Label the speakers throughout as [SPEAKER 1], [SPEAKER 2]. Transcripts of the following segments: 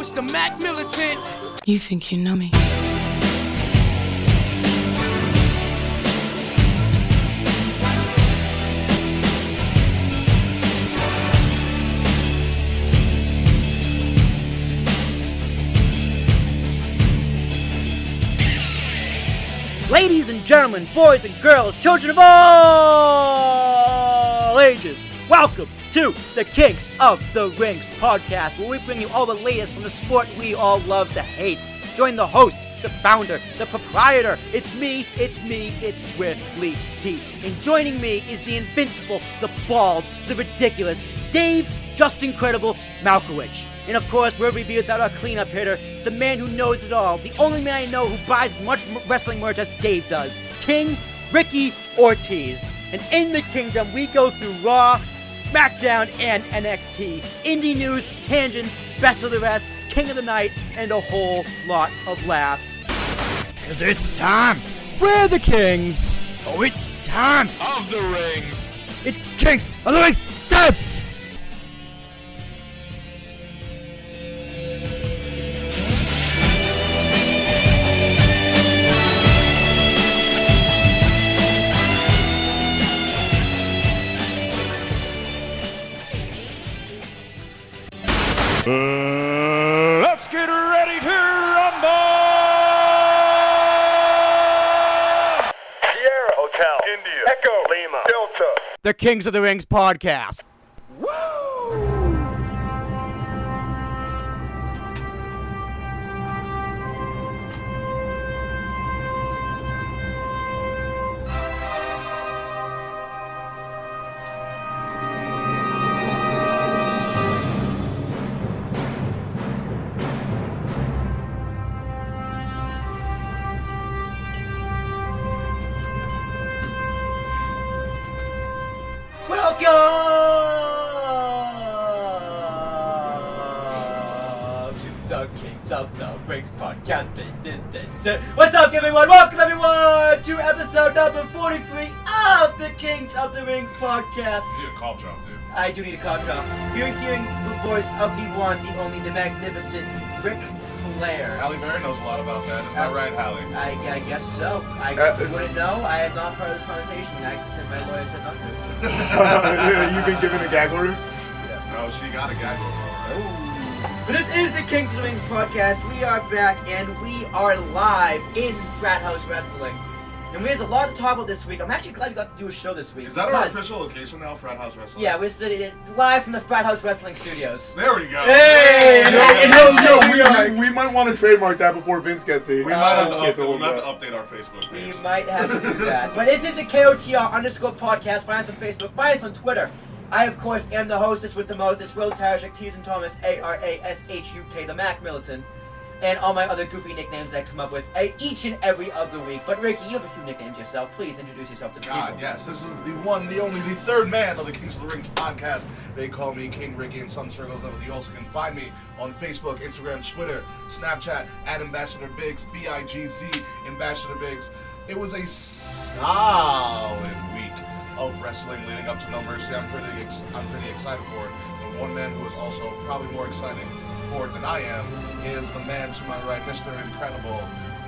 [SPEAKER 1] it's the Mac Militant.
[SPEAKER 2] You think you know me?
[SPEAKER 3] Ladies and gentlemen, boys and girls, children of all ages, welcome to the Kings of the Rings podcast, where we bring you all the latest from the sport we all love to hate. Join the host, the founder, the proprietor. It's me, it's me, it's Willie T. And joining me is the invincible, the bald, the ridiculous, Dave Just Incredible Malkowicz. And of course, where we be without our cleanup hitter? It's the man who knows it all, the only man I know who buys as much wrestling merch as Dave does, King Ricky Ortiz. And in the kingdom, we go through Raw, SmackDown, and NXT, indie news, tangents, best of the rest, King of the Night, and a whole lot of laughs. Cause it's time. We're the kings. Oh, it's time.
[SPEAKER 4] of the rings.
[SPEAKER 3] It's Kings of the Rings time. The Kings of the Rings podcast. I do need a cough drop. You're hearing the voice of the one, the only, the magnificent Ric Flair.
[SPEAKER 4] Halle Berry knows a lot lot about that. Is that right, Halle?
[SPEAKER 3] I, I guess so. I
[SPEAKER 5] Uh,
[SPEAKER 3] wouldn't know. I am not part of this conversation. I, my lawyer said not to.
[SPEAKER 5] Yeah, You've been given a gag order?
[SPEAKER 4] No, she got a gag order.
[SPEAKER 3] But this is the Kings of the Rings podcast. We are back and we are live in Frat House Wrestling. And there's a lot to talk about this week. I'm actually glad we got to do a show this week.
[SPEAKER 4] Is that our
[SPEAKER 3] because-
[SPEAKER 4] official location now, Frat House Wrestling?
[SPEAKER 3] Yeah, we're st- it's live from the Frat House Wrestling Studios.
[SPEAKER 4] There we go.
[SPEAKER 3] Hey!
[SPEAKER 5] Yo,
[SPEAKER 3] And
[SPEAKER 5] yo,
[SPEAKER 3] that's
[SPEAKER 5] yo,
[SPEAKER 3] it,
[SPEAKER 5] we, we, we might want to trademark that before Vince gets here.
[SPEAKER 4] We might have,
[SPEAKER 5] Vince
[SPEAKER 4] to
[SPEAKER 5] gets
[SPEAKER 4] update, we
[SPEAKER 5] of
[SPEAKER 4] might have to update our Facebook
[SPEAKER 3] We
[SPEAKER 4] page.
[SPEAKER 3] might have to do that. But this is the KOTR underscore podcast. Find us on Facebook. Find us on Twitter. I, of course, am the hostess with the most. It's Will Tarashuk, T's and Thomas, A R A S H U K, the Mac Militant. And all my other goofy nicknames that I come up with each and every other week. But Ricky, you have a few nicknames yourself. Please introduce yourself to the
[SPEAKER 4] God,
[SPEAKER 3] people.
[SPEAKER 4] yes, this is the one, the only, the third man of the Kings of the Rings podcast. They call me King Ricky in some circles. But you also can find me on Facebook, Instagram, Twitter, Snapchat at Ambassador Biggz, B I G Z, Ambassador Biggz. It was a solid week of wrestling leading up to No Mercy. I'm pretty, ex- I'm pretty excited for it. The one man who is also probably more excited for it than I am is the man to my right, Mr. Incredible,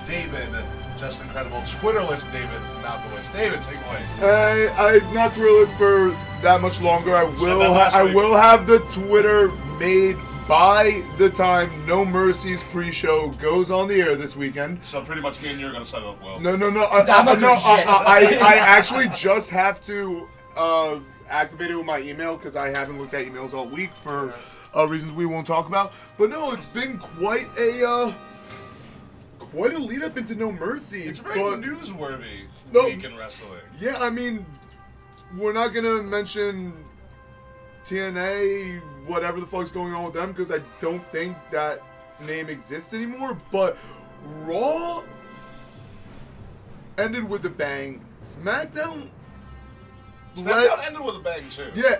[SPEAKER 4] David. Just incredible, Twitterless David Malkowitz. David, take away.
[SPEAKER 5] Uh, I'm not Twitterless for that much longer. I will. Ha- I
[SPEAKER 4] week.
[SPEAKER 5] will have the Twitter made by the time No Mercy's pre-show goes on the air this weekend.
[SPEAKER 4] So pretty much me and you are gonna set it up well.
[SPEAKER 5] No, no, no. I,
[SPEAKER 3] I'm
[SPEAKER 5] I, no, I. I, I, I actually just have to uh, activate it with my email because I haven't looked at emails all week for uh, reasons we won't talk about. But no, it's been quite a uh, quite a lead up into No Mercy.
[SPEAKER 4] It's very
[SPEAKER 5] but-
[SPEAKER 4] newsworthy
[SPEAKER 5] No.
[SPEAKER 4] week in wrestling.
[SPEAKER 5] Yeah, I mean, we're not gonna mention TNA, whatever the fuck's going on with them, because I don't think that name exists anymore. But Raw ended with a bang. SmackDown,
[SPEAKER 4] SmackDown
[SPEAKER 5] led,
[SPEAKER 4] ended with a bang too.
[SPEAKER 5] yeah,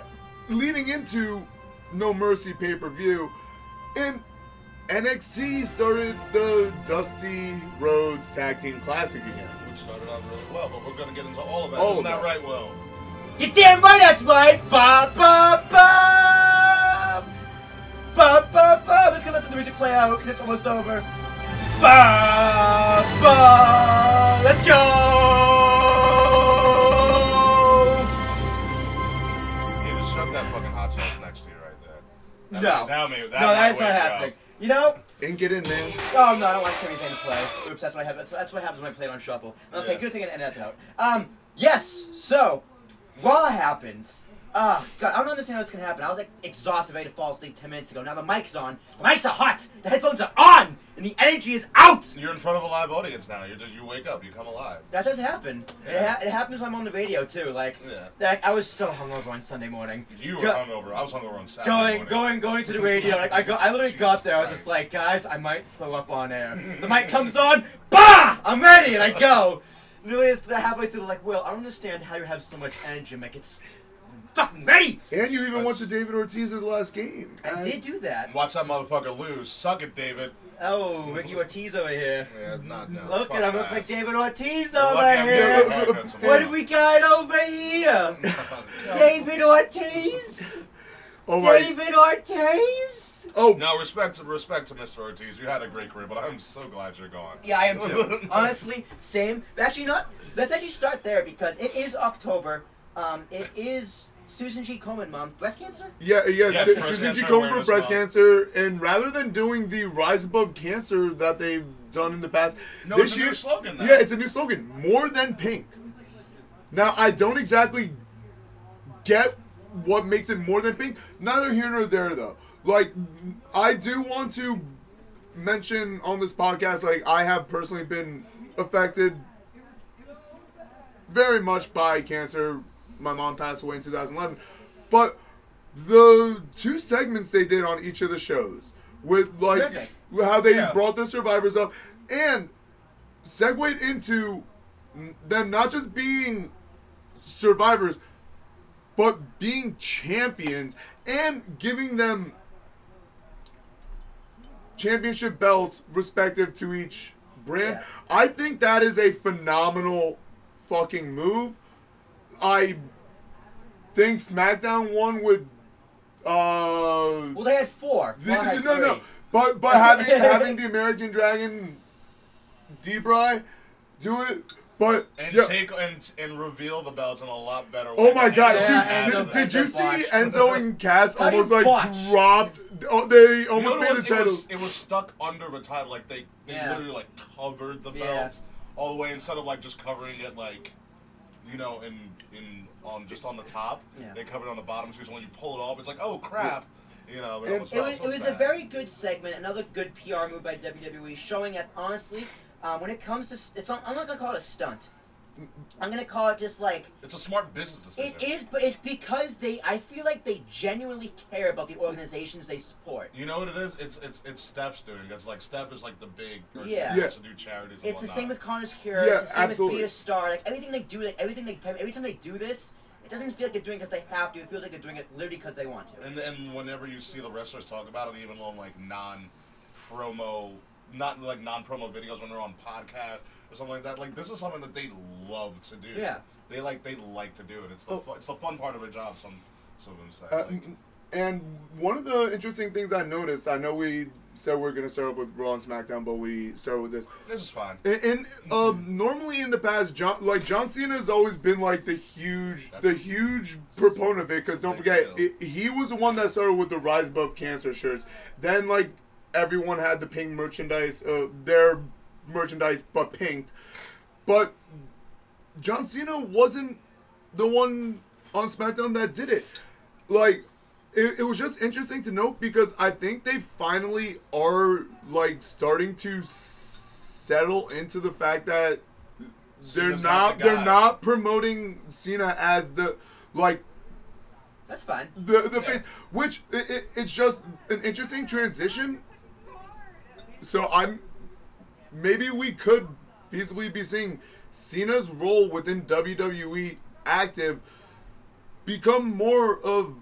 [SPEAKER 5] leading into No Mercy pay per view, and NXT started the Dusty Rhodes Tag Team Classic again.
[SPEAKER 4] Which started out really well, but we're gonna get into all of that.
[SPEAKER 5] All
[SPEAKER 4] Isn't that
[SPEAKER 5] that.
[SPEAKER 4] right, Will?
[SPEAKER 3] You damn right that's right! Ba ba ba! Ba ba ba! Let's get let the the music play out because it's almost over. Ba, ba, let's go!
[SPEAKER 4] That
[SPEAKER 3] No.
[SPEAKER 4] may- that may- that
[SPEAKER 3] no, that's not happening.
[SPEAKER 4] up.
[SPEAKER 3] You know?
[SPEAKER 5] Ink it in, man.
[SPEAKER 3] Oh no, I don't want Sami Zayn to play. Oops, that's what I have. That's, that's what happens when I play it on shuffle. Okay,
[SPEAKER 4] Yeah.
[SPEAKER 3] good thing I ended that out. Um, yes. So, Raw happens. Ah, God, I don't understand how this can happen. I was like exhausted, ready to fall asleep ten minutes ago. Now the mic's on. The mics are hot. The headphones are on, and the energy is out.
[SPEAKER 4] You're in front of a live audience now. You're just you wake up, you come alive.
[SPEAKER 3] That doesn't happen. It, ha- it happens when I'm on the radio too. Like,
[SPEAKER 4] Yeah.
[SPEAKER 3] like I was so hungover on Sunday morning.
[SPEAKER 4] You were
[SPEAKER 3] Go-
[SPEAKER 4] hungover. I was hungover on Saturday.
[SPEAKER 3] Going,
[SPEAKER 4] morning.
[SPEAKER 3] going, going to the radio. Like I go, I literally got there. I was just like, guys, I might throw up on air. The mic comes on, bah! I'm ready, and I go. Literally, it's the halfway through. Like, Will, I don't understand how you have so much energy. I'm it's fucking ready.
[SPEAKER 5] And you even watched David Ortiz's last game.
[SPEAKER 3] I did do that.
[SPEAKER 4] Watch that motherfucker lose. Suck it, David.
[SPEAKER 3] Oh, Ricky Ortiz over here.
[SPEAKER 4] Yeah, not no.
[SPEAKER 3] Look at him. Looks like David Ortiz
[SPEAKER 4] You're
[SPEAKER 3] over
[SPEAKER 4] lucky
[SPEAKER 3] here.
[SPEAKER 4] getting a haircut tomorrow.
[SPEAKER 3] What do we got over here? David Ortiz.
[SPEAKER 5] Oh my.
[SPEAKER 3] David Ortiz.
[SPEAKER 5] Oh,
[SPEAKER 4] Now, respect to respect to Mr. Ortiz. You had a great career, but I'm so glad you're gone.
[SPEAKER 3] Yeah, I am too. Honestly, same. Actually, not. Let's actually start there because it is October. Um, it is Susan G. Komen mom, Breast cancer.
[SPEAKER 5] Yeah, yeah.
[SPEAKER 4] Yes,
[SPEAKER 5] Su- Susan G.
[SPEAKER 4] cancer
[SPEAKER 5] Komen for breast
[SPEAKER 4] month.
[SPEAKER 5] cancer, and rather than doing the Rise Above Cancer that they've done in the past,
[SPEAKER 4] No,
[SPEAKER 5] this
[SPEAKER 4] it's a
[SPEAKER 5] year,
[SPEAKER 4] new slogan now.
[SPEAKER 5] Yeah, it's a new slogan. More than pink. Now, I don't exactly get what makes it more than pink. Neither here nor there, though. Like, I do want to mention on this podcast, like, I have personally been affected very much by cancer. My mom passed away in 2011. But the two segments they did on each of the shows with like
[SPEAKER 3] Terrific.
[SPEAKER 5] how they
[SPEAKER 4] Yeah.
[SPEAKER 5] brought the survivors up and segued into them not just being survivors but being champions and giving them championship belts respective to each brand.
[SPEAKER 3] Yeah.
[SPEAKER 5] I think that is a phenomenal fucking move. I think SmackDown won with uh
[SPEAKER 3] Well, they had four.
[SPEAKER 5] the-
[SPEAKER 3] had
[SPEAKER 5] no no but but having having the American Dragon Debray do it but
[SPEAKER 4] And
[SPEAKER 5] yeah.
[SPEAKER 4] take and and reveal the belts in a lot better way.
[SPEAKER 5] Oh my god,
[SPEAKER 4] Enzo
[SPEAKER 3] Yeah,
[SPEAKER 5] dude, did, did you see. Enzo and Cass almost like
[SPEAKER 3] botch?
[SPEAKER 5] dropped oh, they
[SPEAKER 4] You know
[SPEAKER 5] almost made
[SPEAKER 4] it
[SPEAKER 5] the
[SPEAKER 4] was? It
[SPEAKER 5] title
[SPEAKER 4] was, it was stuck under the title. Like they, they
[SPEAKER 3] Yeah.
[SPEAKER 4] literally like covered the
[SPEAKER 3] Yeah.
[SPEAKER 4] belts all the way instead of like just covering it like, you know, in in on just on the top.
[SPEAKER 3] Yeah.
[SPEAKER 4] They covered it on the bottom too. So when you pull it off, it's like oh crap. You know, it,
[SPEAKER 3] It was, it was a very good segment, another good PR move by WWE, showing that honestly, um, when it comes to, it's not, I'm not gonna call it a stunt. I'm gonna call it just like
[SPEAKER 4] It's a smart business decision.
[SPEAKER 3] it is, but it's because they. I feel like they genuinely care about the organizations they support.
[SPEAKER 4] You know what it is? It's it's it's Steph's doing. It's like Steph is like the big person
[SPEAKER 3] Yeah.
[SPEAKER 5] Yeah.
[SPEAKER 4] to do charities. And
[SPEAKER 3] It's the same with Connor's Cure.
[SPEAKER 5] Yeah,
[SPEAKER 3] it's the same
[SPEAKER 5] absolutely.
[SPEAKER 3] with Be a Star. Like everything they do, like everything they every time they do this, it doesn't feel like they're doing it because they have to. It feels like they're doing it literally because they want to.
[SPEAKER 4] And and whenever you see the wrestlers talk about it, even on like non promo, not like non promo videos when they're on podcast or something like that, like this is something that they love to do.
[SPEAKER 3] Yeah.
[SPEAKER 4] They like they like to do it. It's the
[SPEAKER 3] Oh.
[SPEAKER 4] fu- it's the fun part of their job. Some some of them say.
[SPEAKER 5] Uh,
[SPEAKER 4] like,
[SPEAKER 5] and one of the interesting things I noticed, I know we said we are gonna start off with Raw and SmackDown, but we started with this.
[SPEAKER 4] this is fine.
[SPEAKER 5] And, and uh, normally in the past, John like John Cena has always been like the huge, the
[SPEAKER 4] That's-
[SPEAKER 5] huge proponent of it. Because don't forget, it, he was the one that started with the Rise Above Cancer shirts. Then like everyone had the pink merchandise, uh, their merchandise but pinked. But John Cena wasn't the one on SmackDown that did it. Like, it, it was just interesting to note because I think they finally are like starting to settle into the fact that they're
[SPEAKER 4] Cena's
[SPEAKER 5] not
[SPEAKER 4] the
[SPEAKER 5] they're not promoting Cena as the like
[SPEAKER 3] That's fine.
[SPEAKER 5] the the
[SPEAKER 4] Yeah.
[SPEAKER 5] face, which it, it, it's just an interesting transition. So I'm maybe we could feasibly be seeing Cena's role within WWE active become more of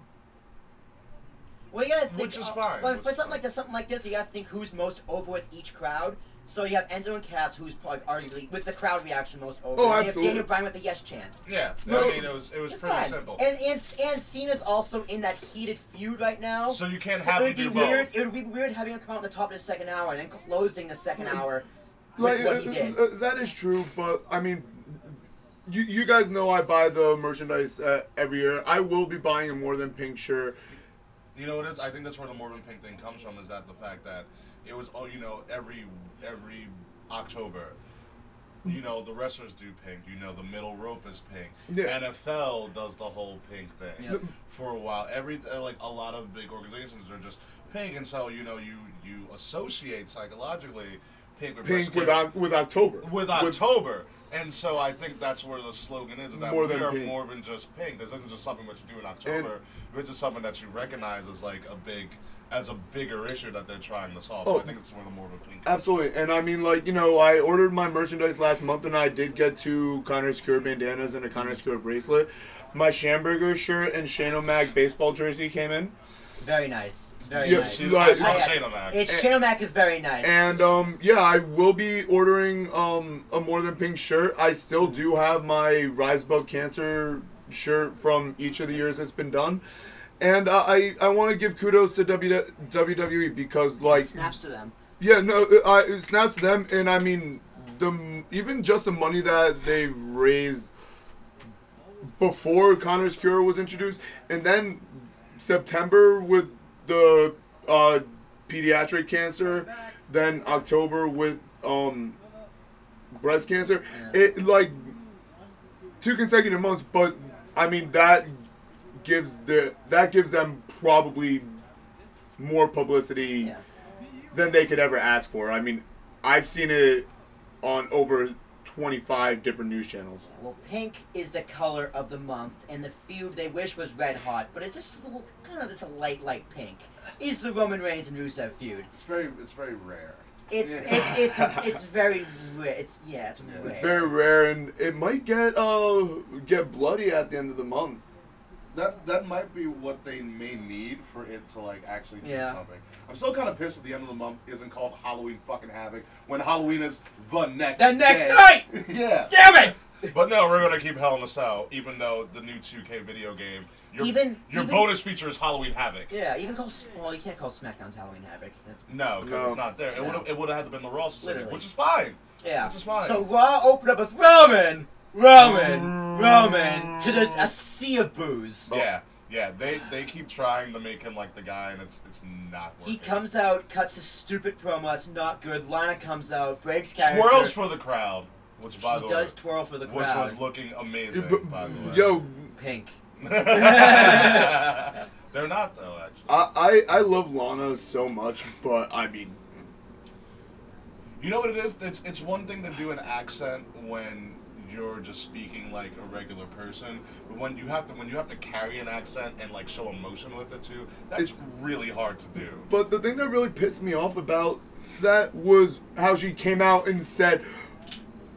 [SPEAKER 3] Well, you gotta think.
[SPEAKER 4] Which is
[SPEAKER 3] uh,
[SPEAKER 4] fine,
[SPEAKER 3] But
[SPEAKER 4] which
[SPEAKER 3] for something
[SPEAKER 4] fine.
[SPEAKER 3] like this, something like this, you gotta think who's most over with each crowd. So you have Enzo and Cass, who's probably arguably with the crowd reaction most over.
[SPEAKER 5] Oh,
[SPEAKER 3] and you have
[SPEAKER 5] absolutely.
[SPEAKER 3] Daniel Bryan with the yes chant.
[SPEAKER 4] Yeah,
[SPEAKER 5] No.
[SPEAKER 4] I mean it was it was pretty
[SPEAKER 3] fine.
[SPEAKER 4] simple.
[SPEAKER 3] And, and and Cena's also in that heated feud right now.
[SPEAKER 4] So you can't
[SPEAKER 3] So
[SPEAKER 4] have
[SPEAKER 3] it would be
[SPEAKER 4] do both.
[SPEAKER 3] weird. It would be weird having him come out on the top of the second hour and then closing the second hour
[SPEAKER 5] Like
[SPEAKER 3] what he
[SPEAKER 5] uh,
[SPEAKER 3] did.
[SPEAKER 5] uh, that is true, but I mean, you you guys know I buy the merchandise uh, every year. I will be buying a more than pink shirt.
[SPEAKER 4] You know what it is? I think that's where the More Than Pink thing comes from. Is that the fact that it was oh you know every every October, you know the wrestlers do pink. You know the middle rope is pink.
[SPEAKER 5] Yeah.
[SPEAKER 4] NFL does the whole pink thing
[SPEAKER 3] Yep.
[SPEAKER 4] for a while. Every uh, like a lot of big organizations are just pink, and so you know you you associate psychologically pink with
[SPEAKER 5] Pink with
[SPEAKER 4] wrestling
[SPEAKER 5] Oc- with October.
[SPEAKER 4] with October. And so I think that's where the slogan is, is that
[SPEAKER 5] More
[SPEAKER 4] we
[SPEAKER 5] than
[SPEAKER 4] are
[SPEAKER 5] pink.
[SPEAKER 4] more than just pink. This isn't just something that you do in October. it's just something that you recognize as like a big, as a bigger issue that they're trying to solve. So
[SPEAKER 5] Oh.
[SPEAKER 4] I think it's where the more of a pink.
[SPEAKER 5] Absolutely, and I mean, like you know, I ordered my merchandise last month, and I did get two Connor's Cure bandanas and a Connor's mm-hmm. Cure bracelet. My Schamberger shirt and Shane O'Mac baseball jersey came in,
[SPEAKER 3] Very nice. Very
[SPEAKER 5] Yeah,
[SPEAKER 3] nice.
[SPEAKER 5] she's like-
[SPEAKER 3] I- I-
[SPEAKER 4] Shane O'Mac.
[SPEAKER 3] It's Shane O'Mac is very nice.
[SPEAKER 5] and um, yeah, I will be ordering um a more than pink shirt. I still do have my Rise Above Cancer shirt from each of the years it's been done. And uh, I, I want to give kudos to WWE because like
[SPEAKER 3] Snaps to them.
[SPEAKER 5] Yeah, no, uh, it snaps to them, and I mean, the even just the money that they raised before Connor's Cure was introduced, and then September with the uh, pediatric cancer, then October with um, breast cancer. It like two consecutive months, but I mean that gives the that gives them probably more publicity
[SPEAKER 3] Yeah.
[SPEAKER 5] than they could ever ask for. I mean, I've seen it on over 25 different news channels.
[SPEAKER 3] Well, pink is the color of the month, and the feud they wish was red hot, but it's just a little, kind of this light, light pink. Is the Roman Reigns and Rusev feud?
[SPEAKER 4] It's very, it's very rare.
[SPEAKER 3] It's
[SPEAKER 4] Yeah.
[SPEAKER 3] it's, it's it's it's very rare. It's yeah, it's rare.
[SPEAKER 5] It's very rare, and it might get uh get bloody at the end of the month.
[SPEAKER 4] That that might be what they may need for it to like actually do
[SPEAKER 3] Yeah.
[SPEAKER 4] something. I'm still kind of pissed at the end of the month isn't called Halloween fucking Havoc when Halloween is the next
[SPEAKER 3] The next
[SPEAKER 4] day.
[SPEAKER 3] night!
[SPEAKER 4] yeah.
[SPEAKER 3] Damn it!
[SPEAKER 4] But no, we're gonna keep Hell in a Cell, even though the new 2K video game, your,
[SPEAKER 3] Even-
[SPEAKER 4] your
[SPEAKER 3] even-
[SPEAKER 4] bonus feature is Halloween Havoc.
[SPEAKER 3] Yeah, even call S- well, you can't call SmackDown's Halloween Havoc.
[SPEAKER 4] No, because
[SPEAKER 5] No.
[SPEAKER 4] it's not there. It
[SPEAKER 3] No.
[SPEAKER 4] would it would have had to been the Raw specific, which is fine.
[SPEAKER 3] Yeah,
[SPEAKER 4] Which is fine.
[SPEAKER 3] So Raw opened up with Roman, Roman, Roman to the a sea of boos.
[SPEAKER 4] Yeah, yeah. They they keep trying to make him like the guy, and it's it's not working.
[SPEAKER 3] He comes out, cuts a stupid promo. It's not good. Lana comes out, breaks character.
[SPEAKER 4] twirls for the crowd, which by the way.
[SPEAKER 3] She
[SPEAKER 4] the
[SPEAKER 3] does
[SPEAKER 4] way,
[SPEAKER 3] twirl for the crowd.
[SPEAKER 4] which
[SPEAKER 3] crowd.
[SPEAKER 4] was looking amazing.
[SPEAKER 5] But-
[SPEAKER 4] by the way.
[SPEAKER 5] Yo,
[SPEAKER 3] Pink.
[SPEAKER 4] They're not though, actually.
[SPEAKER 5] I, I I love Lana so much, but I mean,
[SPEAKER 4] You know what it is? It's it's one thing to do an accent when you're just speaking like a regular person, but when you have to when you have to carry an accent and like show emotion with it too, that's
[SPEAKER 5] It's-
[SPEAKER 4] really hard to do.
[SPEAKER 5] but the thing that really pissed me off about that was how she came out and said,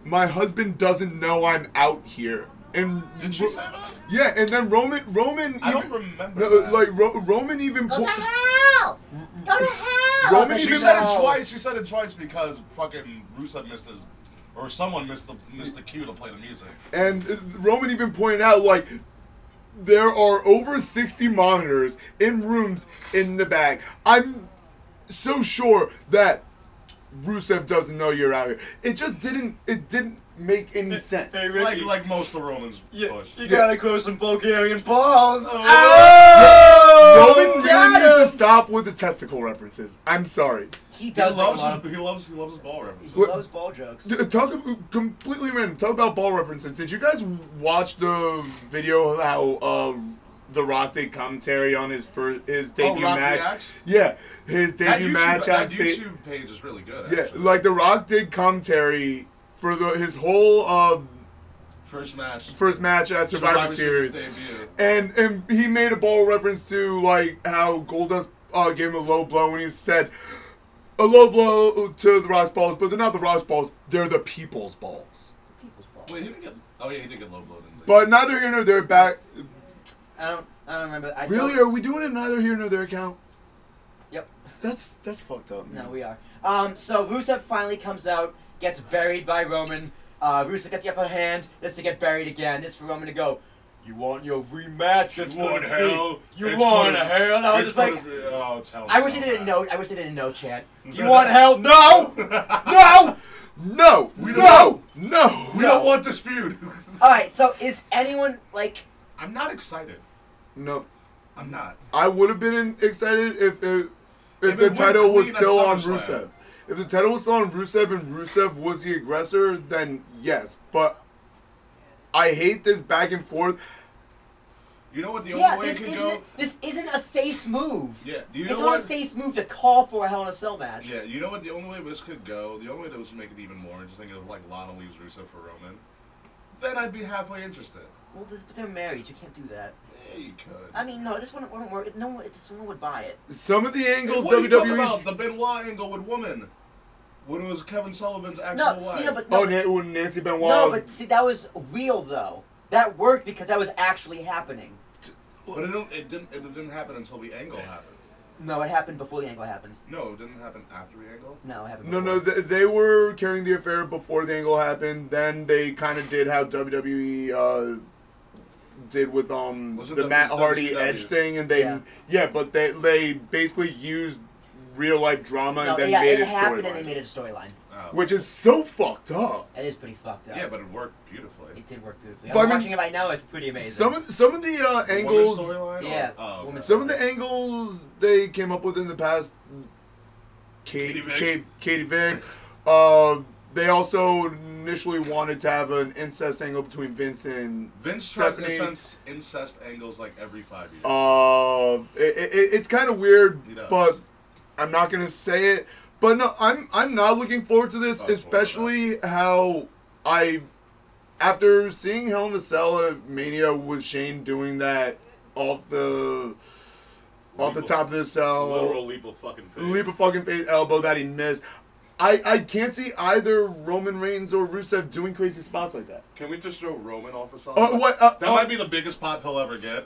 [SPEAKER 5] "My husband doesn't know I'm out here." And
[SPEAKER 4] Did she say that?
[SPEAKER 5] Yeah, and then Roman Roman.
[SPEAKER 4] I don't
[SPEAKER 5] even-
[SPEAKER 4] remember
[SPEAKER 5] No,
[SPEAKER 4] that.
[SPEAKER 5] like Ro- Roman even.
[SPEAKER 3] Go
[SPEAKER 5] po-
[SPEAKER 3] to hell! Go to hell!
[SPEAKER 5] Roman
[SPEAKER 4] She said it twice. She said it twice because fucking Rusev missed his, or someone missed the missed the cue to play the music.
[SPEAKER 5] And Roman even pointed out, like, there are over 60 monitors in rooms in the back. I'm so sure that Rusev doesn't know you're out here. It just didn't, it didn't make any sense.
[SPEAKER 3] Hey,
[SPEAKER 4] Like
[SPEAKER 3] Ricky.
[SPEAKER 4] like most of the Romans push.
[SPEAKER 3] You gotta grow some Bulgarian balls. Oh.
[SPEAKER 5] Roman really needs to stop with the testicle references. I'm sorry.
[SPEAKER 3] He
[SPEAKER 4] He
[SPEAKER 3] does make a
[SPEAKER 4] loves
[SPEAKER 3] lot of,
[SPEAKER 4] his, he loves he loves ball references.
[SPEAKER 3] he loves ball jokes.
[SPEAKER 5] D- Talk completely random. Talk about ball references. Did you guys watch the video of how uh, The Rock did commentary on his first his debut
[SPEAKER 4] Oh,
[SPEAKER 5] match?
[SPEAKER 4] Reacts?
[SPEAKER 5] Yeah, his debut
[SPEAKER 4] YouTube,
[SPEAKER 5] match
[SPEAKER 4] that
[SPEAKER 5] on Sa-
[SPEAKER 4] YouTube page is really good.
[SPEAKER 5] Yeah,
[SPEAKER 4] Actually.
[SPEAKER 5] like The Rock did commentary for the his whole uh,
[SPEAKER 4] first match,
[SPEAKER 5] first match at Survivor, Series,
[SPEAKER 4] debut.
[SPEAKER 5] and and he made a ball reference to like how Goldust uh, gave him a low blow when he said. A low blow to the Rock's balls, but they're not the Rock's balls. They're the people's balls.
[SPEAKER 3] People's balls.
[SPEAKER 4] Wait, he didn't get. Oh yeah, he did get low blow. Didn't he?
[SPEAKER 5] But neither here nor there. Back.
[SPEAKER 3] I don't. I don't remember. I
[SPEAKER 5] Really?
[SPEAKER 3] Don't,
[SPEAKER 5] Are we doing it neither here nor there count?
[SPEAKER 3] yep.
[SPEAKER 5] That's that's fucked up. Man.
[SPEAKER 3] No, we are. Um, so Rusev finally comes out, gets buried by Roman. Uh, Rusev got the upper hand. This to get buried again. This for Roman to go. You want your rematch?
[SPEAKER 4] It's
[SPEAKER 3] you want
[SPEAKER 4] hell.
[SPEAKER 3] You
[SPEAKER 4] It's
[SPEAKER 3] want
[SPEAKER 4] gonna-
[SPEAKER 3] hell? And I was just like,
[SPEAKER 4] be- oh, it's hell.
[SPEAKER 3] I wish
[SPEAKER 4] so
[SPEAKER 3] they didn't know. I wish they didn't know. Chant. Do you want hell? No.
[SPEAKER 5] No, no,
[SPEAKER 4] We
[SPEAKER 5] no,
[SPEAKER 4] don't-
[SPEAKER 5] no.
[SPEAKER 4] We don't want feud.
[SPEAKER 3] All right. So is anyone like?
[SPEAKER 4] I'm not excited.
[SPEAKER 5] No,
[SPEAKER 4] I'm not.
[SPEAKER 5] I would have been in- excited if it, if,
[SPEAKER 4] If
[SPEAKER 5] the title was still on Rusev. If the title was still on Rusev and Rusev was the aggressor, then yes. But I hate this back and forth.
[SPEAKER 4] You know what the
[SPEAKER 3] Yeah,
[SPEAKER 4] only way it
[SPEAKER 3] this
[SPEAKER 4] can
[SPEAKER 3] isn't.
[SPEAKER 4] go?
[SPEAKER 3] This isn't a face move.
[SPEAKER 4] Yeah. Do you
[SPEAKER 3] it's
[SPEAKER 4] know
[SPEAKER 3] not
[SPEAKER 4] what?
[SPEAKER 3] a face move to call for a Hell in a Cell match.
[SPEAKER 4] Yeah, you know what? The only way this could go, the only way that would make it even more interesting is like Lana leaves Rusev for Roman. Then I'd be halfway interested.
[SPEAKER 3] Well, this, but they're married. You can't do that.
[SPEAKER 4] Yeah, you could.
[SPEAKER 3] I mean, no, this wouldn't, wouldn't work. No one, this, no one would buy it.
[SPEAKER 5] Some of the angles
[SPEAKER 4] what are you talking
[SPEAKER 5] WWE.
[SPEAKER 4] about? The Benoit angle with woman. When it was Kevin Sullivan's actual
[SPEAKER 3] No,
[SPEAKER 4] wife.
[SPEAKER 3] see, no, but no,
[SPEAKER 5] Oh,
[SPEAKER 3] but-
[SPEAKER 5] Na- Nancy Benoit.
[SPEAKER 3] no, but see, that was real though. That worked because that was actually happening.
[SPEAKER 4] But it didn't, it didn't. It didn't happen until the angle happened.
[SPEAKER 3] No, it happened before the angle happened.
[SPEAKER 4] No, it didn't happen after the angle.
[SPEAKER 3] No, it happened.
[SPEAKER 5] No, no, they, they were carrying the affair before the angle happened. Then they kind of did how WWE uh, did with um
[SPEAKER 4] Wasn't
[SPEAKER 5] the
[SPEAKER 4] that-
[SPEAKER 5] Matt Hardy
[SPEAKER 4] WCW?
[SPEAKER 5] Edge thing, and they
[SPEAKER 3] Yeah.
[SPEAKER 5] yeah, but they they basically used real life drama
[SPEAKER 3] No,
[SPEAKER 5] and then
[SPEAKER 3] yeah,
[SPEAKER 5] made
[SPEAKER 3] it
[SPEAKER 5] a
[SPEAKER 3] happened and they
[SPEAKER 5] storyline,
[SPEAKER 3] made it a storyline.
[SPEAKER 4] Oh.
[SPEAKER 5] which is so fucked up.
[SPEAKER 3] It is pretty fucked up.
[SPEAKER 4] yeah, but it worked beautifully.
[SPEAKER 3] it did work beautifully.
[SPEAKER 5] But I
[SPEAKER 3] I'm
[SPEAKER 5] mean,
[SPEAKER 3] watching it right now. It's pretty amazing.
[SPEAKER 5] Some of some of the uh,
[SPEAKER 4] The
[SPEAKER 5] angles,
[SPEAKER 4] woman's storyline?
[SPEAKER 3] Yeah,
[SPEAKER 4] Oh, okay.
[SPEAKER 3] woman's
[SPEAKER 5] some of the angles they came up with in the past.
[SPEAKER 4] Katie
[SPEAKER 5] Kate,
[SPEAKER 4] Vick.
[SPEAKER 5] Kate, Katie Vick. Uh, they also initially wanted to have an incest angle between Vince and
[SPEAKER 4] Vince tries
[SPEAKER 5] Stephanie-
[SPEAKER 4] incest, incest angles like every five years.
[SPEAKER 5] Uh, it, it, it's kind of weird,
[SPEAKER 4] He does.
[SPEAKER 5] but I'm not gonna say it. But no, I'm I'm not looking forward to this, especially how I, after seeing Hell in a Cell at Mania with Shane doing that off the, off the
[SPEAKER 4] Leap of-
[SPEAKER 5] top of the cell,
[SPEAKER 4] Literal leap of fucking faith.
[SPEAKER 5] leap of fucking faith elbow that he missed. I, I can't see either Roman Reigns or Rusev doing crazy spots like that.
[SPEAKER 4] Can we just throw Roman off a song?
[SPEAKER 5] Uh, what, uh,
[SPEAKER 4] that
[SPEAKER 5] uh,
[SPEAKER 4] might be the biggest pop he'll ever get.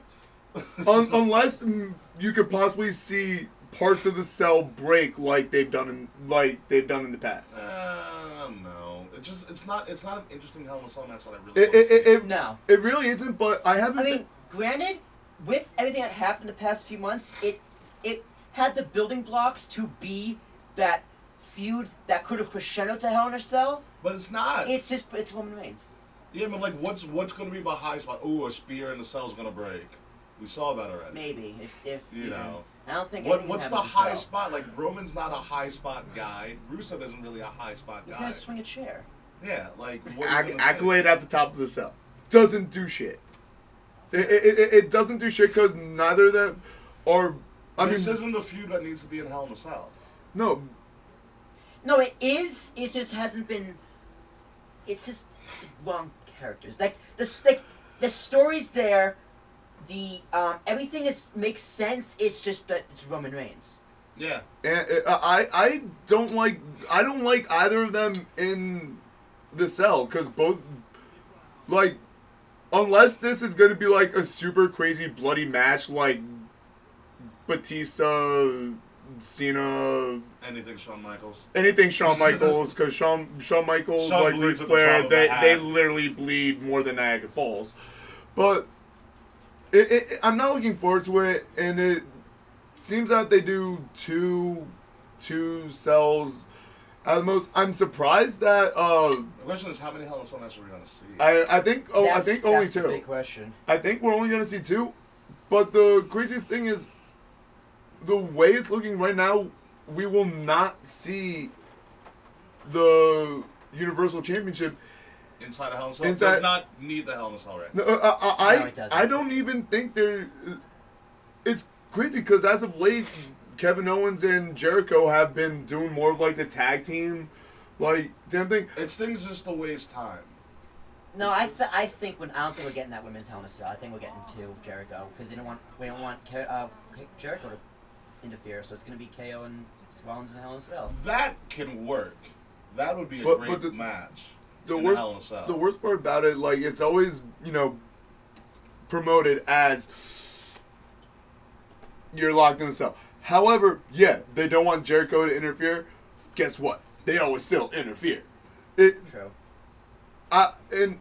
[SPEAKER 5] Un- unless mm, you could possibly see parts of the cell break like they've done in like they've done in the past.
[SPEAKER 4] Uh, no. It just it's not it's not an interesting Hell in a Cell match that I really.
[SPEAKER 5] It,
[SPEAKER 4] wanna
[SPEAKER 5] it, it,
[SPEAKER 4] see.
[SPEAKER 5] it,
[SPEAKER 3] No.
[SPEAKER 5] it really isn't. But I haven't.
[SPEAKER 3] I
[SPEAKER 5] been-
[SPEAKER 3] mean, granted, with everything that happened the past few months, it it had the building blocks to be that feud that could have crescendoed to Hell in a Cell.
[SPEAKER 4] but it's not.
[SPEAKER 3] It's just it's Roman Reigns.
[SPEAKER 4] yeah, but like, what's what's going to be the high spot? Ooh, a spear in the cell's going to break. We saw that already.
[SPEAKER 3] Maybe if if
[SPEAKER 4] You
[SPEAKER 3] even.
[SPEAKER 4] know.
[SPEAKER 3] I don't think.
[SPEAKER 4] What what's the high
[SPEAKER 3] Cell.
[SPEAKER 4] spot? Like Roman's not a high spot guy. Rusev isn't really a high spot
[SPEAKER 3] He's
[SPEAKER 4] guy.
[SPEAKER 3] gonna swing a chair.
[SPEAKER 4] Yeah, like what
[SPEAKER 5] Acc-
[SPEAKER 4] gonna say?
[SPEAKER 5] accolade at the top of the cell doesn't do shit. It, it, it, it doesn't do shit because neither of them are. I mean,
[SPEAKER 4] this isn't the feud that needs to be in Hell in a Cell.
[SPEAKER 5] no.
[SPEAKER 3] No, it is. It just hasn't been. It's just wrong characters. Like the s- like the story's there. The um everything is makes sense. It's just that it's Roman Reigns.
[SPEAKER 4] Yeah,
[SPEAKER 5] And uh, I I don't like I don't like either of them in the cell because both like unless this is gonna be like a super crazy bloody match like Batista, Cena,
[SPEAKER 4] anything Shawn Michaels.
[SPEAKER 5] anything Shawn Michaels because Shawn Shawn Michaels
[SPEAKER 4] Shawn
[SPEAKER 5] like Ric
[SPEAKER 4] bleeds
[SPEAKER 5] Flair
[SPEAKER 4] the
[SPEAKER 5] they they literally bleed more than Niagara Falls, but it, it, I'm not looking forward to it, and it seems that they do two two cells at the most. I'm surprised that uh
[SPEAKER 4] The question is, how many Hell in a Cell matches are we going to see?
[SPEAKER 5] I I think oh I think only
[SPEAKER 3] that's the
[SPEAKER 5] two.
[SPEAKER 3] big question.
[SPEAKER 5] I think we're only gonna see two, but the craziest thing is the way it's looking right now. We will not see the Universal Championship.
[SPEAKER 4] Inside a Hell in a Cell
[SPEAKER 5] Inside-
[SPEAKER 4] does not need the Hell in a Cell right
[SPEAKER 5] No, uh, I I,
[SPEAKER 3] No,
[SPEAKER 5] I,
[SPEAKER 3] it doesn't.
[SPEAKER 5] I don't even think they're. It's crazy because as of late, Kevin Owens and Jericho have been doing more of like the tag team, like damn thing.
[SPEAKER 4] It's things just to waste time.
[SPEAKER 3] No, I th- I think when I don't think we're getting that women's Hell in a Cell. I think we're getting two Jericho because they don't want we don't want Ke- uh, Ke- Jericho to interfere. So it's gonna be KO and Rollins and Hell in a Cell.
[SPEAKER 4] That can work. That would be a
[SPEAKER 5] But-
[SPEAKER 4] great
[SPEAKER 5] but the-
[SPEAKER 4] match.
[SPEAKER 5] The
[SPEAKER 4] in
[SPEAKER 5] worst,
[SPEAKER 4] Hell in a Cell.
[SPEAKER 5] the worst part about it, like it's always you know promoted as you're locked in the cell. However, yeah, they don't want Jericho to interfere. Guess what? They always still interfere. It,
[SPEAKER 3] True.
[SPEAKER 5] I and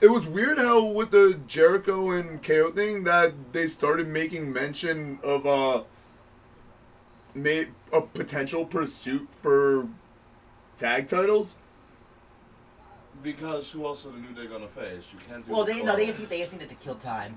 [SPEAKER 5] it was weird how with the Jericho and KO thing that they started making mention of uh made a potential pursuit for tag titles.
[SPEAKER 4] Because who else are the New Day gonna face? You can't do.
[SPEAKER 3] Well, they no, they just need, they just needed to kill time.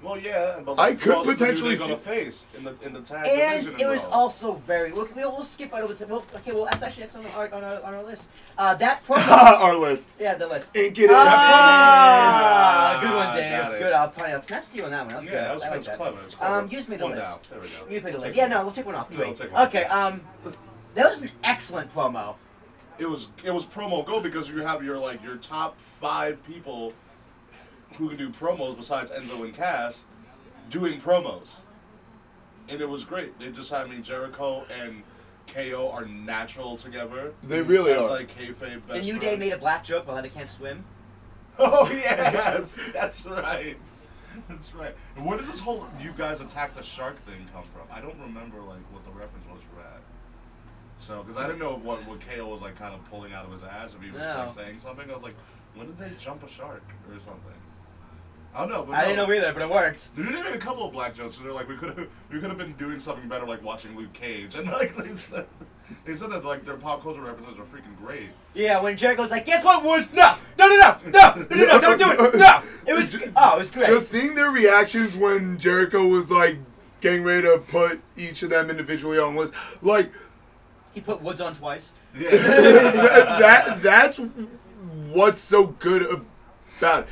[SPEAKER 4] Well, yeah, but
[SPEAKER 5] I
[SPEAKER 4] like,
[SPEAKER 5] could
[SPEAKER 4] else is the New
[SPEAKER 5] potentially
[SPEAKER 4] Day gonna
[SPEAKER 5] see-
[SPEAKER 4] face in the in the tag
[SPEAKER 3] And it was
[SPEAKER 4] bro?
[SPEAKER 3] also very. We'll, we'll, we'll skip right over to. Well, okay, well that's actually next on our on our, on our list. Uh, that promo.
[SPEAKER 5] Our list.
[SPEAKER 3] yeah, the list.
[SPEAKER 5] Ink it
[SPEAKER 3] Ah,
[SPEAKER 4] in.
[SPEAKER 3] good one,
[SPEAKER 4] Ah,
[SPEAKER 3] Dave. Good. I'll point out. Snap steal on that one. That was
[SPEAKER 4] Yeah,
[SPEAKER 3] good.
[SPEAKER 4] that was,
[SPEAKER 3] I
[SPEAKER 4] that
[SPEAKER 3] like
[SPEAKER 4] was
[SPEAKER 3] that.
[SPEAKER 4] clever. It's clever.
[SPEAKER 3] Um, give me the
[SPEAKER 4] one
[SPEAKER 3] list.
[SPEAKER 4] Down. There we go.
[SPEAKER 3] Give me the list. Yeah, no, we'll take one off
[SPEAKER 4] Yeah, we'll take one.
[SPEAKER 3] Okay. Um, that was an excellent promo.
[SPEAKER 4] It was it was promo go because you have your like your top five people who can do promos besides Enzo and Cass doing promos, and it was great. They just I mean Jericho and KO are natural together.
[SPEAKER 5] They really
[SPEAKER 4] as
[SPEAKER 5] are.
[SPEAKER 4] like kayfabe best
[SPEAKER 3] The New Day
[SPEAKER 4] friends.
[SPEAKER 3] made a black joke about how they can't swim.
[SPEAKER 4] Oh yes, that's right. That's right. And where did this whole "you guys attack the shark" thing come from? I don't remember like what the reference was for that. So, because I didn't know what what KO was like, kind of pulling out of his ass if he was
[SPEAKER 3] No.
[SPEAKER 4] like saying something. I was like, when did they jump a shark or something? Oh, I don't know. But
[SPEAKER 3] I didn't know either, but it worked.
[SPEAKER 4] Dude, they made a couple of black jokes, and they're like, we could have, we could have been doing something better, like watching Luke Cage, and like they said, they said that like their pop culture references are freaking great.
[SPEAKER 3] Yeah, when Jericho's like, guess what, Woods? No, no, no, no, no, no, no, no, don't do it. No, it was. Oh, it was great.
[SPEAKER 5] Just seeing their reactions when Jericho was like getting ready to put each of them individually on was like
[SPEAKER 3] He put Woods on twice.
[SPEAKER 4] Yeah.
[SPEAKER 5] that, that that's what's so good about it.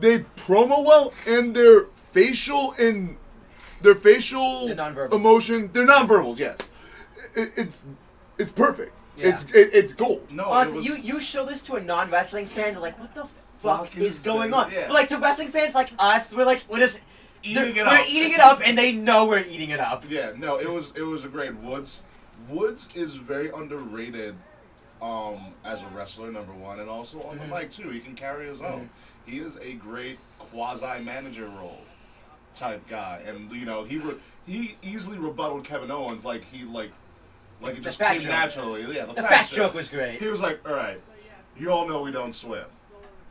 [SPEAKER 5] They promo well and their facial and their facial
[SPEAKER 3] They're
[SPEAKER 5] emotion. They're nonverbals. Yes, it, it's it's perfect.
[SPEAKER 3] Yeah.
[SPEAKER 5] It's it, it's gold.
[SPEAKER 4] no, it
[SPEAKER 3] Honestly,
[SPEAKER 4] was,
[SPEAKER 3] you you show this to a non wrestling fan, they're like, what the fuck,
[SPEAKER 4] Fuck
[SPEAKER 3] is,
[SPEAKER 4] is
[SPEAKER 3] going
[SPEAKER 4] this?
[SPEAKER 3] on?
[SPEAKER 4] Yeah.
[SPEAKER 3] But like to wrestling fans like us, we're like, we're just
[SPEAKER 4] Eating
[SPEAKER 3] they're-
[SPEAKER 4] it
[SPEAKER 3] we're
[SPEAKER 4] up.
[SPEAKER 3] eating it up, and they know we're eating it up.
[SPEAKER 4] Yeah, no, it was it was a great Woods. Woods is very underrated um, as a wrestler, number one, and also on
[SPEAKER 3] Mm-hmm.
[SPEAKER 4] the mic too. He can carry his own. He is a great quasi manager role type guy, and you know he re- he easily rebutted Kevin Owens like he like like it just came
[SPEAKER 3] joke.
[SPEAKER 4] naturally. Yeah, the,
[SPEAKER 3] The
[SPEAKER 4] fat,
[SPEAKER 3] fat joke was great.
[SPEAKER 4] He was like, "All right, you all know we don't swim."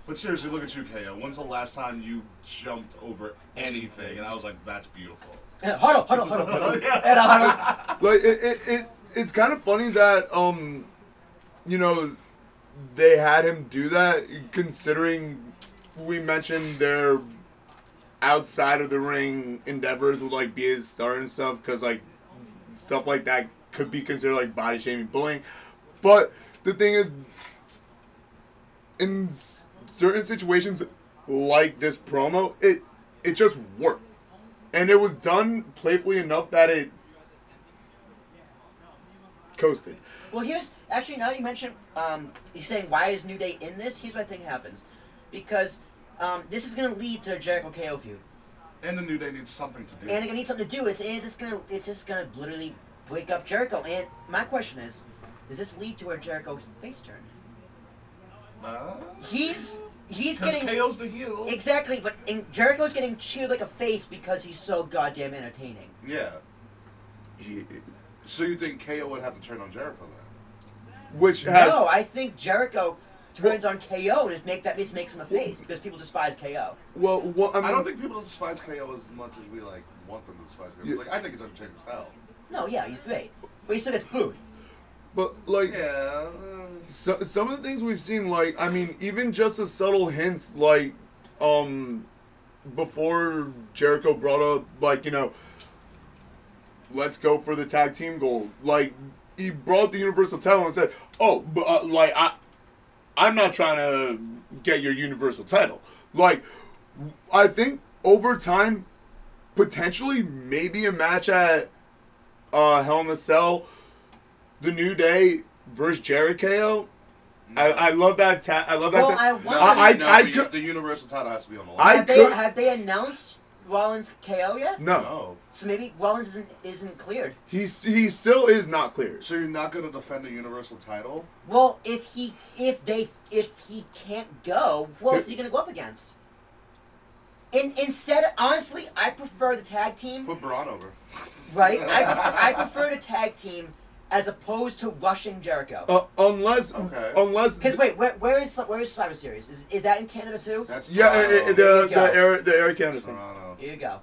[SPEAKER 4] But seriously, look at you, KO. When's the last time you jumped over anything? And I was like, that's beautiful.
[SPEAKER 3] Huddle, huddle, huddle, huddle. And a huddle.
[SPEAKER 5] like it, it, it it's kind of funny that um you know they had him do that considering we mentioned their outside of the ring endeavors would like be his star and stuff because like stuff like that could be considered like body shaming bullying. But the thing is in s- certain situations like this promo it it just worked. And it was done playfully enough that it coasted.
[SPEAKER 3] Well, here's actually now you mentioned um, he's saying why is New Day in this? Here's what I think happens, because um, this is gonna lead to a Jericho KO feud,
[SPEAKER 4] And the New Day needs something to do.
[SPEAKER 3] and they're need something to do. It's it's just gonna it's just gonna literally break up Jericho. And my question is, does this lead to a Jericho face turn? He's he's
[SPEAKER 4] Because
[SPEAKER 3] getting
[SPEAKER 4] KO's the heel.
[SPEAKER 3] exactly, but in, Jericho's getting cheered like a face because he's so goddamn entertaining.
[SPEAKER 4] yeah. So you think KO would have to turn on Jericho then?
[SPEAKER 5] Which has
[SPEAKER 3] No, I think Jericho turns on KO and just make that just makes him a face because people despise KO.
[SPEAKER 5] well, well I, mean,
[SPEAKER 4] I don't think people despise KO as much as we like want them to despise KO.
[SPEAKER 5] Yeah.
[SPEAKER 4] Like I think he's entertaining as hell.
[SPEAKER 3] No, yeah, he's great, but he still gets booed.
[SPEAKER 5] but like
[SPEAKER 4] Yeah.
[SPEAKER 5] so, some of the things we've seen, like I mean, even just the subtle hints, like um, before Jericho brought up, like you know, let's go for the tag team gold. Like he brought the Universal title and said, "Oh, but uh, like I, I'm not trying to get your Universal title." Like I think over time, potentially maybe a match at uh, Hell in a Cell, the New Day versus Jericho. I, I love that. Ta- I love that.
[SPEAKER 3] Well,
[SPEAKER 5] ta-
[SPEAKER 3] I
[SPEAKER 4] No,
[SPEAKER 3] wonder-
[SPEAKER 5] I, I,
[SPEAKER 4] no,
[SPEAKER 5] I
[SPEAKER 4] the,
[SPEAKER 5] could-
[SPEAKER 4] the Universal title has to be on the line.
[SPEAKER 5] I
[SPEAKER 3] have they
[SPEAKER 5] could-
[SPEAKER 3] have they announced Rollins KO yet?
[SPEAKER 5] no,
[SPEAKER 4] no.
[SPEAKER 3] So maybe Rollins isn't isn't cleared.
[SPEAKER 5] he's he still is not cleared.
[SPEAKER 4] So you're not going to defend the Universal title?
[SPEAKER 3] Well, if he if they if he can't go, who else is he gonna go up against? In, instead, honestly, I prefer the tag team.
[SPEAKER 4] Put Braun over.
[SPEAKER 3] Right? I prefer, I prefer the tag team as opposed to rushing Jericho.
[SPEAKER 5] Uh, unless,
[SPEAKER 4] Okay.
[SPEAKER 5] unless,
[SPEAKER 3] Because wait, where, where is where is Survivor Series? Is, is that in Canada too?
[SPEAKER 4] That's
[SPEAKER 5] yeah, uh, uh,
[SPEAKER 4] Toronto.
[SPEAKER 5] the
[SPEAKER 3] There you
[SPEAKER 5] the
[SPEAKER 3] go.
[SPEAKER 5] The Eric Anderson.
[SPEAKER 4] Toronto.
[SPEAKER 3] Here you go.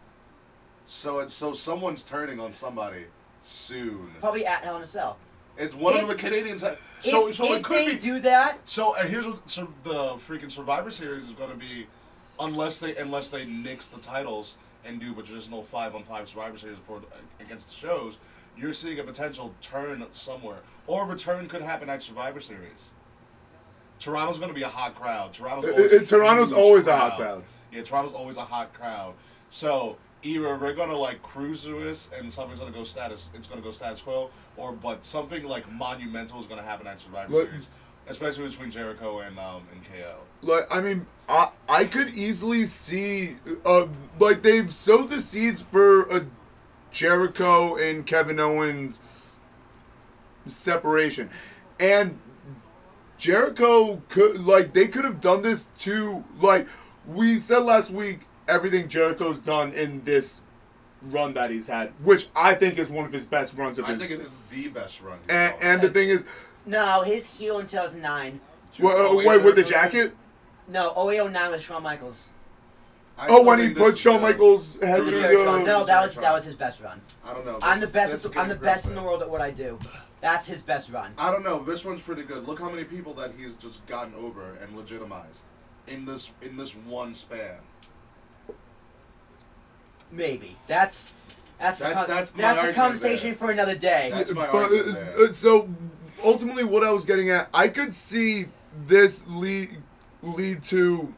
[SPEAKER 4] So it's so someone's turning on somebody soon.
[SPEAKER 3] Probably at Hell in a Cell.
[SPEAKER 4] It's one
[SPEAKER 3] If-
[SPEAKER 4] of the Canadians. That, so
[SPEAKER 3] if
[SPEAKER 4] so it could
[SPEAKER 3] they
[SPEAKER 4] be.
[SPEAKER 3] do that,
[SPEAKER 4] So uh, here's what so the freaking Survivor Series is going to be, unless they unless they nix the titles and do a traditional five on five Survivor Series for against the shows, you're seeing a potential turn somewhere, or a return could happen at Survivor Series. Toronto's going to be a hot crowd. Toronto's always
[SPEAKER 5] uh,
[SPEAKER 4] a
[SPEAKER 5] Toronto's always a hot crowd.
[SPEAKER 4] Yeah, Toronto's always a hot crowd. So either we're gonna like cruise through this and something's gonna go status, it's gonna go status quo, or but something like monumental is gonna happen at Survivor
[SPEAKER 5] Look-
[SPEAKER 4] Series, especially between Jericho and um and KO.
[SPEAKER 5] Like I mean, I I could easily see, uh, like they've sowed the seeds for a Jericho and Kevin Owens separation, and Jericho could like they could have done this too. Like we said last week, everything Jericho's done in this run that he's had, which I think is one of his best runs of
[SPEAKER 4] I
[SPEAKER 5] his.
[SPEAKER 4] I think it is the best run. he's
[SPEAKER 5] and, and the thing is,
[SPEAKER 3] no, his heel in 2009.
[SPEAKER 5] well,
[SPEAKER 4] wait,
[SPEAKER 5] wait, with the jacket.
[SPEAKER 3] No, 0809 with Shawn Michaels.
[SPEAKER 4] I
[SPEAKER 5] Oh, when he put Shawn
[SPEAKER 4] uh,
[SPEAKER 5] Michaels head through
[SPEAKER 3] Jericho run.
[SPEAKER 5] the.
[SPEAKER 3] No, that was that was his best run.
[SPEAKER 4] I don't know.
[SPEAKER 3] I'm the
[SPEAKER 4] This-
[SPEAKER 3] best. At I'm the best in the world at what I do. That's his best run.
[SPEAKER 4] I don't know. This one's pretty good. Look how many people that he's just gotten over and legitimized in this in this one span.
[SPEAKER 3] Maybe that's that's
[SPEAKER 4] That's-
[SPEAKER 3] a, con-
[SPEAKER 4] that's
[SPEAKER 3] that's a conversation
[SPEAKER 4] there.
[SPEAKER 3] for another day.
[SPEAKER 4] That's my
[SPEAKER 5] But,
[SPEAKER 4] argument
[SPEAKER 5] uh, so ultimately, what I was getting at, I could see this lead lead to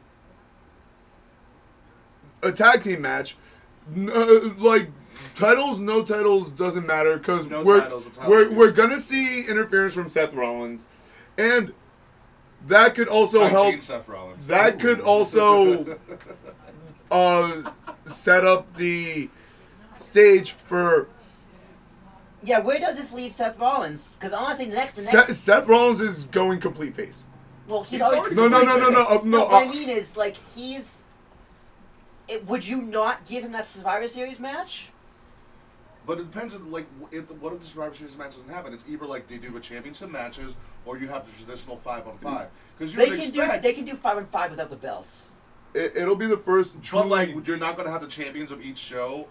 [SPEAKER 5] a tag team match. N- uh, like titles, no titles doesn't matter because
[SPEAKER 4] No
[SPEAKER 5] we're
[SPEAKER 4] titles, title
[SPEAKER 5] we're we're gonna see interference from Seth Rollins, and that could also
[SPEAKER 4] Ty
[SPEAKER 5] help.
[SPEAKER 4] Gene Seth Rollins.
[SPEAKER 5] That
[SPEAKER 4] Ooh.
[SPEAKER 5] could also uh, set up the stage for
[SPEAKER 3] Yeah, where does this leave Seth Rollins? Because honestly, the next the next
[SPEAKER 5] Seth, Seth Rollins is going complete face.
[SPEAKER 3] well, he's,
[SPEAKER 4] He's
[SPEAKER 3] already
[SPEAKER 4] already
[SPEAKER 5] No, no, no, no, no, uh,
[SPEAKER 3] No,
[SPEAKER 5] no.
[SPEAKER 3] what
[SPEAKER 5] uh,
[SPEAKER 3] I mean is like he's. It, would you not give him that Survivor Series match?
[SPEAKER 4] But it depends on like if the, what if the Survivor Series match doesn't happen? It's either like they do a championship matches or you have the traditional five on five because you
[SPEAKER 3] They
[SPEAKER 4] would
[SPEAKER 3] can do they can do five on five without the belts.
[SPEAKER 5] it, it'll be the first.
[SPEAKER 4] but like you're not gonna have the champions of each show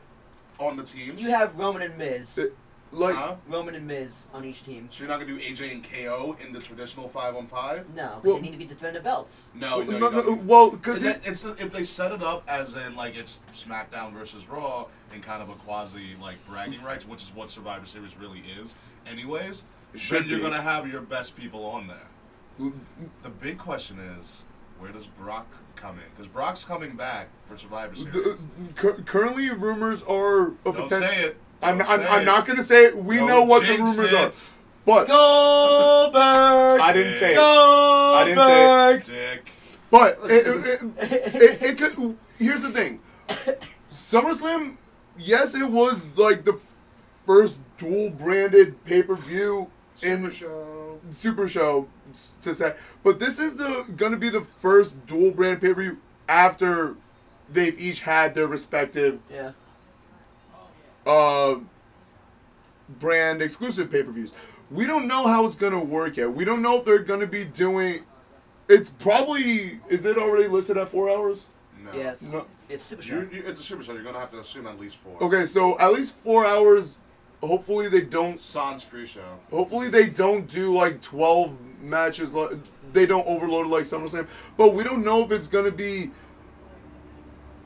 [SPEAKER 4] on the teams.
[SPEAKER 3] You have Roman and Miz.
[SPEAKER 5] it- like
[SPEAKER 4] Huh?
[SPEAKER 3] Roman and Miz on each team.
[SPEAKER 4] So you're not gonna do AJ and KO in the traditional five on five?
[SPEAKER 3] No, because
[SPEAKER 5] Well-
[SPEAKER 3] they need to be defending belts.
[SPEAKER 4] No, no,
[SPEAKER 5] no,
[SPEAKER 4] you
[SPEAKER 5] no, well, because
[SPEAKER 4] it, it's the, if they set it up as in like it's SmackDown versus Raw in kind of a quasi like bragging rights, which is what Survivor Series really is, anyways.
[SPEAKER 5] should
[SPEAKER 4] then you're gonna have your best people on there. The big question is, where does Brock come in? Because Brock's coming back for Survivor Series.
[SPEAKER 5] Uh, currently rumors are a
[SPEAKER 4] Don't
[SPEAKER 5] potential.
[SPEAKER 4] say it.
[SPEAKER 5] I'm,
[SPEAKER 4] Don't
[SPEAKER 5] I'm, I'm not gonna say it. We
[SPEAKER 4] Don't
[SPEAKER 5] know what the rumors
[SPEAKER 4] it.
[SPEAKER 5] are, but
[SPEAKER 3] Goldberg.
[SPEAKER 5] I didn't say it. I didn't say it.
[SPEAKER 4] Dick.
[SPEAKER 5] But it, it, it, it, it could. Here's the thing. SummerSlam, yes, it was like the first dual branded pay per view in
[SPEAKER 4] Super show.
[SPEAKER 5] Super Show to say, but this is the gonna be the first dual brand pay per view after they've each had their respective
[SPEAKER 3] Yeah.
[SPEAKER 5] Uh brand exclusive pay per views. We don't know how it's gonna work yet. We don't know if they're gonna be doing. It's probably is it already listed at four hours?
[SPEAKER 4] No.
[SPEAKER 3] Yes.
[SPEAKER 5] No.
[SPEAKER 3] It's Super Show.
[SPEAKER 4] You, you, it's a Super Show. You're gonna have to assume at least four.
[SPEAKER 5] Okay, so at least four hours. Hopefully they don't.
[SPEAKER 4] Sans pre-show.
[SPEAKER 5] Hopefully they don't do like twelve matches. Like they don't overload it like SummerSlam. But we don't know if it's gonna be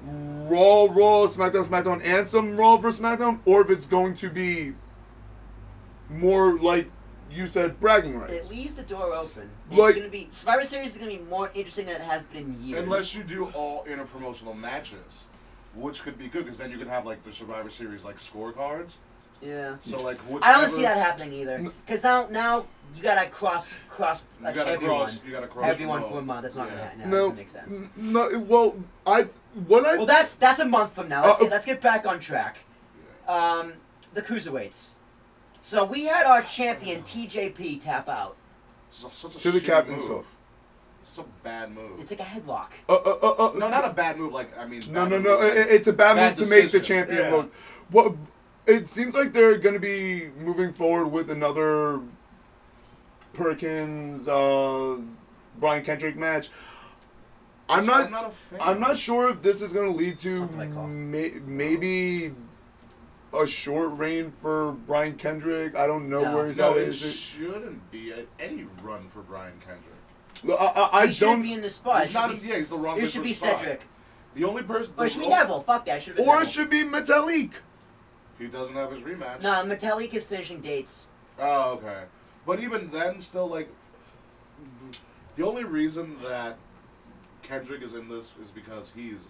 [SPEAKER 5] Raw, Raw, SmackDown, SmackDown, and some Raw versus SmackDown, or if it's going to be more like you said, bragging rights.
[SPEAKER 3] It leaves the door open. It's
[SPEAKER 5] Like-
[SPEAKER 3] gonna be Survivor Series is gonna be more interesting than it has been in years.
[SPEAKER 4] Unless you do all interpromotional matches, which could be good because then you could have like the Survivor Series like scorecards.
[SPEAKER 3] Yeah.
[SPEAKER 4] So like whichever,
[SPEAKER 3] I don't see that happening either. Because now, now you gotta cross, cross
[SPEAKER 4] You
[SPEAKER 3] like,
[SPEAKER 4] gotta
[SPEAKER 3] everyone.
[SPEAKER 4] cross. You gotta cross.
[SPEAKER 3] everyone for a month. That's not
[SPEAKER 4] Yeah.
[SPEAKER 3] gonna happen. No,
[SPEAKER 5] No,
[SPEAKER 3] that doesn't make sense.
[SPEAKER 5] n- no. Well, I what I
[SPEAKER 3] Well, that's that's a month from now. Let's,
[SPEAKER 5] Uh,
[SPEAKER 3] get, let's get back on track. Um, the cruiserweights. So we had our champion TJP tap out.
[SPEAKER 4] Such a
[SPEAKER 5] to the
[SPEAKER 4] shitty
[SPEAKER 5] captain
[SPEAKER 4] move. It's a bad move.
[SPEAKER 3] It's like a headlock.
[SPEAKER 5] Uh, uh, uh, uh,
[SPEAKER 4] no, not a bad move. Like I mean,
[SPEAKER 5] No, no,
[SPEAKER 4] move,
[SPEAKER 5] no.
[SPEAKER 4] like-
[SPEAKER 5] It's a bad,
[SPEAKER 4] Bad
[SPEAKER 5] move to make the champion
[SPEAKER 4] Yeah.
[SPEAKER 5] look. What? It seems like they're going to be moving forward with another Perkins, uh, Brian Kendrick match. I'm not.
[SPEAKER 4] I'm not a fan.
[SPEAKER 5] I'm not sure if this is going to lead to
[SPEAKER 3] Something
[SPEAKER 5] may, maybe a short reign for Brian Kendrick. I don't know
[SPEAKER 3] No.
[SPEAKER 5] where he's
[SPEAKER 4] No,
[SPEAKER 5] at.
[SPEAKER 4] it
[SPEAKER 5] Is it-
[SPEAKER 4] shouldn't be a, any run for Brian Kendrick.
[SPEAKER 5] Look, I, I, I
[SPEAKER 3] he shouldn't
[SPEAKER 5] don't.
[SPEAKER 3] be in the spot.
[SPEAKER 4] He's
[SPEAKER 3] It
[SPEAKER 4] not.
[SPEAKER 3] should be-
[SPEAKER 4] yeah, he's the wrong.
[SPEAKER 3] It should be
[SPEAKER 4] spot.
[SPEAKER 3] Cedric.
[SPEAKER 4] The only person.
[SPEAKER 3] Or it should be Neville. Fuck that. Should be
[SPEAKER 5] or
[SPEAKER 3] Neville.
[SPEAKER 5] it should be Metalik.
[SPEAKER 4] He doesn't have his rematch.
[SPEAKER 3] No, Metalik is finishing dates.
[SPEAKER 4] Oh, okay. But even then, still like, the only reason that Kendrick is in this is because he's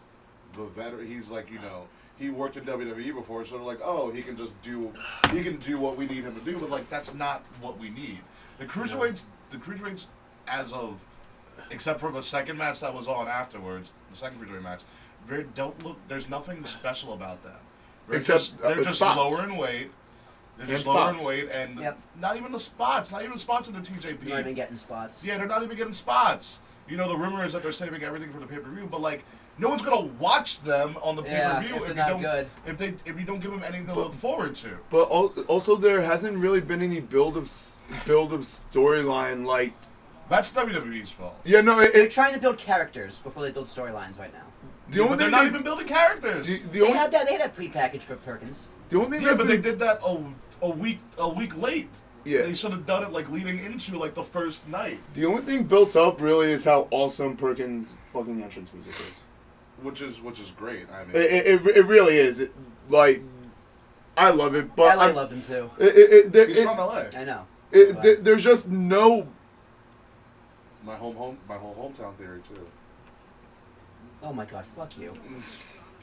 [SPEAKER 4] the veteran. He's like you know he worked in WWE before, so they're like, oh, he can just do he can do what we need him to do. But like that's not what we need. The cruiserweights, the cruiserweights, as of except for the second match that was on afterwards, the second cruiserweight match, they don't look. There's nothing special about them. They're
[SPEAKER 5] Except,
[SPEAKER 4] just,
[SPEAKER 5] uh,
[SPEAKER 4] they're just
[SPEAKER 5] spots.
[SPEAKER 4] lower in weight. They're just
[SPEAKER 5] And
[SPEAKER 4] lower in
[SPEAKER 5] spots.
[SPEAKER 4] weight, and
[SPEAKER 3] Yep.
[SPEAKER 4] not even the spots. Not even the spots in the TJP.
[SPEAKER 3] Not even getting spots.
[SPEAKER 4] Yeah, they're not even getting spots. You know, the rumor is that they're saving everything for the pay per view, but like, no one's gonna watch them on the pay per view
[SPEAKER 3] if
[SPEAKER 4] if,
[SPEAKER 3] they're
[SPEAKER 4] you
[SPEAKER 3] not
[SPEAKER 4] don't
[SPEAKER 3] good.
[SPEAKER 4] if they if you don't give them anything to look forward to.
[SPEAKER 5] But al- also, there hasn't really been any build of s- build of storyline. Like,
[SPEAKER 4] That's WWE's fault.
[SPEAKER 5] yeah, no, it,
[SPEAKER 3] They're
[SPEAKER 5] it,
[SPEAKER 3] trying to build characters before they build storylines right now.
[SPEAKER 5] The
[SPEAKER 4] Yeah,
[SPEAKER 5] only
[SPEAKER 4] but they're
[SPEAKER 5] thing
[SPEAKER 4] not
[SPEAKER 5] they-
[SPEAKER 4] even building characters.
[SPEAKER 5] the, the
[SPEAKER 3] They
[SPEAKER 5] only
[SPEAKER 3] had that. They had that prepackaged for Perkins.
[SPEAKER 5] the only thing
[SPEAKER 4] yeah,
[SPEAKER 5] that's
[SPEAKER 4] but they did that a, a week a week late.
[SPEAKER 5] Yeah.
[SPEAKER 4] they should have done it like leading into like the first night,
[SPEAKER 5] The only thing built up really is how awesome Perkins' fucking entrance music is.
[SPEAKER 4] which is which is great. I mean,
[SPEAKER 5] It, it, it, it really is. It, like, I love it, but
[SPEAKER 3] LA
[SPEAKER 5] I'm-
[SPEAKER 3] loved him too.
[SPEAKER 5] It, it, it,
[SPEAKER 4] he's
[SPEAKER 5] it-
[SPEAKER 4] from LA.
[SPEAKER 3] I know.
[SPEAKER 5] it- there- there's just no.
[SPEAKER 4] My home home my whole hometown theory too.
[SPEAKER 3] Oh my god, fuck you.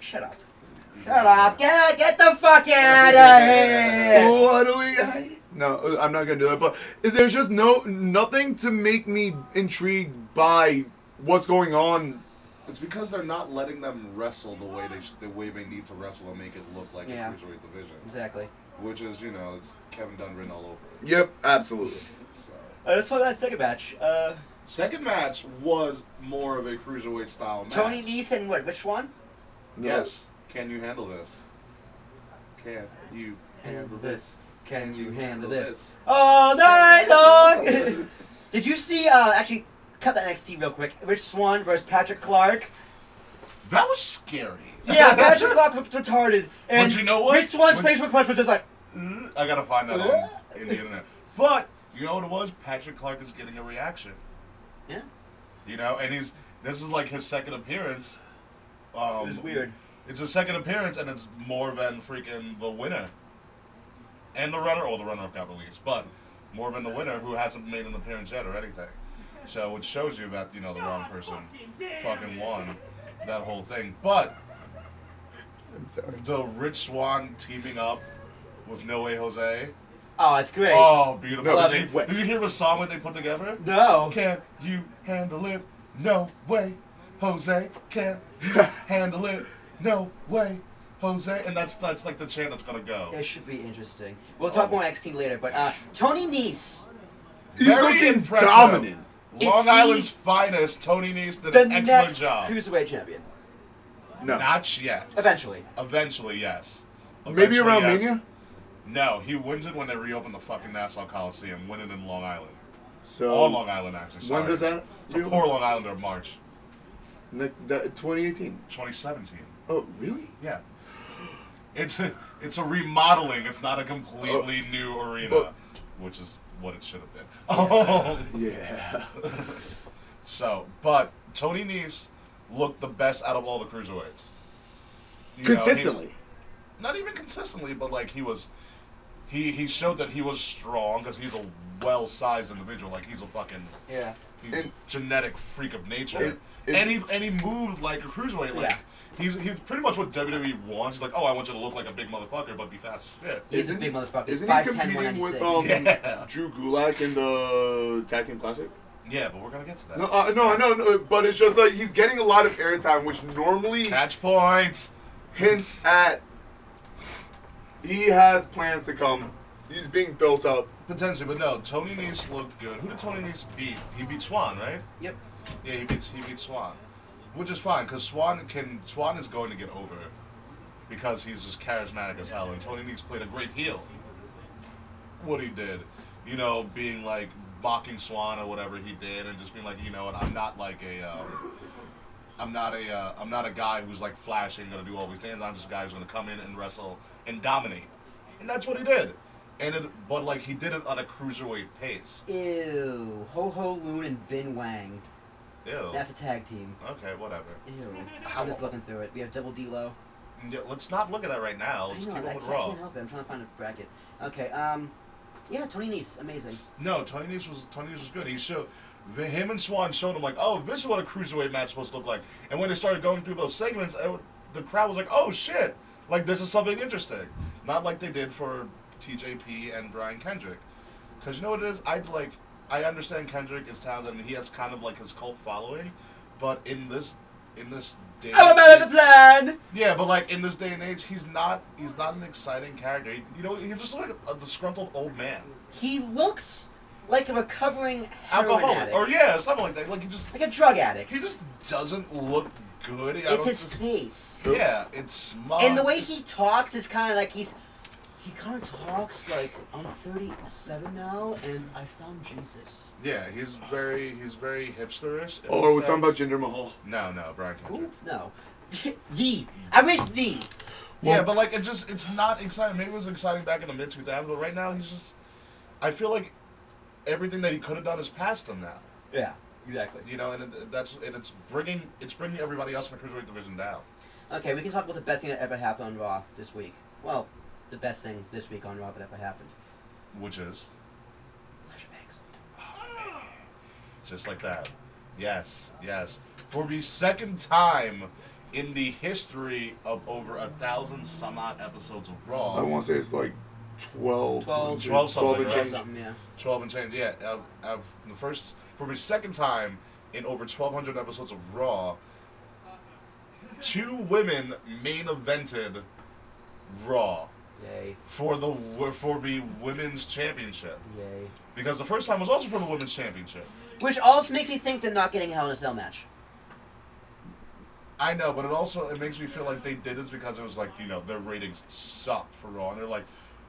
[SPEAKER 3] Shut up. Shut up. Get get the fuck out of here.
[SPEAKER 5] What do we? No, I'm not gonna do that. But there's just no nothing to make me intrigued by what's going on.
[SPEAKER 4] It's because they're not letting them wrestle the way they sh- the way they need to wrestle and make it look like
[SPEAKER 3] Yeah.
[SPEAKER 4] a cruiserweight division,
[SPEAKER 3] Exactly.
[SPEAKER 4] which is you know it's Kevin Dunn written all over it.
[SPEAKER 5] Yep, absolutely.
[SPEAKER 4] So.
[SPEAKER 3] Uh, let's talk about that second match. Uh,
[SPEAKER 4] Second match was more of a cruiserweight style match.
[SPEAKER 3] Tony and what? Which one?
[SPEAKER 4] Yes. Can you handle this? Can you handle this?
[SPEAKER 3] Can you handle
[SPEAKER 4] this?
[SPEAKER 3] this? All night long. Did you see? Uh, actually, cut that NXT real quick. Rich Swann versus Patrick Clark.
[SPEAKER 4] That was scary.
[SPEAKER 3] Yeah, Patrick Clark looked retarded. And
[SPEAKER 4] But you know what?
[SPEAKER 3] Rich Swann's
[SPEAKER 4] When-
[SPEAKER 3] Facebook post was just like,
[SPEAKER 4] Mm, I gotta find that on in the internet. But you know what it was? Patrick Clark is getting a reaction.
[SPEAKER 3] Yeah,
[SPEAKER 4] You know, and he's this is like his second appearance. Um,
[SPEAKER 3] it was weird.
[SPEAKER 4] It's his second appearance, and it's more than freaking the winner and the runner, or the runner-up got released, but more than the winner who hasn't made an appearance yet or anything. So it shows you that you know the wrong person fucking won that whole thing. But
[SPEAKER 5] I'm sorry.
[SPEAKER 4] the Rich Swann teaming up with No Way Jose.
[SPEAKER 3] Oh, it's great.
[SPEAKER 4] Oh, beautiful!
[SPEAKER 5] No,
[SPEAKER 4] did, you, did you hear the song that they put together?
[SPEAKER 3] no.
[SPEAKER 4] Can you handle it? No way, Jose. Can you handle it? No way, Jose. And that's that's like the chant that's gonna go.
[SPEAKER 3] It should be interesting. We'll talk more NXT later, but uh, Tony Nese,
[SPEAKER 5] He's
[SPEAKER 4] Very
[SPEAKER 5] looking
[SPEAKER 4] impressive.
[SPEAKER 5] dominant.
[SPEAKER 4] Long
[SPEAKER 3] Is
[SPEAKER 4] Island's finest, Tony Nese did an excellent
[SPEAKER 3] next
[SPEAKER 4] job.
[SPEAKER 3] cruiserweight champion.
[SPEAKER 5] No,
[SPEAKER 4] Not yet.
[SPEAKER 3] Eventually.
[SPEAKER 4] Eventually, yes.
[SPEAKER 5] maybe around
[SPEAKER 4] yes.
[SPEAKER 5] Mania.
[SPEAKER 4] No, he wins it when they reopen the fucking Nassau Coliseum. Win it in Long Island.
[SPEAKER 5] So
[SPEAKER 4] All Long Island, actually.
[SPEAKER 5] when
[SPEAKER 4] Sorry.
[SPEAKER 5] does that
[SPEAKER 4] It's a poor Long Islander March
[SPEAKER 5] ne- that- 2018.
[SPEAKER 4] 2017.
[SPEAKER 5] Oh, really?
[SPEAKER 4] Yeah. It's a it's a remodeling. It's not a completely oh. new arena, which is what it should have been. Oh.
[SPEAKER 5] Yeah.
[SPEAKER 4] so, but Tony Nese looked the best out of all the cruiserweights. You know, he-
[SPEAKER 5] Consistently.
[SPEAKER 4] not even consistently, but like he was, he he showed that he was strong because he's a well-sized individual. Like he's a fucking
[SPEAKER 3] Yeah.
[SPEAKER 4] he's
[SPEAKER 5] And-
[SPEAKER 4] a genetic freak of nature,
[SPEAKER 5] It- it-
[SPEAKER 4] and he and he moved like a cruiserweight. Like
[SPEAKER 3] Yeah.
[SPEAKER 4] he's he's pretty much what WWE wants. He's like, oh, I want you to look like a big motherfucker, but be fast as shit.
[SPEAKER 3] He's
[SPEAKER 5] Isn't-
[SPEAKER 3] a big motherfucker.
[SPEAKER 5] Isn't he
[SPEAKER 3] 5'10",
[SPEAKER 5] competing with um,
[SPEAKER 4] Yeah.
[SPEAKER 5] Drew Gulak in the Tag Team Classic?
[SPEAKER 4] Yeah, but we're gonna get to that.
[SPEAKER 5] No, uh, no, no, no, but it's just like he's getting a lot of airtime, which normally
[SPEAKER 4] Catch points.
[SPEAKER 5] hints at he has plans to come. He's being built up.
[SPEAKER 4] Potentially, but no. Tony Nese looked good. Who did Tony Nese beat? He beat Swann, right?
[SPEAKER 3] Yep.
[SPEAKER 4] Yeah, he beats he beat Swann, which is fine because Swann can Swann is going to get over because he's just charismatic as hell, and Tony Nese played a great heel. What he did, you know, being like mocking Swann or whatever he did, and just being like, you know what, I'm not like a. Um, I'm not a uh, I'm not a guy who's like flashing, gonna do all these things. I'm just a guy who's gonna come in and wrestle and dominate, and that's what he did. And it, but like he did it on a cruiserweight pace.
[SPEAKER 3] Ew. Ho Ho Lun and Bin Wang.
[SPEAKER 4] Ew.
[SPEAKER 3] That's a tag team.
[SPEAKER 4] okay, whatever.
[SPEAKER 3] Ew.
[SPEAKER 4] How-
[SPEAKER 3] I'm just looking through it. We have Double D-Lo.
[SPEAKER 4] Yeah, let's not look at that right now. Let's
[SPEAKER 3] I know,
[SPEAKER 4] keep
[SPEAKER 3] I
[SPEAKER 4] with
[SPEAKER 3] can't,
[SPEAKER 4] Raw.
[SPEAKER 3] can't help it. I'm trying to find a bracket. Okay, um, yeah, Tony Nese, amazing.
[SPEAKER 4] No, Tony Nese was Tony Nese was good. He showed the, him and Swann showed him like, oh, this is what a cruiserweight match supposed to look like. And when they started going through those segments, it, the crowd was like, oh shit, like this is something interesting. Not like they did for TJP and Brian Kendrick, because you know what it is. I like I understand Kendrick is talented and he has kind of like his cult following, but in this in this day,
[SPEAKER 3] I'm a man of the plan!
[SPEAKER 4] yeah, but like in this day and age, he's not he's not an exciting character. He, you know, he just looks like a, a disgruntled old man.
[SPEAKER 3] He looks like a recovering
[SPEAKER 4] alcoholic,
[SPEAKER 3] addict.
[SPEAKER 4] or yeah, something like that. Like he just
[SPEAKER 3] Like a drug addict.
[SPEAKER 4] he just doesn't look good. I
[SPEAKER 3] it's his
[SPEAKER 4] just-
[SPEAKER 3] face.
[SPEAKER 4] yeah, it's smug.
[SPEAKER 3] And the way he talks is kind of like he's. He kind of talks like I'm 37 now and I found Jesus.
[SPEAKER 4] yeah, he's very he's very hipsterish. in
[SPEAKER 5] Oh,
[SPEAKER 4] a
[SPEAKER 5] we're talking
[SPEAKER 4] sense.
[SPEAKER 5] about Jinder Mahal.
[SPEAKER 4] no, no, Brian Kendrick.
[SPEAKER 3] Who? No. the. I wish the.
[SPEAKER 4] yeah, but like it's just it's not exciting. Maybe it was exciting back in the mid 2000s, but right now he's just. I feel like everything that he could have done is past him now.
[SPEAKER 3] Yeah, exactly.
[SPEAKER 4] You know, and it, that's and it's bringing it's bringing everybody else in the cruiserweight division down.
[SPEAKER 3] Okay, we can talk about the best thing that ever happened on Raw this week. Well, the best thing this week on Raw that ever happened.
[SPEAKER 4] Which is
[SPEAKER 3] Sasha Banks.
[SPEAKER 4] just like that. Yes, yes. For the second time in the history of over a thousand some odd episodes of Raw.
[SPEAKER 5] I want to say it's like 12.
[SPEAKER 3] 12,
[SPEAKER 4] 12 something,
[SPEAKER 5] and change.
[SPEAKER 3] Yeah.
[SPEAKER 4] 12 and change. Yeah, uh, uh, the first for the second time in over 1,200 episodes of Raw, two women main evented Raw
[SPEAKER 3] Yay.
[SPEAKER 4] for the for the women's championship.
[SPEAKER 3] Yay.
[SPEAKER 4] Because the first time was also for the women's championship.
[SPEAKER 3] Which also makes me think they're not getting a Hell in a Cell match.
[SPEAKER 4] I know, but it also it makes me feel like they did this because it was like you know their ratings sucked for Raw, and they're like,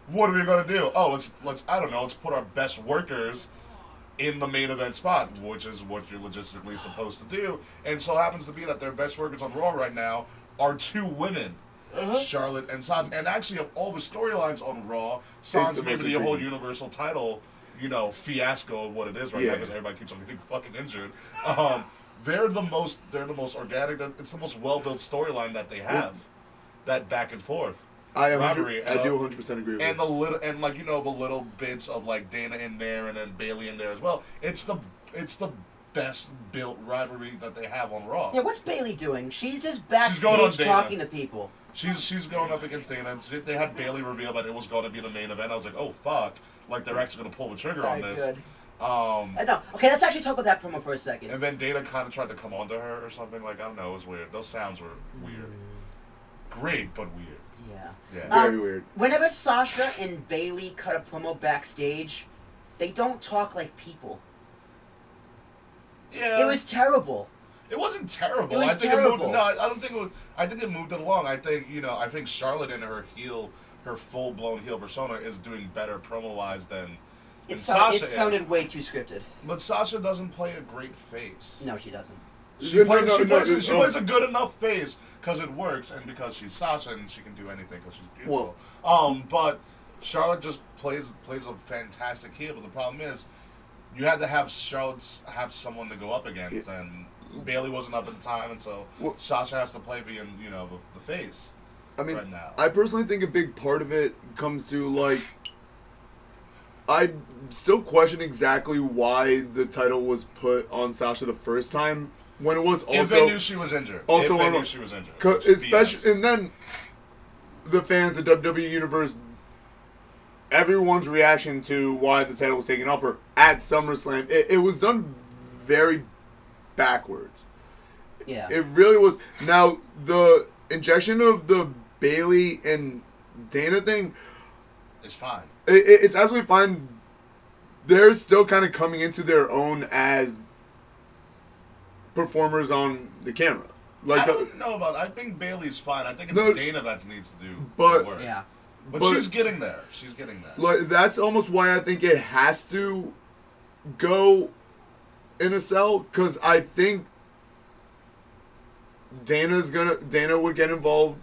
[SPEAKER 4] what are we gonna do? Oh, let's let's I don't know, let's put our best workers in the main event spot, which is what you're logistically supposed to do. And so happens to be that their best workers on Raw right now are two women. Charlotte and Sansa, and actually of all the storylines on Raw, Sansa maybe the whole. Universal title, you know, fiasco of what it is right now because everybody keeps on getting fucking injured. Um, they're the most they're the most organic. It's the most well built storyline that they have. That back and forth.
[SPEAKER 5] I, 100,
[SPEAKER 4] Rivalry,
[SPEAKER 5] I
[SPEAKER 4] uh,
[SPEAKER 5] do 100% agree with
[SPEAKER 4] And
[SPEAKER 5] you.
[SPEAKER 4] the little and like you know the little bits of like Dana in there and then Bayley in there as well. It's the it's the best built rivalry that they have on Raw.
[SPEAKER 3] Yeah, what's Bayley doing? She's just
[SPEAKER 4] She's going on
[SPEAKER 3] backstage
[SPEAKER 4] Dana.
[SPEAKER 3] talking to people.
[SPEAKER 4] She's she's going up against Dana. and They had Bayley reveal that it was going to be the main event. I was like, oh fuck! Like they're actually going to pull the trigger on this.
[SPEAKER 3] good.
[SPEAKER 4] Um,
[SPEAKER 3] Uh, no, okay, let's actually talk about that promo for a second.
[SPEAKER 4] and then Dana kind of tried to come onto her or something. Like I don't know, it was weird. Those sounds were weird. Great, but weird.
[SPEAKER 3] Yeah.
[SPEAKER 4] Yeah.
[SPEAKER 5] Very
[SPEAKER 3] Um,
[SPEAKER 5] weird.
[SPEAKER 3] Whenever Sasha and Bayley cut a promo backstage, they don't talk like people.
[SPEAKER 4] Yeah.
[SPEAKER 3] It was terrible.
[SPEAKER 4] It wasn't terrible.
[SPEAKER 3] It was
[SPEAKER 4] I think it
[SPEAKER 3] terrible.
[SPEAKER 4] moved. No, I I don't think it was. I think it moved it along. I think you know. I think Charlotte in her heel, her full blown heel persona is doing better promo wise than, than
[SPEAKER 3] It, sound, it
[SPEAKER 4] Sasha
[SPEAKER 3] sounded
[SPEAKER 4] is.
[SPEAKER 3] way too scripted.
[SPEAKER 4] But Sasha doesn't play a great face.
[SPEAKER 3] No, she doesn't.
[SPEAKER 4] She,
[SPEAKER 5] No,
[SPEAKER 4] plays,
[SPEAKER 5] no,
[SPEAKER 4] she,
[SPEAKER 5] no,
[SPEAKER 4] plays, she plays a good enough face because it works, and because she's Sasha and she can do anything because she's beautiful. um, but Charlotte just plays plays a fantastic heel. But the problem is, you had to have Charlotte have someone to go up against, and Bayley wasn't up at the time, and so
[SPEAKER 5] Well-
[SPEAKER 4] Sasha has to play being you know the, the face.
[SPEAKER 5] I mean,
[SPEAKER 4] right now.
[SPEAKER 5] I personally think a big part of it comes to like. I still question exactly why the title was put on Sasha the first time when it was also
[SPEAKER 4] if they knew she was injured,
[SPEAKER 5] also
[SPEAKER 4] if they knew she was injured,
[SPEAKER 5] Co-
[SPEAKER 4] which is
[SPEAKER 5] especially and then the fans of WWE Universe everyone's reaction to why the title was taken off her at SummerSlam it, it was done very backwards
[SPEAKER 3] Yeah.
[SPEAKER 5] it really was now the injection of the Bayley and Dana thing
[SPEAKER 4] it's fine.
[SPEAKER 5] it, it- it's absolutely fine. They're still kind of coming into their own as performers on the camera. Like
[SPEAKER 4] I
[SPEAKER 5] the,
[SPEAKER 4] don't uh, know about. I think Bayley's fine. I think it's
[SPEAKER 5] No,
[SPEAKER 4] Dana that needs to do
[SPEAKER 5] but-
[SPEAKER 4] the work.
[SPEAKER 3] Yeah.
[SPEAKER 4] but,
[SPEAKER 5] but-
[SPEAKER 4] she's getting there. She's getting there.
[SPEAKER 5] like that's almost why I think it has to go in a cell because I think Dana's gonna Dana would get involved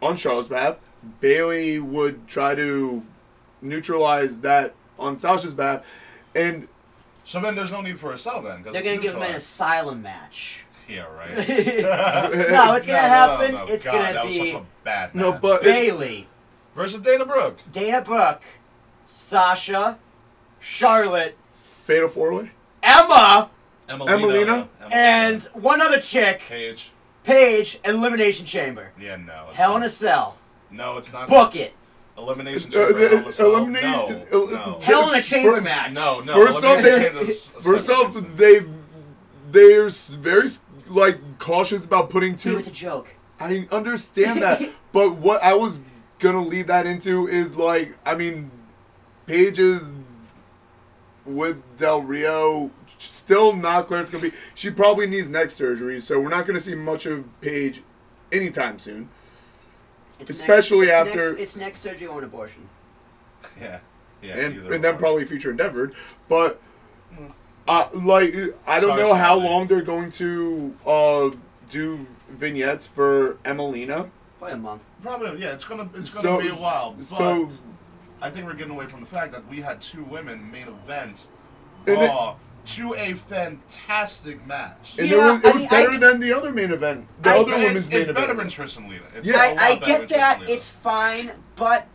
[SPEAKER 5] on Charlotte's behalf. Bayley would try to neutralize that on Sasha's behalf, and
[SPEAKER 4] so then there's no need for a cell then. Cause
[SPEAKER 3] They're gonna give him an asylum match.
[SPEAKER 4] Yeah, right.
[SPEAKER 3] no, it's gonna happen. It's
[SPEAKER 4] God,
[SPEAKER 3] gonna
[SPEAKER 4] that was
[SPEAKER 3] be
[SPEAKER 4] such a bad
[SPEAKER 5] No, but-
[SPEAKER 3] Bayley,
[SPEAKER 4] versus Dana Brooke.
[SPEAKER 3] Dana Brooke, Sasha, Charlotte,
[SPEAKER 5] Fatal Four Way.
[SPEAKER 3] Emma,
[SPEAKER 5] Emmalina,
[SPEAKER 4] Emmalina?
[SPEAKER 3] and one other chick,
[SPEAKER 4] Cage.
[SPEAKER 3] Paige, Elimination Chamber.
[SPEAKER 4] Yeah, no. it's
[SPEAKER 3] Hell in a Cell.
[SPEAKER 4] No, it's not.
[SPEAKER 3] Book it.
[SPEAKER 4] Elimination
[SPEAKER 5] Uh,
[SPEAKER 4] chamber.
[SPEAKER 5] the-
[SPEAKER 4] Hell in a Cell.
[SPEAKER 5] eliminate-
[SPEAKER 4] No,
[SPEAKER 5] el-
[SPEAKER 4] no.
[SPEAKER 3] Hell in a Chamber
[SPEAKER 5] Fir-
[SPEAKER 3] match.
[SPEAKER 4] No, no.
[SPEAKER 5] First off, they,
[SPEAKER 4] Chamber is a
[SPEAKER 5] first
[SPEAKER 4] separate
[SPEAKER 5] off,
[SPEAKER 4] incident.
[SPEAKER 5] they they're very like cautious about putting
[SPEAKER 3] Dude,
[SPEAKER 5] two.
[SPEAKER 3] it's a joke.
[SPEAKER 5] I understand that, but what I was gonna lead that into is like, I mean, Paige is with Del Rio, still not clear it's gonna compete. She probably needs neck surgery, so we're not gonna see much of Paige anytime soon.
[SPEAKER 3] It's
[SPEAKER 5] Especially
[SPEAKER 3] next, it's
[SPEAKER 5] after-
[SPEAKER 3] next, it's next surgery or an abortion.
[SPEAKER 4] Yeah. Yeah.
[SPEAKER 5] and and then probably future endeavored. But uh, like I don't
[SPEAKER 4] Sorry,
[SPEAKER 5] know how long they're going to uh, do vignettes for Emmalina.
[SPEAKER 3] Probably a month.
[SPEAKER 4] Probably, yeah. It's gonna it's gonna
[SPEAKER 5] So
[SPEAKER 4] be a while. But
[SPEAKER 5] so
[SPEAKER 4] I think we're getting away from the fact that we had two women main event Raw to a fantastic match.
[SPEAKER 5] and
[SPEAKER 3] Yeah,
[SPEAKER 5] it was, it
[SPEAKER 3] I mean,
[SPEAKER 5] better
[SPEAKER 3] I-
[SPEAKER 5] than the other main event. The
[SPEAKER 3] I-
[SPEAKER 5] other
[SPEAKER 4] it's,
[SPEAKER 5] women's main
[SPEAKER 4] it's better
[SPEAKER 5] event.
[SPEAKER 4] than Trish and Lita. It's
[SPEAKER 5] Yeah.
[SPEAKER 4] a
[SPEAKER 3] I,
[SPEAKER 4] lot
[SPEAKER 3] I get
[SPEAKER 4] than
[SPEAKER 3] that. It's fine, but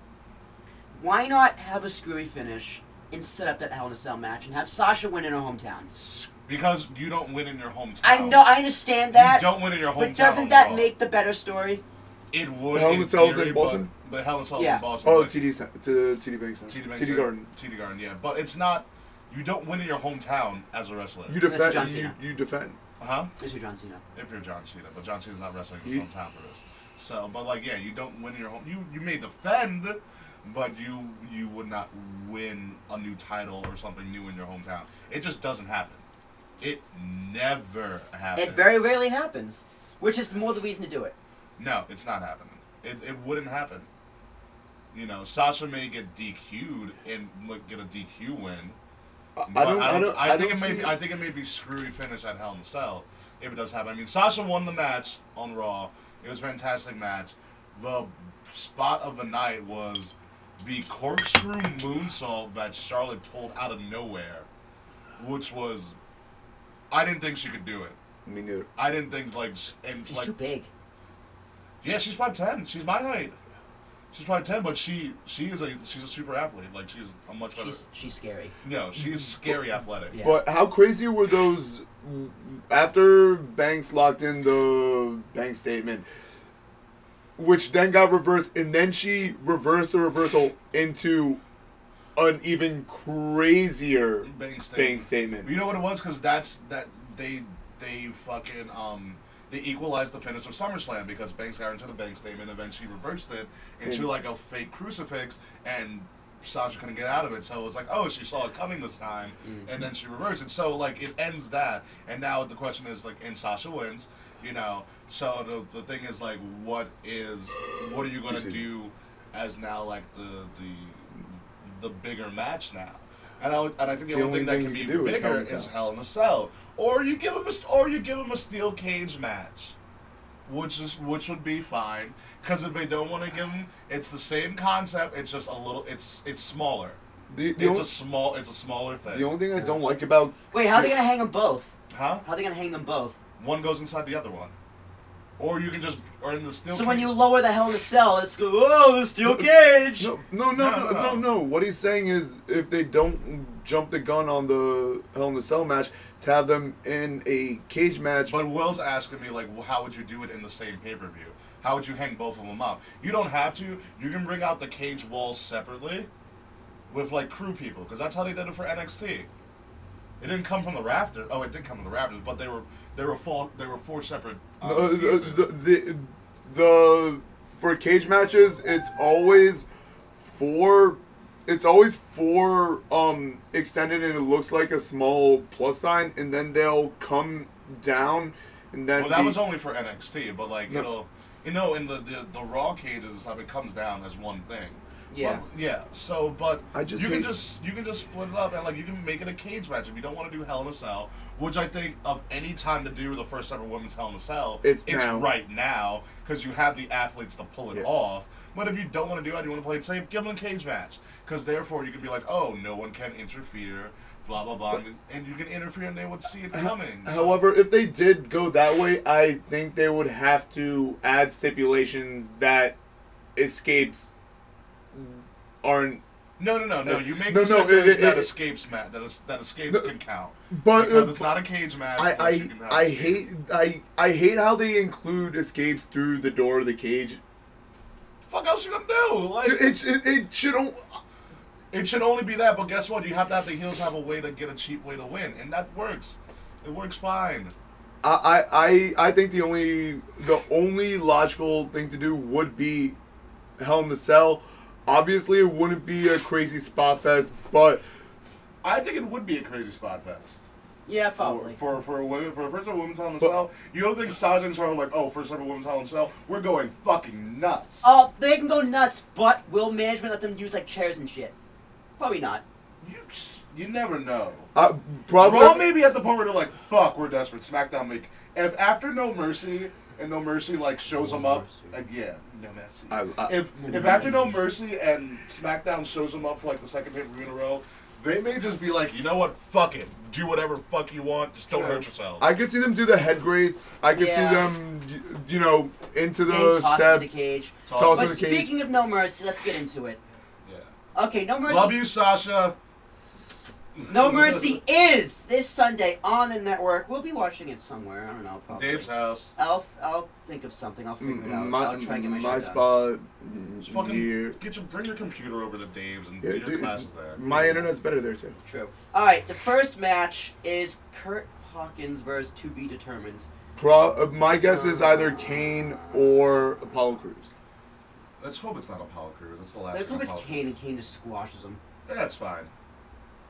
[SPEAKER 3] why not have a screwy finish and set up that Hell in a Cell match and have Sasha win in her hometown?
[SPEAKER 4] because you don't win in your hometown.
[SPEAKER 3] I know, I understand that.
[SPEAKER 4] You don't win in your hometown.
[SPEAKER 3] but doesn't that
[SPEAKER 4] Raw.
[SPEAKER 3] make the better story?
[SPEAKER 4] it would?
[SPEAKER 5] Hell in
[SPEAKER 4] in
[SPEAKER 5] a Cell's
[SPEAKER 4] theory,
[SPEAKER 5] in Boston?
[SPEAKER 4] But Hell in a Cell's
[SPEAKER 3] Yeah.
[SPEAKER 4] in Boston.
[SPEAKER 5] Oh, TD Cen- to TD Bank Center.
[SPEAKER 4] TD, Bank
[SPEAKER 5] TD Garden.
[SPEAKER 4] TD Garden, yeah. But it's not. You don't win in your hometown as a wrestler.
[SPEAKER 5] You
[SPEAKER 3] That's John
[SPEAKER 5] defend. You,
[SPEAKER 3] Cena.
[SPEAKER 5] you defend.
[SPEAKER 4] Uh huh?
[SPEAKER 3] This is John Cena.
[SPEAKER 4] If you're John Cena, but John Cena's not wrestling in his
[SPEAKER 5] You-
[SPEAKER 4] hometown for this. So, but like, yeah, you don't win in your home. You you may defend, but you you would not win a new title or something new in your hometown. It just doesn't happen. It never happens.
[SPEAKER 3] It very rarely happens, which is more the reason to do it.
[SPEAKER 4] No, it's not happening. It, it wouldn't happen. You know, Sasha may get DQ'd and like, get a DQ win.
[SPEAKER 5] I,
[SPEAKER 4] But
[SPEAKER 5] I don't. I don't. I,
[SPEAKER 4] think
[SPEAKER 5] don't
[SPEAKER 4] it may.
[SPEAKER 5] see
[SPEAKER 4] Be, I think it may be screwy finish at Hell in a Cell if it does happen. I mean, Sasha won the match on Raw. It was a fantastic match. The spot of the night was the corkscrew moonsault that Charlotte pulled out of nowhere, which was. I didn't think she could do it.
[SPEAKER 5] Me neither.
[SPEAKER 4] I didn't think like s- and
[SPEAKER 3] She's
[SPEAKER 4] like
[SPEAKER 3] too big.
[SPEAKER 4] yeah, she's five ten. She's my height. She's probably ten, but she she is a she's a super athlete. Like she's a much better.
[SPEAKER 3] She's she's scary.
[SPEAKER 4] no, she's scary athletic.
[SPEAKER 3] Yeah.
[SPEAKER 5] But how crazy were those after Banks locked in the bank statement, which then got reversed, and then she reversed the reversal into an even crazier
[SPEAKER 4] Bank statement.
[SPEAKER 5] bank statement.
[SPEAKER 4] You know what it was? Because that's that they they fucking um they equalized the finish of SummerSlam because Banks got into the bank statement and then she reversed it into like a fake crucifix and Sasha couldn't get out of it. So it was like, oh, she saw it coming this time, mm. and then she reversed it. So like it ends that, and now the question is like, and Sasha wins, you know. So the, the thing is like, what is what are you gonna do as now like the the the bigger match now? And I, would- and I think the,
[SPEAKER 5] The
[SPEAKER 4] only thing
[SPEAKER 5] only
[SPEAKER 4] that
[SPEAKER 5] thing
[SPEAKER 4] can be
[SPEAKER 5] can is
[SPEAKER 4] bigger
[SPEAKER 5] a
[SPEAKER 4] is Hell in a Cell, or you give him a or you give him a steel cage match, which is which would be fine. Because if they don't want to give him, it's the same concept. It's just a little. It's it's smaller.
[SPEAKER 5] The, the,
[SPEAKER 4] It's
[SPEAKER 5] only,
[SPEAKER 4] a small. It's a smaller thing.
[SPEAKER 5] the only thing I don't like about
[SPEAKER 3] Wait, how are they gonna hang them both?
[SPEAKER 4] huh?
[SPEAKER 3] How are they gonna hang them both?
[SPEAKER 4] One goes inside the other one, or you can just or in the steel.
[SPEAKER 3] So when you lower the Hell in a Cell, it's go, oh, the steel cage.
[SPEAKER 5] No, no, no,
[SPEAKER 4] No,
[SPEAKER 5] no,
[SPEAKER 4] no,
[SPEAKER 5] no,
[SPEAKER 4] no.
[SPEAKER 5] no. What he's saying is, if they don't jump the gun on the Hell in the Cell match, to have them in a cage match.
[SPEAKER 4] But Will's asking me like, well, how would you do it in the same pay per view? How would you hang both of them up? You don't have to. You can bring out the cage walls separately, with like crew people, because that's how they did it for NXT. It didn't come from the rafters. Oh, it did come from the rafters, but they were they were four they were four separate uh, pieces.
[SPEAKER 5] the, the the for cage matches, it's always four it's always four um extended and it looks like a small plus sign and then they'll come down and then
[SPEAKER 4] Well, that
[SPEAKER 5] be-
[SPEAKER 4] was only for NXT, but like
[SPEAKER 5] No.
[SPEAKER 4] it'll, you know, in the, the the Raw cages and stuff, it comes down as one thing.
[SPEAKER 3] Yeah.
[SPEAKER 4] But- yeah. So, but
[SPEAKER 5] I just
[SPEAKER 4] you can
[SPEAKER 5] hate-
[SPEAKER 4] just you can just split it up and like you can make it a cage match if you don't want to do Hell in a Cell, which I think of any time to do the first ever women's Hell in a Cell,
[SPEAKER 5] It's now.
[SPEAKER 4] right now because you have the athletes to pull it
[SPEAKER 5] Yeah.
[SPEAKER 4] off. But if you don't want to do it, you want to play it safe, give them a cage match because therefore you can be like, oh, no one can interfere. Blah blah blah, and, and you can interfere, and they would see it coming. So-
[SPEAKER 5] However, if they did go that way, I think they would have to add stipulations that escapes aren't.
[SPEAKER 4] No, no, no, no. You make
[SPEAKER 5] No,
[SPEAKER 4] no,
[SPEAKER 5] it- it-
[SPEAKER 4] that
[SPEAKER 5] it-
[SPEAKER 4] escapes match that is, that escapes
[SPEAKER 5] No,
[SPEAKER 4] can count
[SPEAKER 5] But
[SPEAKER 4] because
[SPEAKER 5] uh,
[SPEAKER 4] it's not a cage match.
[SPEAKER 5] I
[SPEAKER 4] unless you can
[SPEAKER 5] I, I hate I I hate how they include escapes through the door of the cage.
[SPEAKER 4] Fuck else you gonna do? Like
[SPEAKER 5] It it, it should
[SPEAKER 4] it should only be that, but guess what? You have to have the heels have a way to get a cheap way to win, and that works. It works fine.
[SPEAKER 5] I, I I I think the only the only logical thing to do would be Hell in the Cell. Obviously, it wouldn't be a crazy spot fest, but
[SPEAKER 4] I think it would be a crazy spot fest.
[SPEAKER 3] Yeah,
[SPEAKER 4] For,
[SPEAKER 3] probably.
[SPEAKER 4] for for a women for a first ever women's hell in the
[SPEAKER 5] But-
[SPEAKER 4] cell, you don't think Sasha and Charlotte are like, oh, first ever women's hell in the cell? We're going fucking nuts.
[SPEAKER 3] Oh, they can go nuts, but will management let them use like chairs and shit? Probably not.
[SPEAKER 4] You you never know.
[SPEAKER 5] uh, probably
[SPEAKER 4] Raw may be at the point where they're like, "Fuck, we're desperate." SmackDown make if after No Mercy and No Mercy like shows them up again. No Mercy.
[SPEAKER 5] I- I-
[SPEAKER 4] if if after No Mercy and SmackDown shows them up for like the second pay per view in a row, they may just be like, you know what? Fuck it. Do whatever fuck you want. Just don't
[SPEAKER 3] True.
[SPEAKER 4] hurt yourselves.
[SPEAKER 5] I could see them do the head grates. I could
[SPEAKER 3] Yeah.
[SPEAKER 5] see them, y- you know, into the
[SPEAKER 3] and toss in the cage.
[SPEAKER 4] Toss
[SPEAKER 5] toss
[SPEAKER 3] But
[SPEAKER 5] in the cage.
[SPEAKER 3] speaking of No Mercy, let's get into it.
[SPEAKER 4] Yeah.
[SPEAKER 3] Okay, No Mercy.
[SPEAKER 4] Love you, Sasha.
[SPEAKER 3] No Mercy is this Sunday on the network. We'll be watching it somewhere. I don't know. Probably.
[SPEAKER 4] Dave's house.
[SPEAKER 3] I'll I'll think of something. I'll figure it out.
[SPEAKER 5] Mm, My,
[SPEAKER 3] I'll try and get my,
[SPEAKER 5] my
[SPEAKER 3] shit
[SPEAKER 5] spot
[SPEAKER 4] Just fucking
[SPEAKER 5] here.
[SPEAKER 4] get your bring your computer over to Dave's and
[SPEAKER 5] Yeah,
[SPEAKER 4] do your
[SPEAKER 5] dude,
[SPEAKER 4] classes there.
[SPEAKER 5] my internet's better there too.
[SPEAKER 3] True. All right. The first match is Curt Hawkins versus To Be Determined.
[SPEAKER 5] Pro, uh, my guess is either Kane or Apollo Crews.
[SPEAKER 4] Let's hope it's not Apollo Crews. That's the last.
[SPEAKER 3] Let's hope it's
[SPEAKER 4] Apollo
[SPEAKER 3] Kane and Kane just squashes him.
[SPEAKER 4] That's fine.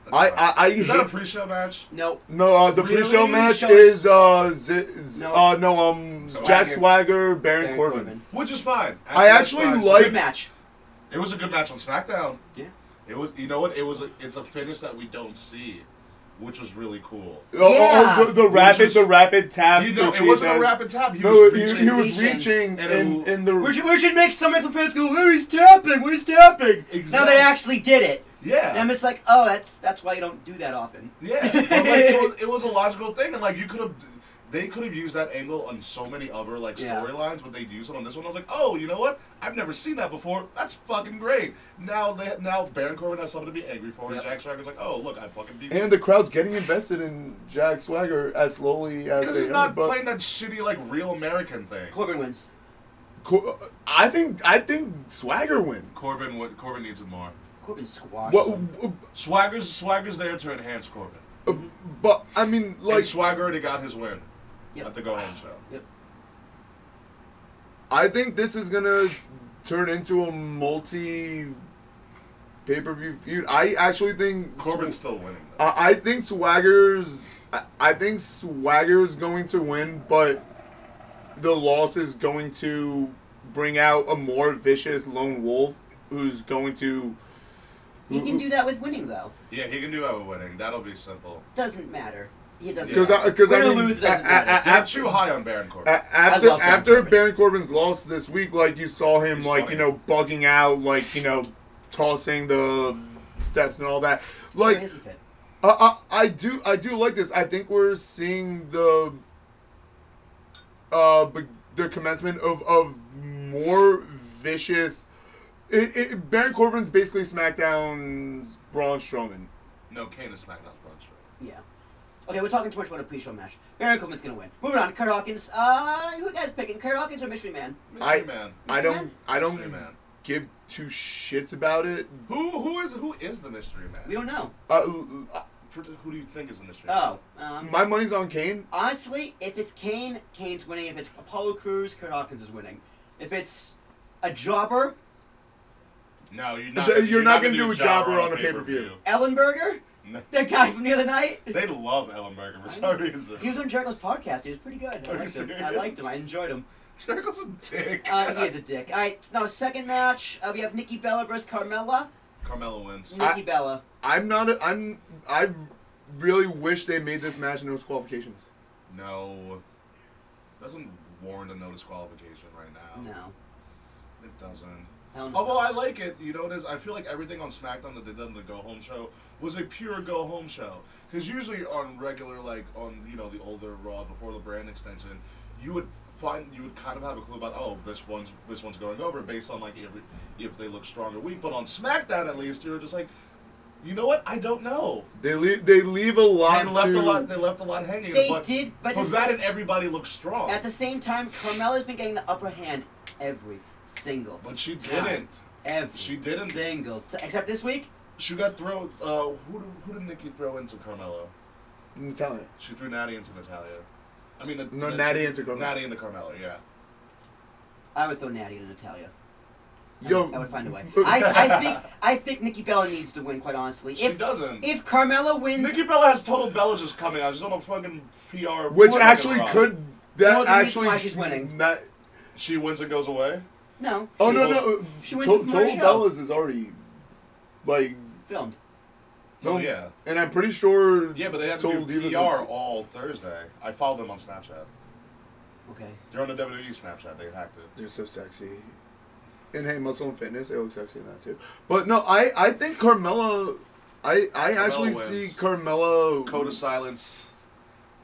[SPEAKER 4] That's
[SPEAKER 5] I,
[SPEAKER 4] fine.
[SPEAKER 5] I, I
[SPEAKER 4] Is that a pre-show match?
[SPEAKER 3] Nope.
[SPEAKER 5] no. Uh, the
[SPEAKER 4] Really?
[SPEAKER 5] pre-show match
[SPEAKER 3] Show
[SPEAKER 5] is
[SPEAKER 3] us-
[SPEAKER 5] uh, Z- Z-
[SPEAKER 3] No.
[SPEAKER 5] uh no um
[SPEAKER 4] Swagger.
[SPEAKER 5] Jack Swagger, Baron,
[SPEAKER 3] Baron
[SPEAKER 5] Corbin.
[SPEAKER 3] Corbin.
[SPEAKER 4] Which is fine.
[SPEAKER 5] I
[SPEAKER 4] That's
[SPEAKER 5] actually
[SPEAKER 4] fine.
[SPEAKER 5] like-
[SPEAKER 3] Good match.
[SPEAKER 4] It was a good match on SmackDown.
[SPEAKER 3] Yeah.
[SPEAKER 4] It was. You know what? It was. A, it's a finish that we don't see, which was really cool.
[SPEAKER 5] Oh, oh, oh, the, the rapid,
[SPEAKER 4] is-
[SPEAKER 5] the rapid tap.
[SPEAKER 4] You know,
[SPEAKER 5] to
[SPEAKER 4] it
[SPEAKER 5] see
[SPEAKER 4] wasn't
[SPEAKER 5] that-
[SPEAKER 4] a rapid tap. He
[SPEAKER 5] no,
[SPEAKER 4] was
[SPEAKER 5] he,
[SPEAKER 4] reaching.
[SPEAKER 5] he was
[SPEAKER 3] reaching,
[SPEAKER 5] reaching
[SPEAKER 4] and
[SPEAKER 5] in,
[SPEAKER 4] it-
[SPEAKER 5] in the.
[SPEAKER 3] Which, should, we should make some of the fans go, he's tapping, what is tapping? Now they actually did it.
[SPEAKER 4] yeah.
[SPEAKER 3] And I'm like, oh, that's that's why you don't do that often.
[SPEAKER 4] Yeah, but like, it, was, it was a logical thing, and like you could have, they could have used that angle on so many other like
[SPEAKER 3] Yeah.
[SPEAKER 4] storylines, but they used it on this one. I was like, oh, you know what? I've never seen that before. That's fucking great. Now, they, now Baron Corbin has something to be angry for, and
[SPEAKER 3] Yep.
[SPEAKER 4] Jack Swagger's like, oh, look, I fucking beat
[SPEAKER 5] and the crowd's getting invested in Jack Swagger as slowly as
[SPEAKER 4] because
[SPEAKER 5] they
[SPEAKER 4] he's
[SPEAKER 5] are.
[SPEAKER 4] not
[SPEAKER 5] But
[SPEAKER 4] playing that shitty like real American thing.
[SPEAKER 3] Corbin wins.
[SPEAKER 5] Co- I think I think Swagger wins.
[SPEAKER 4] Corbin, would- Corbin needs it more.
[SPEAKER 3] Corbin squashed
[SPEAKER 5] What?
[SPEAKER 3] him.
[SPEAKER 4] Swagger's Swagger's there to enhance Corbin.
[SPEAKER 5] uh, But I mean,
[SPEAKER 4] Like
[SPEAKER 5] like
[SPEAKER 4] Swagger already got his win
[SPEAKER 3] Yep.
[SPEAKER 4] at the Go Home show.
[SPEAKER 3] Yep.
[SPEAKER 5] I think this is gonna turn into a multi pay per view feud. I actually think
[SPEAKER 4] Corbin's still winning. Though.
[SPEAKER 5] I, I think Swagger's. I, I think Swagger's going to win, but the loss is going to bring out a more vicious lone wolf who's going to.
[SPEAKER 3] He can do that with winning, though.
[SPEAKER 4] yeah, he can do that with winning. That'll be simple.
[SPEAKER 3] Doesn't matter. He doesn't
[SPEAKER 5] Because
[SPEAKER 3] matter.
[SPEAKER 5] I, because I
[SPEAKER 3] Win
[SPEAKER 5] mean,
[SPEAKER 3] lose
[SPEAKER 5] a-
[SPEAKER 3] doesn't
[SPEAKER 5] a-
[SPEAKER 3] matter.
[SPEAKER 5] a-
[SPEAKER 4] Not
[SPEAKER 5] after,
[SPEAKER 4] too high on Baron Corbin.
[SPEAKER 5] a- after
[SPEAKER 3] Baron
[SPEAKER 5] after
[SPEAKER 3] Corbin.
[SPEAKER 5] Baron Corbin's loss this week, like you saw him,
[SPEAKER 4] He's
[SPEAKER 5] like
[SPEAKER 4] funny.
[SPEAKER 5] you know, bugging out, like you know, tossing the steps and all that. Like
[SPEAKER 3] is?
[SPEAKER 5] I, I, I do I do like this. I think we're seeing the uh be- the commencement of of more vicious. It, it, Baron Corbin's basically SmackDown's Braun Strowman.
[SPEAKER 4] no, Kane is SmackDown's Braun Strowman.
[SPEAKER 3] Yeah. Okay, we're talking too much about a pre-show match. Baron Corbin's gonna win. Moving on, Curt Hawkins. Uh, who you guys picking? Curt Hawkins or Mystery Man?
[SPEAKER 4] Mystery
[SPEAKER 5] I
[SPEAKER 4] Man.
[SPEAKER 5] I don't I don't
[SPEAKER 4] Mystery Man.
[SPEAKER 5] give two shits about it.
[SPEAKER 4] Who who is who is the Mystery Man?
[SPEAKER 3] We don't know.
[SPEAKER 5] Uh,
[SPEAKER 4] For- Who do you think is the Mystery Man?
[SPEAKER 3] Oh, um,
[SPEAKER 5] my money's on Kane.
[SPEAKER 3] honestly, if it's Kane, Kane's winning. If it's Apollo Crews, Kurt Hawkins is winning. If it's a jobber,
[SPEAKER 4] No, you're not.
[SPEAKER 5] Th- you're not
[SPEAKER 4] gonna
[SPEAKER 5] gonna do a jobber on a pay-per-view.
[SPEAKER 3] Ellenberger,
[SPEAKER 4] No.
[SPEAKER 3] the guy from the other night.
[SPEAKER 4] They love Ellenberger for some reason.
[SPEAKER 3] He was on Jericho's podcast. He was pretty good. I
[SPEAKER 4] Are you
[SPEAKER 3] liked him. I
[SPEAKER 4] serious?
[SPEAKER 3] liked him. I enjoyed him.
[SPEAKER 4] Jericho's a dick.
[SPEAKER 3] Uh, he is a dick. All right, now second match. Uh, we have Nikki Bella versus Carmella.
[SPEAKER 4] Carmella wins.
[SPEAKER 3] Nikki
[SPEAKER 5] I-
[SPEAKER 3] Bella.
[SPEAKER 5] I'm not. A, I'm. I really wish they made this match in no qualifications.
[SPEAKER 4] No. Doesn't warrant a no disqualification right now.
[SPEAKER 3] No.
[SPEAKER 4] It doesn't.
[SPEAKER 3] Hell no.
[SPEAKER 4] Although I oh, like it, you know, it is. I feel like everything on SmackDown that they did in the Go Home show was a pure Go Home show. Because usually on regular, like on you know the older Raw before the brand extension, you would find you would kind of have a clue about oh this one's this one's going over based on like every, if they look strong or weak. But on SmackDown at least, you're just like, you know what? I don't know.
[SPEAKER 5] They leave. They leave a lot.
[SPEAKER 4] They left
[SPEAKER 5] to,
[SPEAKER 4] a lot. They left a lot hanging.
[SPEAKER 3] They
[SPEAKER 4] but,
[SPEAKER 3] did, but
[SPEAKER 4] but
[SPEAKER 3] this-
[SPEAKER 4] that and everybody looks strong.
[SPEAKER 3] At the same time, Carmella's been getting the upper hand every single.
[SPEAKER 4] but she
[SPEAKER 3] time.
[SPEAKER 4] didn't.
[SPEAKER 3] Every
[SPEAKER 4] She didn't.
[SPEAKER 3] single. T- except this week.
[SPEAKER 4] She got thrown. Uh, who did, who did Nikki throw into Carmelo?
[SPEAKER 5] Natalya.
[SPEAKER 4] She threw Natty into Natalya. I mean,
[SPEAKER 5] No,
[SPEAKER 4] she-
[SPEAKER 5] Natty into Carmella.
[SPEAKER 4] Natty into Carmelo. Yeah.
[SPEAKER 3] I would throw Natty into Natalya. I
[SPEAKER 5] Yo,
[SPEAKER 3] would, I would find a way. I, I think I think Nikki Bella needs to win. Quite honestly,
[SPEAKER 4] She
[SPEAKER 3] if
[SPEAKER 4] doesn't.
[SPEAKER 3] if Carmella wins,
[SPEAKER 4] Nikki Bella has total Bellas just coming out. She's on a fucking PR.
[SPEAKER 5] which actually could. That
[SPEAKER 3] Well, the
[SPEAKER 5] actually.
[SPEAKER 3] why she's winning.
[SPEAKER 5] That.
[SPEAKER 4] She wins and goes away.
[SPEAKER 3] No.
[SPEAKER 5] Oh
[SPEAKER 3] she
[SPEAKER 5] no
[SPEAKER 3] was
[SPEAKER 5] no.
[SPEAKER 3] she wins
[SPEAKER 5] To-
[SPEAKER 3] with
[SPEAKER 5] Total Bellas is already. Like.
[SPEAKER 3] Filmed.
[SPEAKER 4] Oh yeah.
[SPEAKER 5] And I'm pretty sure.
[SPEAKER 4] Yeah, but they have to
[SPEAKER 5] Total
[SPEAKER 4] do
[SPEAKER 5] Divas
[SPEAKER 4] PR
[SPEAKER 5] is-
[SPEAKER 4] all Thursday. I followed them on Snapchat.
[SPEAKER 3] Okay.
[SPEAKER 4] They're on the WWE Snapchat. They hacked it.
[SPEAKER 5] They're so sexy. And hey, Muscle and Fitness, they look sexy in that too. But no, I I think Carmella. I I
[SPEAKER 4] Carmella
[SPEAKER 5] actually
[SPEAKER 4] wins.
[SPEAKER 5] see Carmella.
[SPEAKER 4] Code of silence.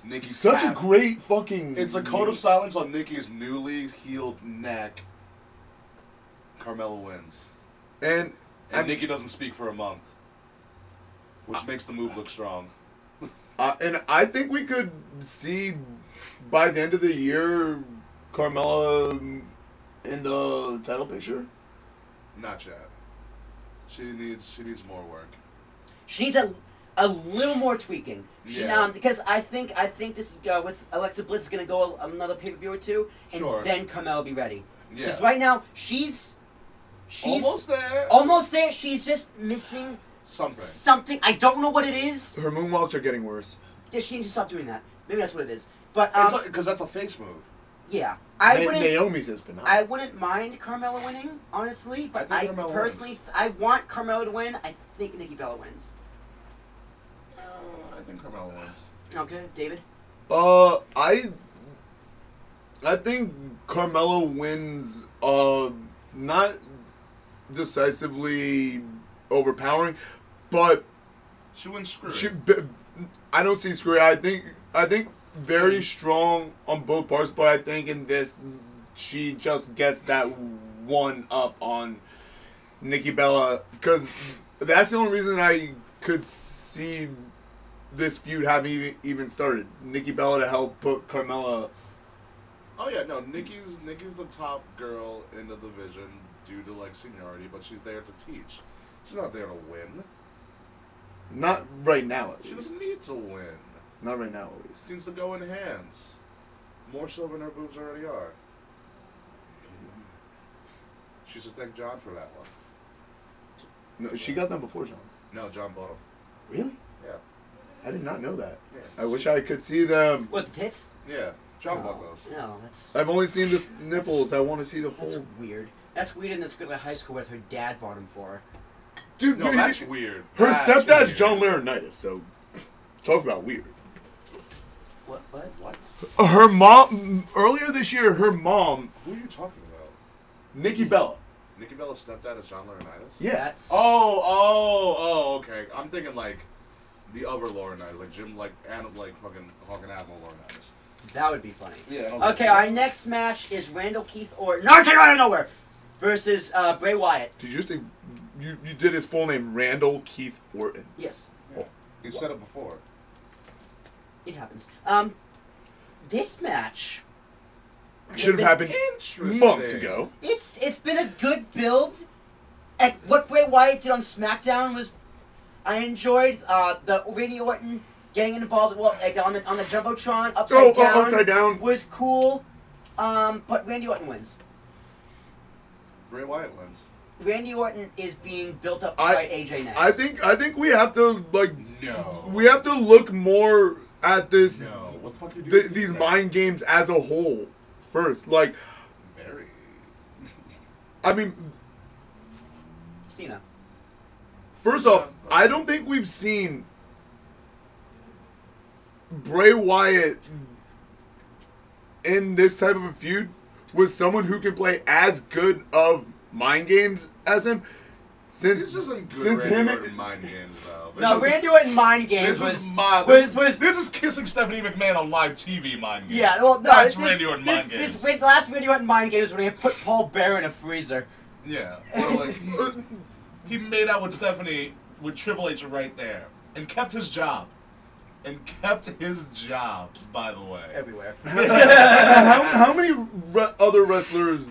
[SPEAKER 4] Nikki.
[SPEAKER 5] Such a great fucking.
[SPEAKER 4] It's a code of silence on Nikki's newly healed neck. Carmelo wins.
[SPEAKER 5] And
[SPEAKER 4] And
[SPEAKER 5] I'm-
[SPEAKER 4] Nikki doesn't speak for a month. Which makes the move look strong.
[SPEAKER 5] Uh, and I think we could see by the end of the year Carmella in the title picture.
[SPEAKER 4] Not yet. She needs she needs more work.
[SPEAKER 3] She needs a a little more tweaking. She,
[SPEAKER 4] Yeah.
[SPEAKER 3] um, because I think I think this is uh, with Alexa Bliss is gonna go another pay per view or two, and
[SPEAKER 4] Sure.
[SPEAKER 3] then Carmella will be ready.
[SPEAKER 4] Yeah.
[SPEAKER 3] Because right now she's she's
[SPEAKER 4] Almost there.
[SPEAKER 3] almost there. She's just missing
[SPEAKER 4] Something.
[SPEAKER 3] something. I don't know what it is.
[SPEAKER 5] Her moonwalks are getting worse.
[SPEAKER 3] Just- She needs to stop doing that. Maybe that's what it is. But um,
[SPEAKER 4] Because that's a face move.
[SPEAKER 3] yeah, I
[SPEAKER 5] Na-
[SPEAKER 3] wouldn't.
[SPEAKER 5] Naomi's is phenomenal.
[SPEAKER 3] I wouldn't mind Carmella winning, honestly. But
[SPEAKER 4] I
[SPEAKER 3] I,
[SPEAKER 4] Carmella
[SPEAKER 3] personally,
[SPEAKER 4] wins.
[SPEAKER 3] I want Carmella to win. I think Nikki Bella wins.
[SPEAKER 4] Uh, I think Carmelo wins.
[SPEAKER 3] Okay, David.
[SPEAKER 5] Uh, I, I think Carmelo wins. Uh, not decisively overpowering, but
[SPEAKER 4] She wins screwed.
[SPEAKER 5] she. I don't see screw. I think. I think very strong on both parts, but I think in this, she just gets that one up on Nikki Bella because that's the only reason I could see this feud having even, even started. Nikki Bella to help put Carmella.
[SPEAKER 4] oh yeah, no. Nikki's Nikki's the top girl in the division due to like seniority, but she's there to teach. She's not there to win.
[SPEAKER 5] Not right now, at
[SPEAKER 4] She doesn't need to win.
[SPEAKER 5] Not right now, at least.
[SPEAKER 4] She needs to go in hands. More so than her boobs already are. She should thank John for that one.
[SPEAKER 5] No, she got them before John.
[SPEAKER 4] No, John bought them.
[SPEAKER 5] Really?
[SPEAKER 4] Yeah.
[SPEAKER 5] I did not know that.
[SPEAKER 4] Yeah.
[SPEAKER 5] I wish I could see them.
[SPEAKER 3] What the tits?
[SPEAKER 4] Yeah, John
[SPEAKER 3] no,
[SPEAKER 4] bought those.
[SPEAKER 3] No, that's
[SPEAKER 5] I've only seen the nipples. I want to see the
[SPEAKER 3] that's
[SPEAKER 5] whole.
[SPEAKER 3] weird. That's weird in this girl at high school with her dad bought him for her.
[SPEAKER 5] Dude,
[SPEAKER 4] No, that's
[SPEAKER 5] you-
[SPEAKER 4] weird.
[SPEAKER 5] Her
[SPEAKER 4] That's
[SPEAKER 5] stepdad's
[SPEAKER 4] weird.
[SPEAKER 5] John Laurinaitis, so talk about weird.
[SPEAKER 3] What? What?
[SPEAKER 4] What?
[SPEAKER 5] Uh, her mom earlier this year, her mom,
[SPEAKER 4] Who are you talking about?
[SPEAKER 5] Nikki Bella.
[SPEAKER 4] Nikki Bella's stepdad is John Laurinaitis?
[SPEAKER 5] Yeah.
[SPEAKER 3] That's
[SPEAKER 4] Oh, oh, oh, okay. I'm thinking like the other Laurinaitis, like Jim, like Adam, like fucking Hawk and Animal Laurinaitis.
[SPEAKER 3] that would be funny.
[SPEAKER 4] Yeah. I
[SPEAKER 3] Okay, our next match is Randall Keith Orton. No, came out of nowhere. Versus uh, Bray Wyatt.
[SPEAKER 5] Did you say you, you did his full name Randall Keith Orton?
[SPEAKER 3] Yes,
[SPEAKER 4] Yeah. He said it before.
[SPEAKER 3] it happens. Um, this match,
[SPEAKER 5] Should have happened months ago.
[SPEAKER 3] it's it's been a good build. And what Bray Wyatt did on SmackDown was, I enjoyed uh, the Randy Orton getting involved. Well, like on the on the jumbotron upside
[SPEAKER 5] Oh, oh,
[SPEAKER 3] down.
[SPEAKER 5] upside down.
[SPEAKER 3] was cool. Um, but Randy Orton wins.
[SPEAKER 4] Bray Wyatt wins.
[SPEAKER 3] Randy Orton is being built up to
[SPEAKER 5] I-
[SPEAKER 3] fight AJ next.
[SPEAKER 5] I think I think we have to like
[SPEAKER 4] No.
[SPEAKER 5] we have to look more at this
[SPEAKER 4] No. What the fuck you
[SPEAKER 5] th-
[SPEAKER 4] doing?
[SPEAKER 5] these mind games as a whole first. Like,
[SPEAKER 4] Very.
[SPEAKER 5] I mean,
[SPEAKER 3] Cena.
[SPEAKER 5] first off, I don't think we've seen Bray Wyatt in this type of a feud with someone who can play as good of mind games as him since
[SPEAKER 4] This isn't good
[SPEAKER 5] since
[SPEAKER 4] Randy
[SPEAKER 5] him
[SPEAKER 4] Orton mind games though. This
[SPEAKER 3] No,
[SPEAKER 4] is-
[SPEAKER 3] Randy Orton mind games
[SPEAKER 4] This
[SPEAKER 3] was,
[SPEAKER 4] is my. This,
[SPEAKER 3] was,
[SPEAKER 4] this is kissing Stephanie McMahon on live TV mind games.
[SPEAKER 3] yeah. Well, no,
[SPEAKER 4] that's
[SPEAKER 3] this,
[SPEAKER 4] Randy Orton
[SPEAKER 3] this,
[SPEAKER 4] mind
[SPEAKER 3] this,
[SPEAKER 4] games.
[SPEAKER 3] this, the last Randy Orton mind games when he put Paul Bearer in a freezer.
[SPEAKER 4] Yeah. Or like he, he made out with Stephanie with Triple H right there and kept his job. And kept his job, by the way.
[SPEAKER 3] Everywhere.
[SPEAKER 5] how, how many re- other wrestlers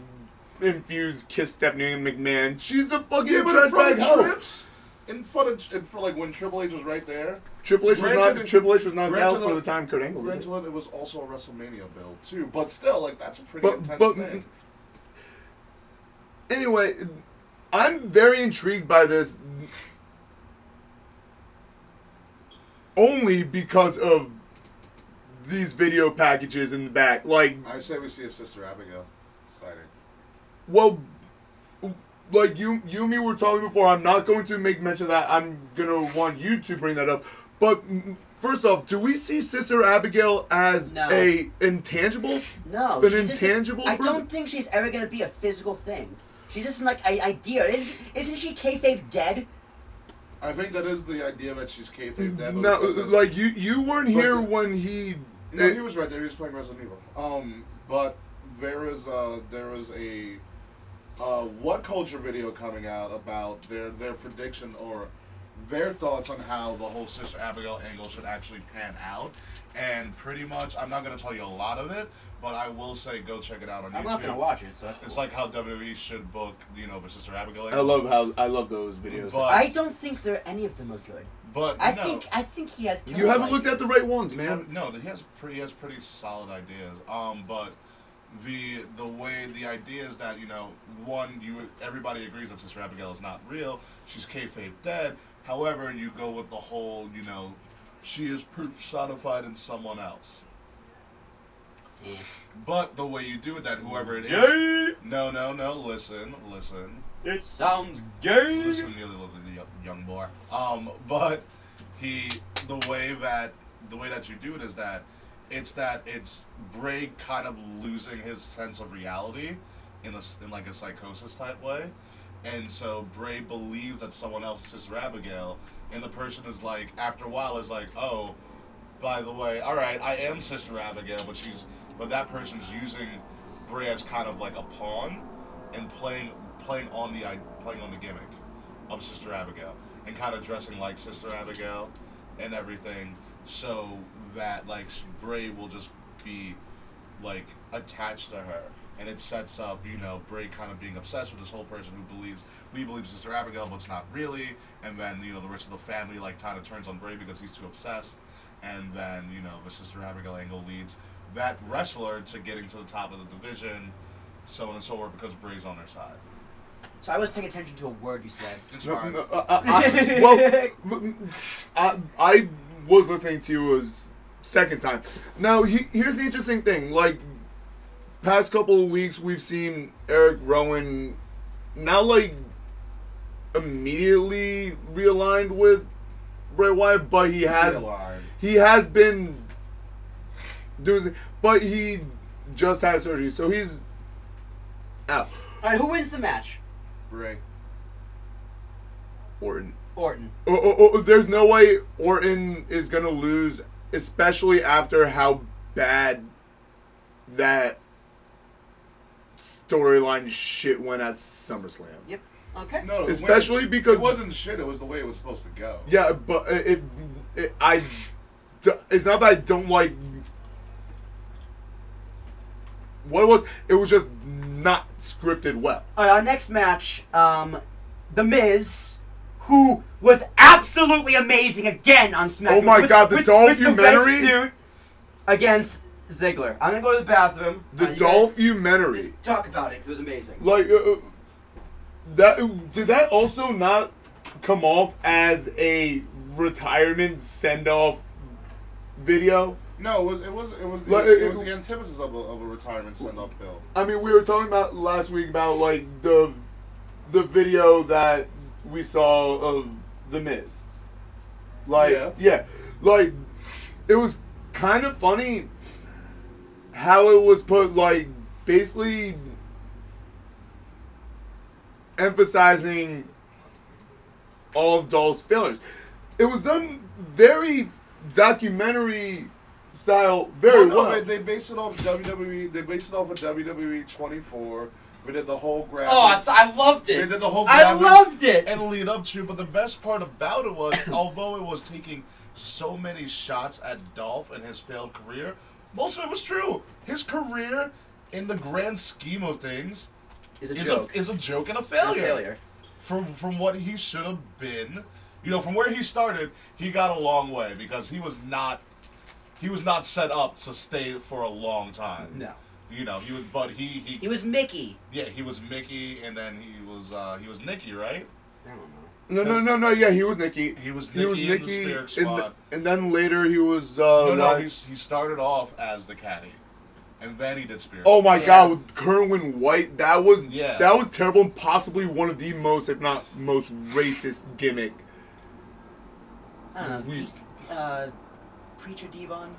[SPEAKER 5] in feuds kiss Stephanie McMahon? She's a fucking
[SPEAKER 4] Yeah, but in
[SPEAKER 5] trash
[SPEAKER 4] front
[SPEAKER 5] bag
[SPEAKER 4] of
[SPEAKER 5] hoe.
[SPEAKER 4] Trips, in front of, in front, like when Triple H was right there.
[SPEAKER 5] Triple H was
[SPEAKER 4] Granted,
[SPEAKER 5] not Triple H was knocked
[SPEAKER 4] granted,
[SPEAKER 5] out for the time Kurt Angle did. it.
[SPEAKER 4] Granted, it was also a WrestleMania build too, but still, like that's a pretty
[SPEAKER 5] But
[SPEAKER 4] intense
[SPEAKER 5] but
[SPEAKER 4] thing.
[SPEAKER 5] anyway, I'm very intrigued by this. Only because of these video packages in the back. Like,
[SPEAKER 4] I say we see a Sister Abigail sighting.
[SPEAKER 5] well, like you, you and me were talking before. I'm not going to make mention of that. I'm gonna want you to bring that up. But first off, do we see Sister Abigail as
[SPEAKER 3] No.
[SPEAKER 5] a intangible?
[SPEAKER 3] No,
[SPEAKER 5] An
[SPEAKER 3] she's just-
[SPEAKER 5] intangible
[SPEAKER 3] I
[SPEAKER 5] person?
[SPEAKER 3] don't think she's ever gonna be a physical thing. She's just like an idea. Isn't, isn't she kayfabe dead?
[SPEAKER 4] I think that is the idea that she's kayfabe but
[SPEAKER 5] No, like you, you weren't here
[SPEAKER 4] the-
[SPEAKER 5] when he.
[SPEAKER 4] No, he was right there. He was playing Resident Evil. Um, but there is uh there is a uh WhatCulture video coming out about their their prediction or their thoughts on how the whole Sister Abigail angle should actually pan out. And pretty much, I'm not gonna tell you a lot of it, but I will say go check it out on YouTube.
[SPEAKER 3] I'm
[SPEAKER 4] YouTube.
[SPEAKER 3] not gonna watch it, so that's
[SPEAKER 4] It's
[SPEAKER 3] cool.
[SPEAKER 4] like how WWE should book, you know, the Sister Abigail.
[SPEAKER 5] I love how I love those videos.
[SPEAKER 4] But,
[SPEAKER 3] I don't think there any of them are good.
[SPEAKER 4] but
[SPEAKER 3] I
[SPEAKER 4] no.
[SPEAKER 3] think I think he has.
[SPEAKER 5] you haven't looked at the right ones, man.
[SPEAKER 4] No, he has pretty he has pretty solid ideas. Um, but the the way the idea is that you know one you everybody agrees that Sister Abigail is not real. She's kayfabe dead. However, you go with the whole you know she is personified in someone else. But the way you do it, that whoever it is, no, no, no. Listen, listen.
[SPEAKER 3] It sounds gay.
[SPEAKER 4] Listen, you little young- young boy. Um, but he, the way that the way that you do it is that it's that it's Bray kind of losing his sense of reality in a in like a psychosis type way, and so Bray believes that someone else is Sister Abigail, and the person is like after a while is like, oh, by the way, all right, I am Sister Abigail, but she's but that person's using Bray as kind of like a pawn and playing playing on the playing on the gimmick of Sister Abigail and kind of dressing like Sister Abigail and everything, so that like Bray will just be like attached to her. And it sets up, you know, Bray kind of being obsessed with this whole person who believes we believe Sister Abigail, but it's not really. And then you know the rest of the family like kind of turns on Bray because he's too obsessed. And then you know the Sister Abigail angle leads that wrestler to getting to the top of the division, so on and so forth because Bray's on their side.
[SPEAKER 3] So I was paying attention to a word you said.
[SPEAKER 4] It's fine.
[SPEAKER 5] no, uh, uh, I- well, m- I, I was listening to you a s- second time. Now, he, here's the interesting thing. Like, past couple of weeks, we've seen Eric Rowan not like immediately realigned with Bray Wyatt, but he has
[SPEAKER 4] Realigned.
[SPEAKER 5] he has been doing, but he just had surgery, so he's out.
[SPEAKER 3] All right, who wins the match?
[SPEAKER 4] Bray.
[SPEAKER 5] Orton.
[SPEAKER 3] Orton.
[SPEAKER 5] Oh, oh, oh, there's no way Orton is gonna lose, especially after how bad that storyline shit went at SummerSlam.
[SPEAKER 3] Yep. Okay.
[SPEAKER 4] No,
[SPEAKER 5] Especially
[SPEAKER 4] went-
[SPEAKER 5] because-
[SPEAKER 4] it wasn't shit. It was the way it was supposed to go.
[SPEAKER 5] Yeah, but it, it, it I, it's not that I don't like. What it was it was just not scripted well.
[SPEAKER 3] All right, our next match, um, The Miz, who was absolutely amazing again on SmackDown.
[SPEAKER 5] Oh my God, the
[SPEAKER 3] with, with the red suit against Ziggler. I'm gonna go to the bathroom.
[SPEAKER 5] The
[SPEAKER 3] Uh, guys Talk about it 'cause it was amazing.
[SPEAKER 5] like uh, uh, that did that also not come off as a retirement send off video?
[SPEAKER 4] No, it was it was it was the,
[SPEAKER 5] Like,
[SPEAKER 4] it,
[SPEAKER 5] it-
[SPEAKER 4] was the antithesis of a, of a retirement send off bill.
[SPEAKER 5] I mean, we were talking about last week about like the the video that we saw of the Miz. Like,
[SPEAKER 4] Yeah.
[SPEAKER 5] yeah, like it was kind of funny how it was put. Like, basically emphasizing all of Dolph's failures. It was done very documentary style, very
[SPEAKER 4] Well, no,
[SPEAKER 5] well.
[SPEAKER 4] they, they based it off WWE. They based it off of WWE 24. We did the whole graphics.
[SPEAKER 3] Oh, I, I loved
[SPEAKER 4] They
[SPEAKER 3] it.
[SPEAKER 4] did the whole.
[SPEAKER 3] I loved it.
[SPEAKER 4] And lead up to, but the best part about it was, although it was taking so many shots at Dolph and his failed career, most of it was true. His career, in the grand scheme of things,
[SPEAKER 3] It's a
[SPEAKER 4] is
[SPEAKER 3] joke.
[SPEAKER 4] a is a joke and a
[SPEAKER 3] It's a
[SPEAKER 4] failure.
[SPEAKER 3] failure.
[SPEAKER 4] From from what he should have been, you know, from where he started, he got a long way because he was not he was not set up to stay for a long time.
[SPEAKER 3] No.
[SPEAKER 4] You know, he was, but he he,
[SPEAKER 3] He was Mickey.
[SPEAKER 4] yeah, he was Mickey, and then he was uh he was Nikki, right?
[SPEAKER 3] I don't know.
[SPEAKER 5] No, no, no, no. Yeah, he was Nikki.
[SPEAKER 4] He was
[SPEAKER 5] He was
[SPEAKER 4] Nikki in the
[SPEAKER 5] Nikki,
[SPEAKER 4] Spirit
[SPEAKER 5] and,
[SPEAKER 4] Squad.
[SPEAKER 5] and then later he was. Uh,
[SPEAKER 4] no, no,
[SPEAKER 5] like-
[SPEAKER 4] he's, he started off as the caddy, and then he did Spirit.
[SPEAKER 5] oh my
[SPEAKER 3] Yeah.
[SPEAKER 5] God, with Kerwin White, that was
[SPEAKER 4] Yeah.
[SPEAKER 5] that was terrible and possibly one of the most, if not most, racist gimmick.
[SPEAKER 3] I don't know.
[SPEAKER 5] We-
[SPEAKER 3] D- uh, Preacher Devon.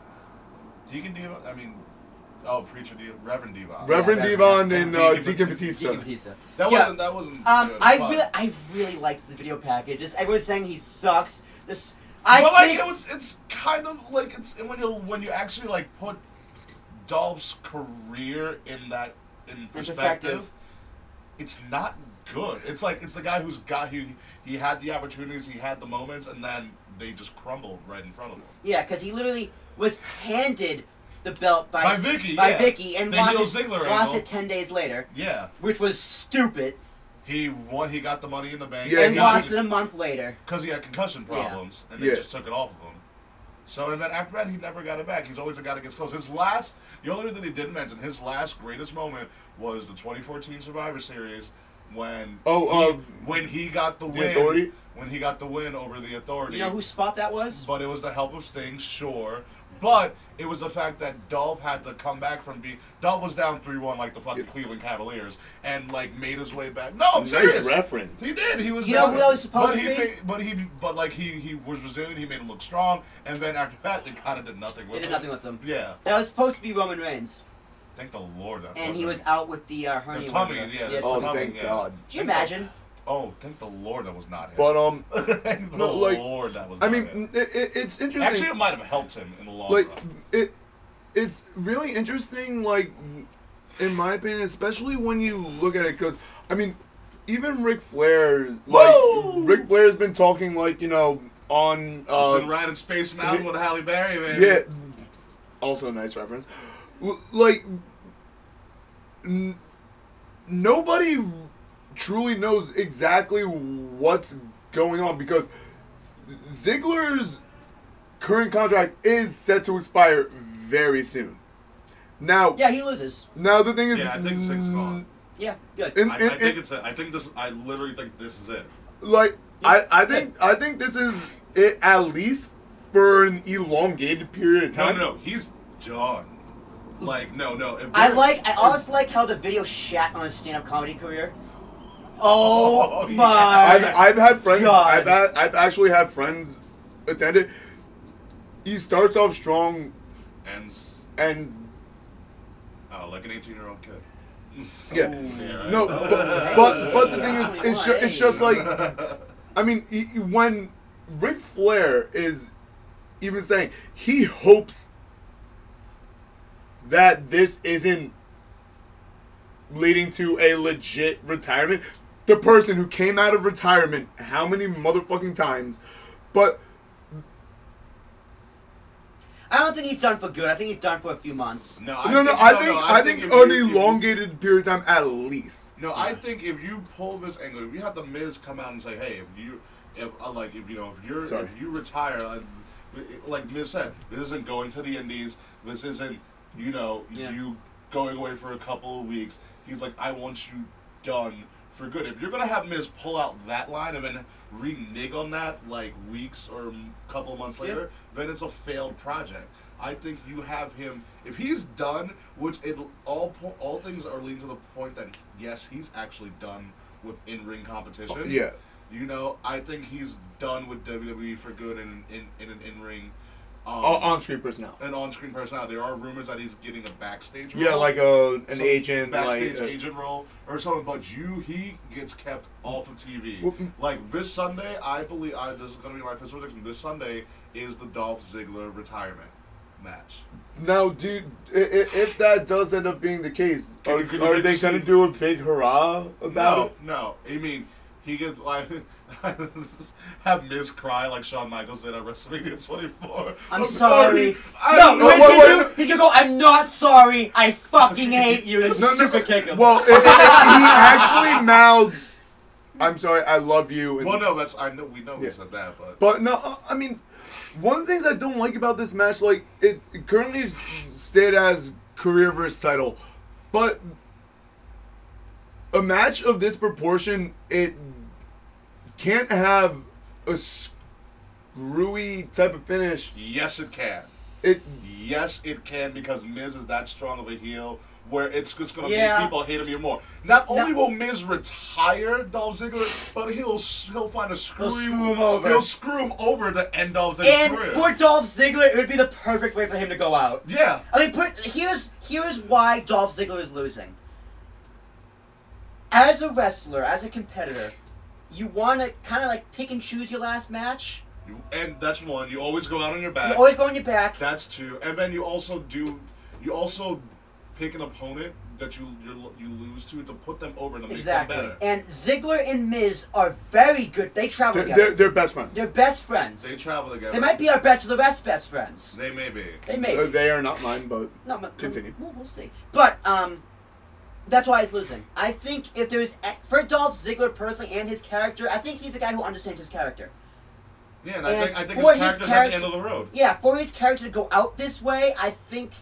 [SPEAKER 4] Deacon Devon. I mean, oh, preacher Diva, Reverend Diva.
[SPEAKER 5] Reverend
[SPEAKER 3] Yeah,
[SPEAKER 5] Devon
[SPEAKER 3] yeah.
[SPEAKER 5] and uh,
[SPEAKER 4] Deacon
[SPEAKER 5] Deacon
[SPEAKER 4] Batista.
[SPEAKER 5] Batista.
[SPEAKER 3] Deacon Batista.
[SPEAKER 4] That
[SPEAKER 3] Yeah.
[SPEAKER 4] wasn't that wasn't.
[SPEAKER 3] Um,
[SPEAKER 4] good,
[SPEAKER 3] I really, I really liked the video package. Just everyone's saying he sucks. This, I
[SPEAKER 4] but like
[SPEAKER 3] think,
[SPEAKER 4] it was, it's kind of like it's when you when you actually like put Dolph's career in that in perspective,
[SPEAKER 3] perspective.
[SPEAKER 4] it's not good. It's like it's the guy who's got he he had the opportunities, he had the moments, and then they just crumbled right in front of him.
[SPEAKER 3] yeah, because he literally was handed the belt by
[SPEAKER 4] By Vicky,
[SPEAKER 3] by
[SPEAKER 4] yeah.
[SPEAKER 3] Vicky, and
[SPEAKER 4] The
[SPEAKER 3] lost,
[SPEAKER 4] heel
[SPEAKER 3] it, lost it ten days later,
[SPEAKER 4] Yeah,
[SPEAKER 3] which was stupid,
[SPEAKER 4] he won. He got the money in the bank.
[SPEAKER 5] Yeah,
[SPEAKER 3] and
[SPEAKER 5] he-
[SPEAKER 3] lost it a month later.
[SPEAKER 4] because he had concussion
[SPEAKER 3] Yeah.
[SPEAKER 4] problems, and they
[SPEAKER 5] Yeah.
[SPEAKER 4] just took it off of him. So and then after that, he never got it back. He's always a guy that gets close. His last, the only thing that he didn't mention, his last greatest moment was the 2014 Survivor Series when
[SPEAKER 5] Oh,
[SPEAKER 4] he,
[SPEAKER 5] uh,
[SPEAKER 4] when he got the,
[SPEAKER 5] the
[SPEAKER 4] win,
[SPEAKER 5] Authority?
[SPEAKER 4] When he got the win over the Authority.
[SPEAKER 3] You know whose spot that was?
[SPEAKER 4] But it was the help of Sting, sure. But it was the fact that Dolph had to come back from being Dolph was down three one like the fucking Cleveland Cavaliers and like made his way back. No, I'm
[SPEAKER 5] Nice
[SPEAKER 4] serious.
[SPEAKER 5] reference.
[SPEAKER 4] He did. He was.
[SPEAKER 3] You know who that was supposed
[SPEAKER 4] but
[SPEAKER 3] to
[SPEAKER 4] he
[SPEAKER 3] be?
[SPEAKER 4] Made, but he, but like he, he was resilient. He made him look strong, and then after that, they kind of did nothing with
[SPEAKER 3] They did
[SPEAKER 4] him.
[SPEAKER 3] nothing with them.
[SPEAKER 4] Yeah,
[SPEAKER 3] That was supposed to be Roman Reigns,
[SPEAKER 4] thank the Lord that.
[SPEAKER 3] and he
[SPEAKER 4] wasn't.
[SPEAKER 3] was out with the uh, hernia.
[SPEAKER 4] The tummy, yeah, the
[SPEAKER 3] Yes,
[SPEAKER 5] Oh,
[SPEAKER 4] tummy,
[SPEAKER 5] thank
[SPEAKER 4] yeah.
[SPEAKER 5] God.
[SPEAKER 3] Could you imagine?
[SPEAKER 4] Oh, thank the Lord that was not him.
[SPEAKER 5] But um,
[SPEAKER 4] thank the
[SPEAKER 5] no, like,
[SPEAKER 4] Lord that was.
[SPEAKER 5] I
[SPEAKER 4] not
[SPEAKER 5] mean,
[SPEAKER 4] him.
[SPEAKER 5] it, it, it's interesting.
[SPEAKER 4] actually, it might have helped him in the long
[SPEAKER 5] like
[SPEAKER 4] run.
[SPEAKER 5] it it's really interesting like in my opinion especially when you look at it because i mean even Ric Flair like
[SPEAKER 4] Woo!
[SPEAKER 5] Ric Flair's been talking like you know on
[SPEAKER 4] He's
[SPEAKER 5] uh
[SPEAKER 4] been riding Space Mountain with Halle Berry, man.
[SPEAKER 5] yeah also a nice reference like n- nobody truly knows exactly what's going on because Ziggler's current contract is set to expire very soon. Now,
[SPEAKER 3] Yeah, he loses.
[SPEAKER 5] now the thing is,
[SPEAKER 4] Yeah, I think six gone.
[SPEAKER 3] Mm, yeah, good.
[SPEAKER 5] In-
[SPEAKER 4] I, I
[SPEAKER 5] in-
[SPEAKER 4] think
[SPEAKER 5] in-
[SPEAKER 4] it's. A, I think this. I literally think this is it.
[SPEAKER 5] like I, I think I think this is it at least for an elongated period of
[SPEAKER 4] No,
[SPEAKER 5] time.
[SPEAKER 4] no, no. He's done. Like, no, no.
[SPEAKER 3] I like. I always like how the video shat on his stand-up comedy career. Oh, my!
[SPEAKER 5] I've, I've had friends.
[SPEAKER 3] God.
[SPEAKER 5] I've had, I've actually had friends attend it. He starts off strong
[SPEAKER 4] And
[SPEAKER 5] and
[SPEAKER 4] oh, like an eighteen-year-old kid.
[SPEAKER 5] yeah.
[SPEAKER 4] Yeah, right?
[SPEAKER 5] No, but, but but the thing is, it's ju- it's just like, I mean, he, he- when Ric Flair is even saying he hopes that this isn't leading to a legit retirement. The person who came out of retirement how many motherfucking times, but
[SPEAKER 3] I don't think he's done for good. I think he's done for a few months.
[SPEAKER 4] No, I
[SPEAKER 5] no, no,
[SPEAKER 4] think,
[SPEAKER 5] I think I think
[SPEAKER 4] if
[SPEAKER 5] an
[SPEAKER 4] you- if you-
[SPEAKER 5] elongated period of time at least.
[SPEAKER 4] No, I think if you pull this angle, if you have the Miz come out and say, "Hey, if you, if uh, like, if you know, if you're,
[SPEAKER 5] Sorry.
[SPEAKER 4] if you retire, uh, like Miz said, this isn't going to the Indies. This isn't, you know,
[SPEAKER 3] Yeah.
[SPEAKER 4] you going away for a couple of weeks. He's like, I want you done for good. If you're gonna have Miz pull out that line and then renege on that like weeks or a couple of months later, then it's a failed project. I think you have him if he's done, which it all po- all things are leading to the point that yes, he's actually done with in ring competition.
[SPEAKER 5] Yeah.
[SPEAKER 4] You know, I think he's done with WWE for good in in, in an in ring. Um,
[SPEAKER 5] on-screen personnel.
[SPEAKER 4] an on-screen personality. There are rumors that he's getting a backstage role.
[SPEAKER 5] Yeah, like a an
[SPEAKER 4] Some
[SPEAKER 5] agent,
[SPEAKER 4] backstage
[SPEAKER 5] like uh,
[SPEAKER 4] agent role or something. But you, he gets kept off of TV. Like this Sunday, I believe I, this is going to be my official prediction. This Sunday is the Dolph Ziggler retirement match.
[SPEAKER 5] Now, dude, i- i- if that does end up being the case,
[SPEAKER 4] Can
[SPEAKER 5] are,
[SPEAKER 4] can
[SPEAKER 5] are they gonna do a big hurrah about
[SPEAKER 4] no,
[SPEAKER 5] it?
[SPEAKER 4] no. I mean, he gets like have Miz cry like Shawn Michaels did at WrestleMania 24.
[SPEAKER 3] I'm sorry.
[SPEAKER 4] I
[SPEAKER 3] no,
[SPEAKER 4] know
[SPEAKER 3] what he's
[SPEAKER 5] wait, wait.
[SPEAKER 3] do? He's gonna go. I'm not sorry. I fucking hate you. And
[SPEAKER 5] No, no,
[SPEAKER 3] super kick him.
[SPEAKER 5] Well, i- i- he actually mouthed, "I'm sorry, I love you." And,
[SPEAKER 4] Well, no, that's I know we know he
[SPEAKER 5] Yeah.
[SPEAKER 4] says that, but
[SPEAKER 5] But no, uh, I mean, one of the things I don't like about this match, like it, it currently is stated as career versus title, but a match of this proportion, it can't have a screwy type of finish.
[SPEAKER 4] yes, it can.
[SPEAKER 5] It
[SPEAKER 4] Yes, it can because Miz is that strong of a heel where it's just gonna
[SPEAKER 3] Yeah.
[SPEAKER 4] make people hate him even more. Not only
[SPEAKER 3] No.
[SPEAKER 4] will Miz retire Dolph Ziggler, but he'll he'll find a screw,
[SPEAKER 3] screw him over.
[SPEAKER 4] He'll screw him over to end Dolph Ziggler's
[SPEAKER 3] and
[SPEAKER 4] career.
[SPEAKER 3] for Dolph Ziggler, it would be the perfect way for him to go out.
[SPEAKER 4] yeah,
[SPEAKER 3] I mean, put here's here's why Dolph Ziggler is losing. As a wrestler, as a competitor, you want to kind of like pick and choose your last match.
[SPEAKER 4] You- and that's one. You always go out on your back.
[SPEAKER 3] You always go on your back.
[SPEAKER 4] That's two, and then you also do. You also pick an opponent that you you you lose to to put them over to make
[SPEAKER 3] Exactly.
[SPEAKER 4] them better.
[SPEAKER 3] And Ziggler and Miz are very good. They travel
[SPEAKER 5] they're,
[SPEAKER 3] together.
[SPEAKER 5] they're, they're best friends.
[SPEAKER 3] They're best friends.
[SPEAKER 4] They travel together.
[SPEAKER 3] They might be our best of the rest best friends.
[SPEAKER 4] They may be.
[SPEAKER 3] They may.
[SPEAKER 5] Uh,
[SPEAKER 3] be.
[SPEAKER 5] they are not mine, but
[SPEAKER 3] No, but
[SPEAKER 5] Continue.
[SPEAKER 3] We'll, we'll see. But um, that's why he's losing. I think if there's for Dolph Ziggler personally and his character, I think he's a guy who understands his charter.
[SPEAKER 4] Yeah, and, I think I think his
[SPEAKER 3] his
[SPEAKER 4] character's at the end
[SPEAKER 3] character-
[SPEAKER 4] of the road.
[SPEAKER 3] Yeah, for his character to go out this way, I think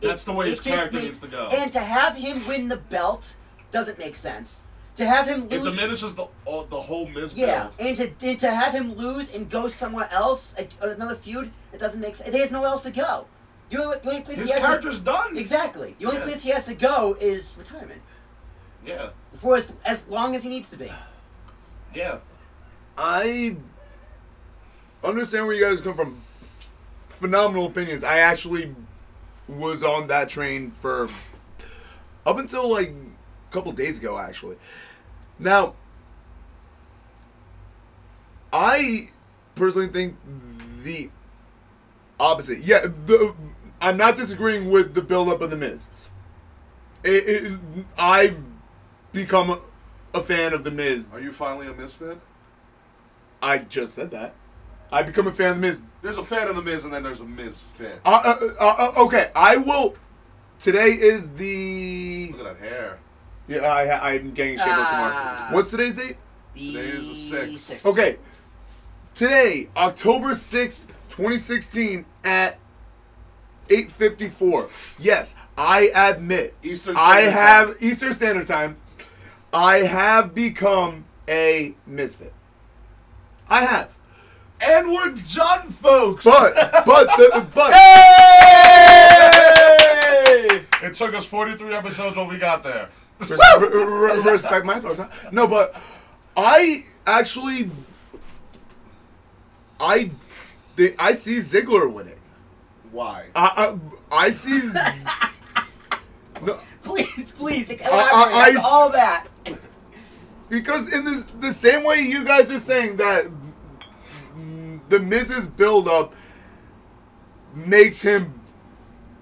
[SPEAKER 4] That's the way his character
[SPEAKER 3] makes-
[SPEAKER 4] needs to go.
[SPEAKER 3] And to have him win the belt doesn't make sense. To have him lose, It
[SPEAKER 4] diminishes the all, the whole Miz
[SPEAKER 3] yeah, and to and to have him lose and go somewhere else, another feud, it doesn't make sense. There's nowhere else to go. The only, the only place
[SPEAKER 4] His
[SPEAKER 3] he has
[SPEAKER 4] character's done.
[SPEAKER 3] to, exactly. The only
[SPEAKER 4] Yeah.
[SPEAKER 3] place he has to go is retirement
[SPEAKER 4] Yeah,
[SPEAKER 3] for as, as long as he needs to be.
[SPEAKER 4] yeah.
[SPEAKER 5] I understand where you guys come from. Phenomenal opinions. I actually was on that train for up until like a couple days ago, actually. Now, I personally think the opposite. Yeah, the, I'm not disagreeing with the build-up of the Miz. It, it, I've become a, a fan of the Miz
[SPEAKER 4] Are you finally a Miz fan?
[SPEAKER 5] I just said that. I become a fan of the Miz.
[SPEAKER 4] There's a fan of the Miz, and then there's a Miz
[SPEAKER 5] fan. uh, uh, uh, okay, I will. Today is the.
[SPEAKER 4] Look at that hair.
[SPEAKER 5] Yeah, I, I'm getting shaved up
[SPEAKER 3] Ah.
[SPEAKER 5] tomorrow. What's today's date?
[SPEAKER 4] Today is the sixth.
[SPEAKER 3] sixth.
[SPEAKER 5] Okay. Today, October 6th, 2016, at 8.54. Yes, I admit.
[SPEAKER 4] Eastern
[SPEAKER 5] I have.
[SPEAKER 4] Time.
[SPEAKER 5] Eastern Standard Time. I have become a Mizfit. I have.
[SPEAKER 4] And we're done, folks.
[SPEAKER 5] But, but, the, but.
[SPEAKER 4] It took us 43 episodes when we got there.
[SPEAKER 5] Res- re- re- respect my thoughts. huh? No, but I actually, I, thi- I see Ziggler winning.
[SPEAKER 4] Why?
[SPEAKER 5] I, I, I see. Z- no,
[SPEAKER 3] Please, please, elaborate
[SPEAKER 5] I-
[SPEAKER 3] on
[SPEAKER 5] I-
[SPEAKER 3] all that.
[SPEAKER 5] because in the the same way you guys are saying that the Miz's build up makes him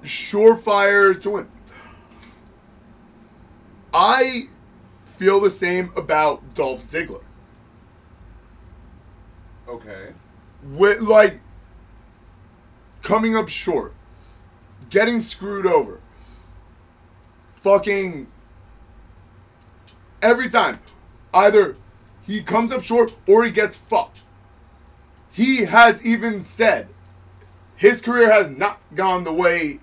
[SPEAKER 5] surefire to win. I feel the same about Dolph Ziggler.
[SPEAKER 4] Okay.
[SPEAKER 5] with like coming up short, getting screwed over, fucking every time, either he comes up short or he gets fucked. He has even said his career has not gone the way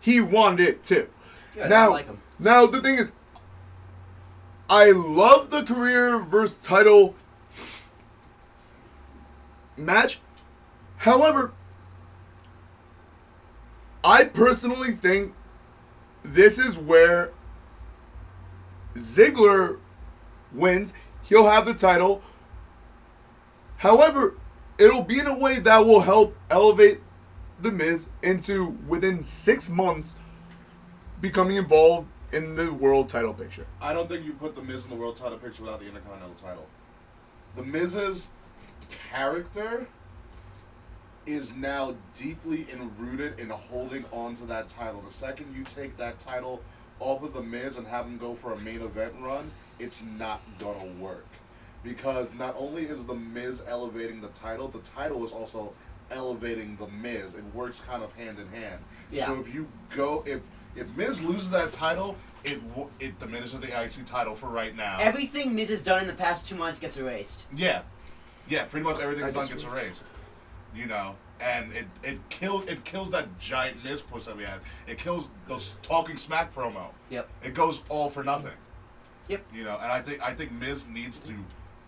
[SPEAKER 5] he wanted it to. Now,
[SPEAKER 3] like
[SPEAKER 5] now the thing is, I love the career versus title match. However, I personally think this is where Ziggler wins. He'll have the title. However, it'll be in a way that will help elevate The Miz into within six months becoming involved in the world title picture.
[SPEAKER 4] I don't think you put the Miz in the world title picture without the Intercontinental title. The Miz's character is now deeply enrooted in holding on to that title. The second you take that title off of the Miz and have him go for a main event run, it's not gonna work. Because not only is the Miz elevating the title, the title is also elevating the Miz. It works kind of hand in hand.
[SPEAKER 3] Yeah.
[SPEAKER 4] So if you go if if Miz loses that title, it it diminishes the IC title for right now.
[SPEAKER 3] Everything Miz has done in the past two months gets erased.
[SPEAKER 4] Yeah, yeah, pretty much everything that's done gets erased. You know, and it it kills it kills that giant Miz push that we had. It kills those talking smack promo.
[SPEAKER 3] Yep.
[SPEAKER 4] It goes all for nothing.
[SPEAKER 3] Yep.
[SPEAKER 4] You know, and I think I think Miz needs to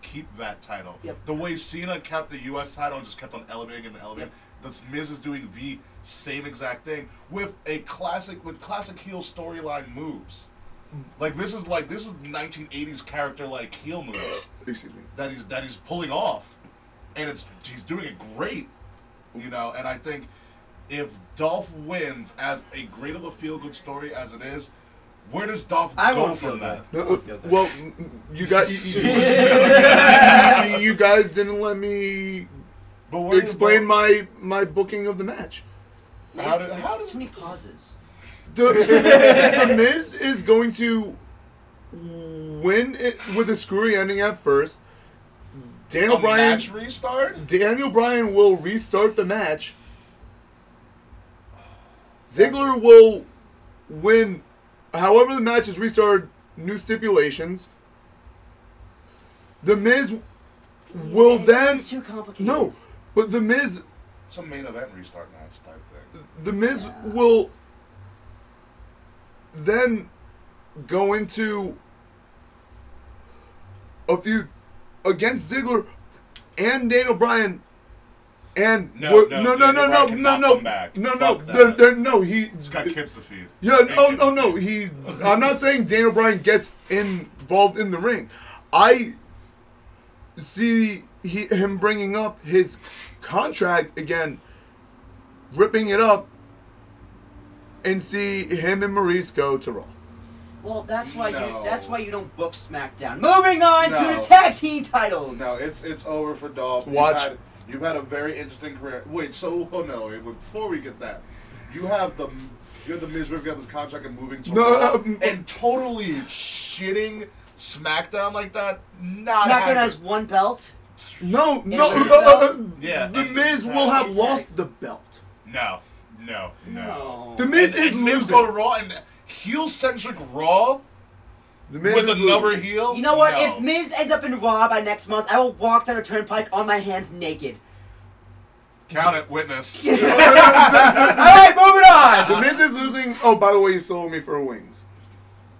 [SPEAKER 4] keep that title.
[SPEAKER 3] Yep.
[SPEAKER 4] The way Cena kept the U.S. title and just kept on elevating and elevating, Yep. this Miz is doing the same exact thing with a classic with classic heel storyline moves. Mm. Like this is like this is 1980s character like heel moves
[SPEAKER 5] Excuse me.
[SPEAKER 4] that he's that he's pulling off, and it's he's doing it great, you know. And I think if Dolph wins as a great of a feel good story as it is, where does Dolph
[SPEAKER 3] I
[SPEAKER 4] go from
[SPEAKER 3] feel
[SPEAKER 4] that?
[SPEAKER 3] good.
[SPEAKER 5] No,
[SPEAKER 3] I won't feel good.
[SPEAKER 5] well, you guys, you, you- you guys didn't let me
[SPEAKER 4] But
[SPEAKER 5] explain
[SPEAKER 4] Dolph-
[SPEAKER 5] my my booking of the match.
[SPEAKER 4] How did- how does-
[SPEAKER 3] too many pauses?
[SPEAKER 5] The, the Miz is going to win it with a screwy ending at first. Daniel
[SPEAKER 4] a
[SPEAKER 5] Bryan,
[SPEAKER 4] match restart.
[SPEAKER 5] Daniel Bryan will restart the match. Ziggler will win. However, the match is restarted. New stipulations. The Miz will
[SPEAKER 3] It's-
[SPEAKER 5] then
[SPEAKER 3] It's too complicated.
[SPEAKER 5] no, but the Miz
[SPEAKER 4] It's a main event restart match type thing.
[SPEAKER 5] the Miz will then go into a feud against Ziggler and Daniel Bryan. And
[SPEAKER 4] No,
[SPEAKER 5] what-
[SPEAKER 4] no,
[SPEAKER 5] no, no,
[SPEAKER 4] Daniel
[SPEAKER 5] no, no, no, no, no, no, they're, they're, no. He,
[SPEAKER 4] He's got kids to feed.
[SPEAKER 5] yeah,
[SPEAKER 4] Big
[SPEAKER 5] oh,
[SPEAKER 4] kids
[SPEAKER 5] oh
[SPEAKER 4] to
[SPEAKER 5] no, he. I'm not saying Daniel Bryan gets involved in the ring. I see he, him bringing up his contract again, ripping it up, and see him and Maryse go to Raw.
[SPEAKER 3] Well, that's why
[SPEAKER 4] No.
[SPEAKER 3] you. That's why you don't book SmackDown. Moving on
[SPEAKER 4] No.
[SPEAKER 3] to the tag team titles.
[SPEAKER 4] No, it's it's over for Dolph.
[SPEAKER 5] Watch.
[SPEAKER 4] You've had, you've had a very interesting career. Wait, so oh no, wait, before we get that, you have the you have the Miz ripping up his contract and moving to
[SPEAKER 5] No,
[SPEAKER 4] Raw
[SPEAKER 5] um,
[SPEAKER 4] and totally shitting SmackDown like that. Not
[SPEAKER 3] SmackDown
[SPEAKER 4] happening.
[SPEAKER 3] has one belt.
[SPEAKER 5] No, no, uh, uh, uh.
[SPEAKER 4] Yeah,
[SPEAKER 5] the
[SPEAKER 4] and-
[SPEAKER 5] Miz will have lost the belt.
[SPEAKER 4] no, no, no.
[SPEAKER 3] No.
[SPEAKER 5] The Miz
[SPEAKER 4] and,
[SPEAKER 5] is
[SPEAKER 4] and Miz
[SPEAKER 5] losing.
[SPEAKER 4] go to Raw and heel centric Raw
[SPEAKER 5] The Miz
[SPEAKER 4] with
[SPEAKER 5] is
[SPEAKER 4] another
[SPEAKER 5] losing.
[SPEAKER 4] heel.
[SPEAKER 3] You know what?
[SPEAKER 4] No.
[SPEAKER 3] If Miz ends up in Raw by next month, I will walk down a turnpike on my hands naked.
[SPEAKER 4] count it, witness.
[SPEAKER 3] All right, moving on.
[SPEAKER 5] The
[SPEAKER 3] on.
[SPEAKER 5] Miz is losing. Oh, by the way, you sold me for wings.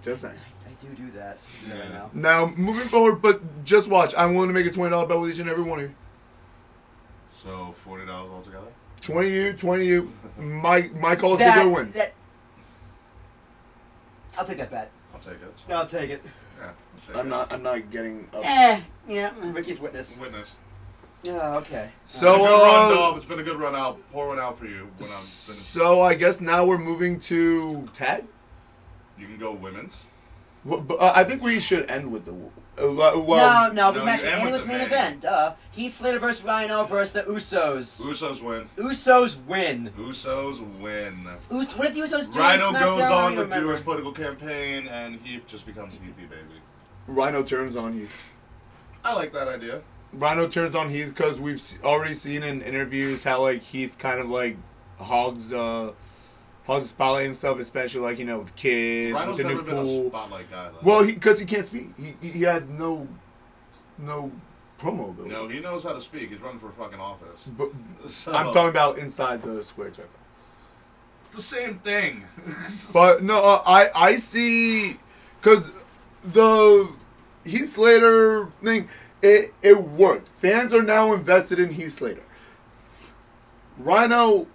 [SPEAKER 5] Just saying.
[SPEAKER 3] I do do that.
[SPEAKER 4] Yeah.
[SPEAKER 5] Now moving forward, but just watch. I'm willing to make a twenty dollar bet with each and every one of you.
[SPEAKER 4] so forty dollars altogether.
[SPEAKER 5] Twenty you, twenty you. My my call is
[SPEAKER 3] That,
[SPEAKER 5] Ziggler wins.
[SPEAKER 3] that- I'll take that bet.
[SPEAKER 4] I'll take it.
[SPEAKER 3] I'll take it.
[SPEAKER 4] Yeah, I'll take
[SPEAKER 5] I'm
[SPEAKER 4] it.
[SPEAKER 5] not. I'm not getting. Up.
[SPEAKER 3] Eh, yeah, Ricky's witness.
[SPEAKER 4] Witness.
[SPEAKER 3] Yeah, okay.
[SPEAKER 5] So
[SPEAKER 4] It's been a good run,
[SPEAKER 5] uh,
[SPEAKER 4] Dom. It's been a good run out. Pour one out for you when I'm finished.
[SPEAKER 5] so I guess now we're moving to Ted.
[SPEAKER 4] You can go women's.
[SPEAKER 5] Well, but, uh, I think we should end with the. Uh, well,
[SPEAKER 3] no, no,
[SPEAKER 4] no,
[SPEAKER 3] we match
[SPEAKER 4] you end with
[SPEAKER 3] with
[SPEAKER 4] the
[SPEAKER 3] main
[SPEAKER 4] main.
[SPEAKER 3] event. Uh, Heath Slater versus Rhino versus the Usos.
[SPEAKER 4] Usos win.
[SPEAKER 3] Usos win.
[SPEAKER 4] Usos win.
[SPEAKER 3] Us- what did the Usos do?
[SPEAKER 4] Rhino goes
[SPEAKER 3] I
[SPEAKER 4] on
[SPEAKER 3] don't
[SPEAKER 4] to do his political campaign, and he just becomes Heathy baby.
[SPEAKER 5] Rhino turns on Heath.
[SPEAKER 4] I like that idea.
[SPEAKER 5] Rhino turns on Heath because we've already seen in interviews how like Heath kind of like hogs uh hogs the spotlight and stuff, especially like you know with kids
[SPEAKER 4] Rhino's
[SPEAKER 5] with the new pool.
[SPEAKER 4] spotlight guy though.
[SPEAKER 5] Well, because he, can't speak, he he he has no no promo ability.
[SPEAKER 4] no, he knows how to speak. He's running for fucking office.
[SPEAKER 5] But
[SPEAKER 4] So,
[SPEAKER 5] I'm talking about inside the square circle.
[SPEAKER 4] It's the same thing.
[SPEAKER 5] But no, uh, I I see because the Heath Slater thing, it it worked. Fans are now invested in Heath Slater. Rhino,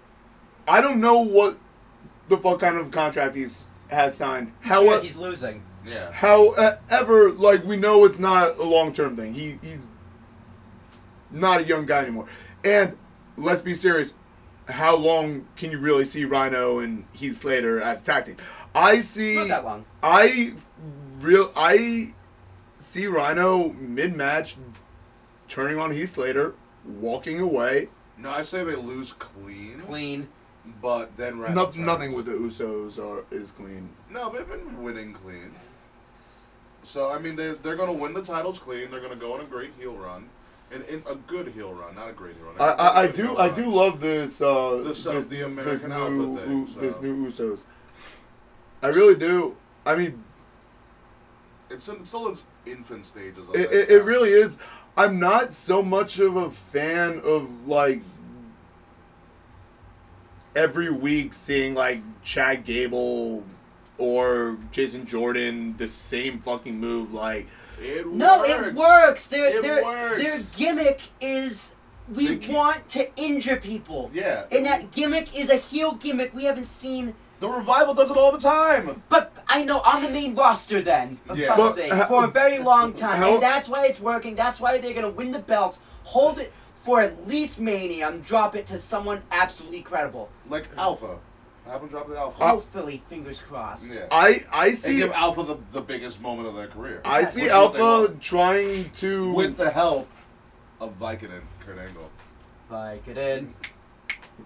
[SPEAKER 5] I don't know what the fuck kind of contract he's has signed.
[SPEAKER 3] Because
[SPEAKER 5] However,
[SPEAKER 3] he's losing.
[SPEAKER 4] Yeah.
[SPEAKER 5] however, like we know it's not a long term thing. He he's not a young guy anymore. And let's be serious. How long can you really see Rhino and Heath Slater as a tag team? I see.
[SPEAKER 3] Not that long.
[SPEAKER 5] I real I see Rhino mid match turning on Heath Slater, walking away.
[SPEAKER 4] No, I say they lose clean,
[SPEAKER 3] Clean.
[SPEAKER 4] But then
[SPEAKER 5] No, nothing with the Usos are is clean.
[SPEAKER 4] No, they've been winning clean. So I mean, they're they're gonna win the titles clean. They're gonna go on a great heel run, and in a good heel run, not a great heel run.
[SPEAKER 5] I
[SPEAKER 4] good
[SPEAKER 5] do I
[SPEAKER 4] run.
[SPEAKER 5] do love this uh
[SPEAKER 4] This, uh,
[SPEAKER 5] this,
[SPEAKER 4] the
[SPEAKER 5] this
[SPEAKER 4] American
[SPEAKER 5] new
[SPEAKER 4] Alpha thing,
[SPEAKER 5] U-
[SPEAKER 4] so.
[SPEAKER 5] this new Usos. I really do. I mean,
[SPEAKER 4] It's, in, it's still its infant stages. Of
[SPEAKER 5] it, it, it really is. I'm not so much of a fan of like every week seeing like Chad Gable or Jason Jordan the same fucking move. Like,
[SPEAKER 4] It
[SPEAKER 3] No,
[SPEAKER 4] works.
[SPEAKER 3] it works. Their
[SPEAKER 4] It
[SPEAKER 3] their
[SPEAKER 4] works.
[SPEAKER 3] their gimmick is we
[SPEAKER 4] They
[SPEAKER 3] want to injure people.
[SPEAKER 4] Yeah.
[SPEAKER 3] And that gimmick is a heel gimmick we haven't seen.
[SPEAKER 4] The revival does it all the time.
[SPEAKER 3] But I know on the main roster then, for
[SPEAKER 4] Yeah.
[SPEAKER 3] fuck's sake, for a very long time,
[SPEAKER 5] how-
[SPEAKER 3] and that's why it's working. That's why they're gonna win the belts, hold it for at least Mania, and drop it to someone absolutely credible.
[SPEAKER 4] Like Alpha. Have them drop the Alpha.
[SPEAKER 5] Uh,
[SPEAKER 3] Hopefully, fingers crossed.
[SPEAKER 4] yeah.
[SPEAKER 5] I I
[SPEAKER 4] and
[SPEAKER 5] see
[SPEAKER 4] give Alpha the, the biggest moment of their career.
[SPEAKER 5] I
[SPEAKER 3] Which
[SPEAKER 5] see
[SPEAKER 4] is what they
[SPEAKER 5] Alpha
[SPEAKER 4] want.
[SPEAKER 5] trying to
[SPEAKER 4] with the help of Vicodin, Kurt Angle.
[SPEAKER 3] Like it in.